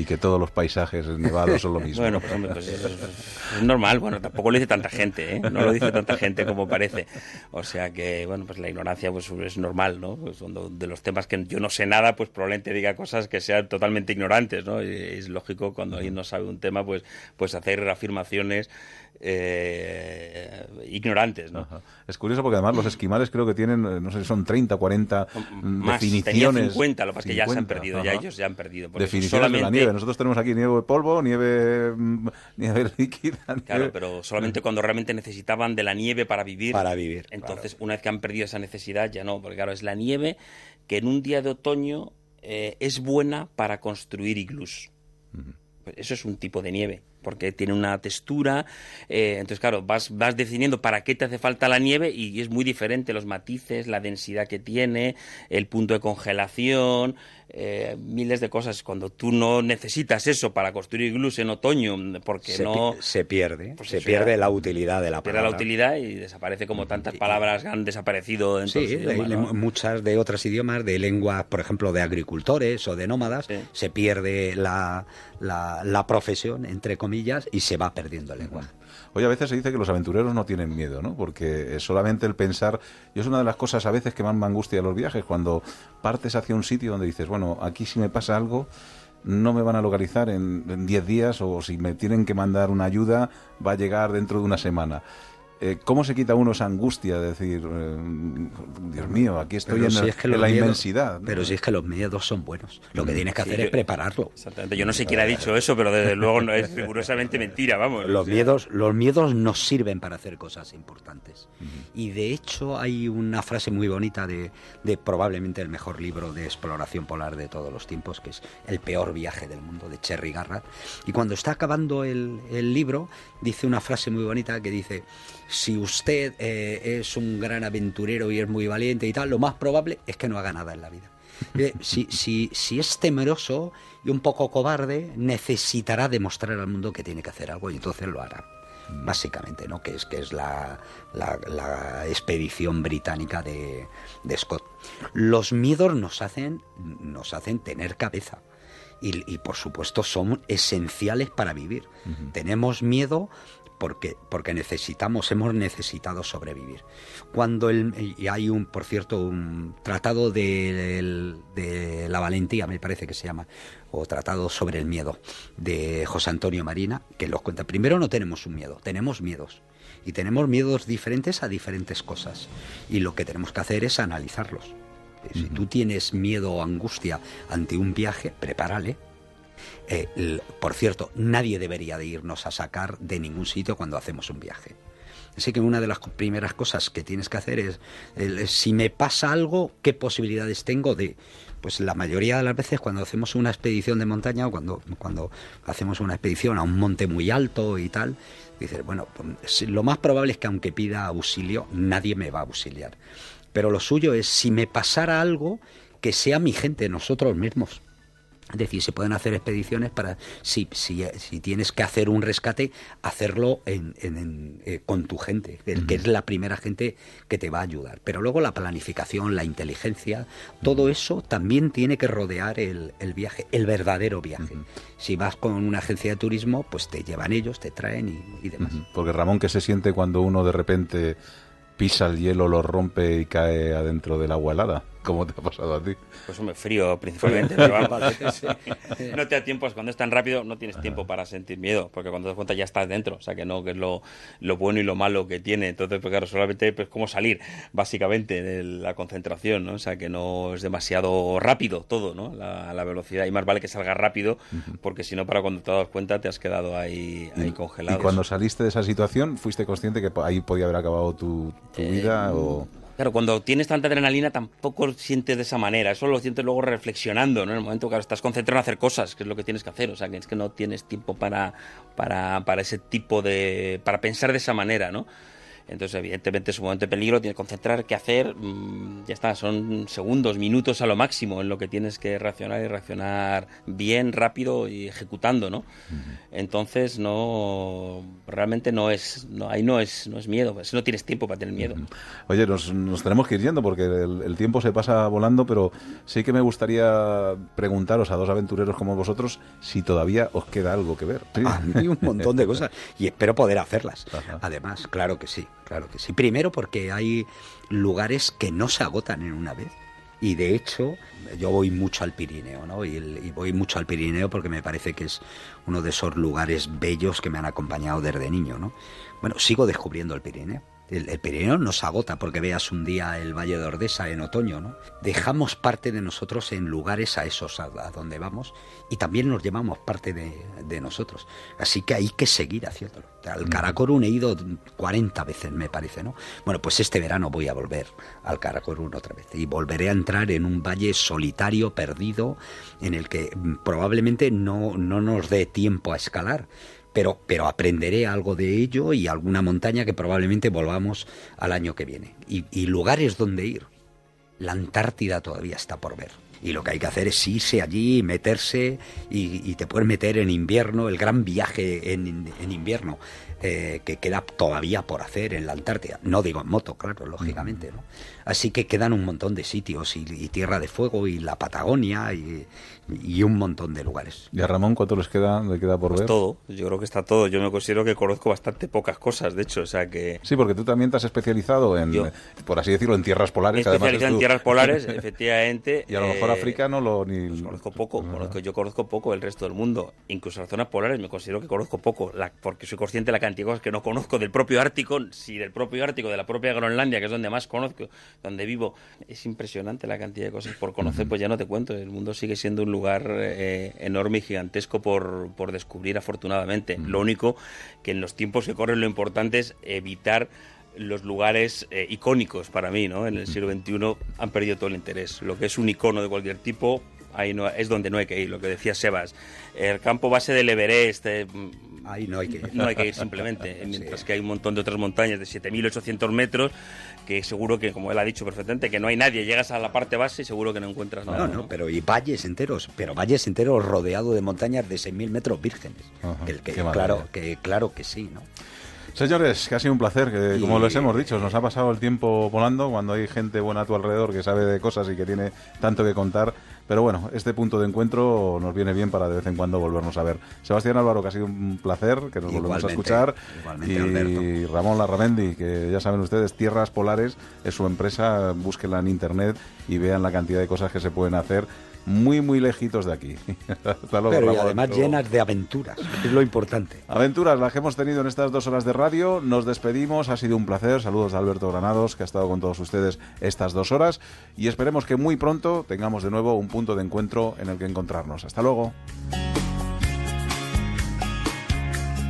Y que todos los paisajes nevados son lo mismo. Bueno, pues hombre, pues es, es normal. Bueno, tampoco lo dice tanta gente, ¿eh? No lo dice tanta gente como parece. O sea que, bueno, pues la ignorancia pues es normal, ¿no? Pues cuando de los temas que yo no sé nada, pues probablemente diga cosas que sean totalmente ignorantes, ¿no? Es lógico cuando alguien no sabe un tema, pues, pues hacer afirmaciones eh, ignorantes, ¿no? Es curioso porque además los esquimales creo que tienen, eh, no sé, son 30, 40 Más, tenía definiciones. 50, lo que pasa es que ya se han 50, perdido, ya ellos ya han perdido. Definiciones de la nieve. Nosotros tenemos aquí nieve de polvo, nieve, mm, nieve líquida. Claro, pero solamente cuando realmente necesitaban de la nieve para vivir. Para vivir, Entonces, una vez que han perdido esa necesidad, ya no, porque claro, es la nieve que en un día de otoño eh, es buena para construir iglús. Eso es un tipo de nieve. Porque tiene una textura. eh, entonces, claro, vas, vas definiendo para qué te hace falta la nieve y es muy diferente los matices, la densidad que tiene, el punto de congelación, eh, miles de cosas. Cuando tú no necesitas eso para construir iglús en otoño, porque se, no... pi- se pierde, Pues se eso pierde la utilidad de la pierde la palabra. utilidad y desaparece como tantas palabras han desaparecido en Sí, idiomas, ¿no? muchas de otras idiomas, de lenguas, por ejemplo, de agricultores o de nómadas, se pierde la, la, la profesión, entre comillas, y se va perdiendo el lenguaje. Oye, a veces se dice que los aventureros no tienen miedo, ¿no? Porque solamente el pensar... Y es una de las cosas a veces que más me angustia los viajes, cuando partes hacia un sitio donde dices, bueno, aquí si me pasa algo, no me van a localizar en 10 días o si me tienen que mandar una ayuda, va a llegar dentro de una semana. Eh, ¿Cómo se quita uno esa angustia de decir, eh, Dios mío, aquí estoy Pero en, si el- es que en los la miedos- inmensidad? ¿no? Pero si es que los miedos son buenos. Lo que tienes que Sí, hacer yo- es prepararlo. Exactamente. Yo no sé quién ha dicho eso, pero desde luego no es rigurosamente mentira, vamos. Los miedos, los miedos nos sirven para hacer cosas importantes. Y de hecho hay una frase muy bonita de, de probablemente el mejor libro de exploración polar de todos los tiempos, que es El peor viaje del mundo, de Cherry Garrett. Y cuando está acabando el, el libro, dice una frase muy bonita que dice, si usted eh, es un gran aventurero y es muy valiente y tal, lo más probable es que no haga nada en la vida. Eh, Si, si, si es temeroso y un poco cobarde, necesitará demostrar al mundo que tiene que hacer algo y entonces lo hará. Básicamente, ¿no? Que es, que es la, la- la expedición británica de, de Scott. Los miedos nos hacen, nos hacen tener cabeza. Y, y, por supuesto son esenciales para vivir. Tenemos miedo porque, porque necesitamos, hemos necesitado sobrevivir. Cuando el, y hay un, por cierto, un tratado de, de la valentía, me parece que se llama, o tratado sobre el miedo, de José Antonio Marina, que los cuenta. Primero no tenemos un miedo, tenemos miedos. Y tenemos miedos diferentes a diferentes cosas. Y lo que tenemos que hacer es analizarlos. Si tú tienes miedo o angustia ante un viaje, prepárale. Eh, por cierto, nadie debería de irnos a sacar de ningún sitio cuando hacemos un viaje. Así que una de las primeras cosas que tienes que hacer es, si me pasa algo, ¿qué posibilidades tengo de...? Pues la mayoría de las veces cuando hacemos una expedición de montaña o cuando, cuando hacemos una expedición a un monte muy alto y tal, dices, bueno, pues, lo más probable es que aunque pida auxilio, nadie me va a auxiliar. Pero lo suyo es, si me pasara algo, que sea mi gente, nosotros mismos. Es decir, se pueden hacer expediciones para, si, si, si tienes que hacer un rescate, hacerlo en, en- en, eh, con tu gente, el que es la primera gente que te va a ayudar. Pero luego la planificación, la inteligencia, todo eso también tiene que rodear el, el viaje, el verdadero viaje. Si vas con una agencia de turismo, pues te llevan ellos, te traen y, y demás. Porque Ramón, ¿qué se siente cuando uno de repente pisa el hielo, lo rompe y cae adentro del agua helada? ¿Cómo te ha pasado a ti? Pues hombre, frío principalmente. pero vamos, no te da tiempo, cuando es tan rápido no tienes tiempo para sentir miedo, porque cuando te das cuenta ya estás dentro, o sea que no, que es lo, lo bueno y lo malo que tiene. Entonces, pues claro, solamente pues cómo salir, básicamente, de la concentración, ¿no? O sea que no es demasiado rápido todo, ¿no? La, la velocidad, y más vale que salga rápido, porque si no, para cuando te das cuenta te has quedado ahí, ahí Y congelado. cuando saliste de esa situación, ¿fuiste consciente que ahí podía haber acabado tu, tu Eh, vida? O... Claro, cuando tienes tanta adrenalina tampoco sientes de esa manera, eso lo sientes luego reflexionando, ¿no? En el momento que estás concentrado en hacer cosas, que es lo que tienes que hacer, o sea, que es que no tienes tiempo para, para, para ese tipo de... para pensar de esa manera, ¿no? Entonces, evidentemente, es un momento de peligro, tienes que concentrar, qué hacer, mm, ya está, son segundos, minutos a lo máximo en lo que tienes que reaccionar y reaccionar bien, rápido y ejecutando, ¿no? Entonces, no, realmente no es, no, ahí no es, no es miedo, pues no tienes tiempo para tener miedo. Oye, nos, nos tenemos que ir yendo porque el, el tiempo se pasa volando, pero sí que me gustaría preguntaros a dos aventureros como vosotros si todavía os queda algo que ver. Sí. A mí un montón de cosas y espero poder hacerlas. Además, claro que sí, claro que sí. Primero porque hay lugares que no se agotan en una vez. Y de hecho, yo voy mucho al Pirineo, ¿no? Y, voy mucho al Pirineo porque me parece que es uno de esos lugares bellos que me han acompañado desde niño, ¿no? Bueno, sigo descubriendo el Pirineo. El, el Pirineo no se agota porque veas un día el Valle de Ordesa en otoño, ¿no? Dejamos parte de nosotros en lugares a esos a, a donde vamos y también nos llevamos parte de, de nosotros. Así que hay que seguir haciéndolo. Al Karakorum he ido 40 veces, me parece, ¿no? Bueno, pues este verano voy a volver al Karakorum otra vez y volveré a entrar en un valle solitario, perdido, en el que mm, probablemente no, no nos dé tiempo a escalar, pero, pero aprenderé algo de ello y alguna montaña que probablemente volvamos al año que viene. Y, lugares donde ir. La Antártida todavía está por ver. Y lo que hay que hacer es irse allí, meterse y, te puedes meter en invierno, el gran viaje en, en invierno eh, que queda todavía por hacer en la Antártida. No digo en moto, claro, lógicamente. ¿no? Así que quedan un montón de sitios y, y Tierra de Fuego y la Patagonia y, y un montón de lugares. ¿Y a Ramón cuánto les queda, le queda por Pues ver? todo, yo creo que está todo. Yo me considero que conozco bastante pocas cosas, de hecho, o sea que... Sí, porque tú también te has especializado en, por así decirlo, en tierras polares. Me además en tierras polares, efectivamente. y a lo mejor eh, África no lo ni... Conozco poco, conozco, yo conozco poco el resto del mundo. Incluso las zonas polares me considero que conozco poco, la- porque soy consciente de la cantidad de cosas que no conozco del propio Ártico, si del propio Ártico, de la propia Groenlandia, que es donde más conozco, donde vivo. Es impresionante la cantidad de cosas por conocer, pues ya no te cuento. El mundo sigue siendo un lugar eh, enorme y gigantesco por, por descubrir, afortunadamente. Lo único que en los tiempos que corren lo importante es evitar los lugares eh, icónicos para mí, ¿no? En el siglo XXI han perdido todo el interés. Lo que es un icono de cualquier tipo, ahí no, es donde no hay que ir, lo que decía Sebas. El campo base del Everest, eh, ahí no hay que ir. No hay que ir simplemente, mientras que hay un montón de otras montañas de 7.800 metros que seguro que, como él ha dicho perfectamente, que no hay nadie. Llegas a la parte base y seguro que no encuentras nada. No, no, pero y valles enteros, pero valles enteros rodeados de montañas de 6.000 metros vírgenes. Que- claro, que, claro que sí, ¿no? Señores, que ha sido un placer, que Y- como les hemos dicho, nos ha pasado el tiempo volando cuando hay gente buena a tu alrededor que sabe de cosas y que tiene tanto que contar. Pero bueno, este punto de encuentro nos viene bien para de vez en cuando volvernos a ver. Sebastián Álvaro, que ha sido un placer, que nos volvemos a Igualmente, escuchar. igualmente, y. Ramón Larramendi, que ya saben ustedes, Tierras Polares es su empresa, búsquenla en internet y vean la cantidad de cosas que se pueden hacer muy, muy lejitos de aquí. Hasta luego, Pero y además llenas de aventuras, es lo importante. Aventuras las que hemos tenido en estas dos horas de radio. Nos despedimos, ha sido un placer. Saludos de Alberto Granados, que ha estado con todos ustedes estas dos horas. Y esperemos que muy pronto tengamos de nuevo un punto de encuentro en el que encontrarnos. Hasta luego.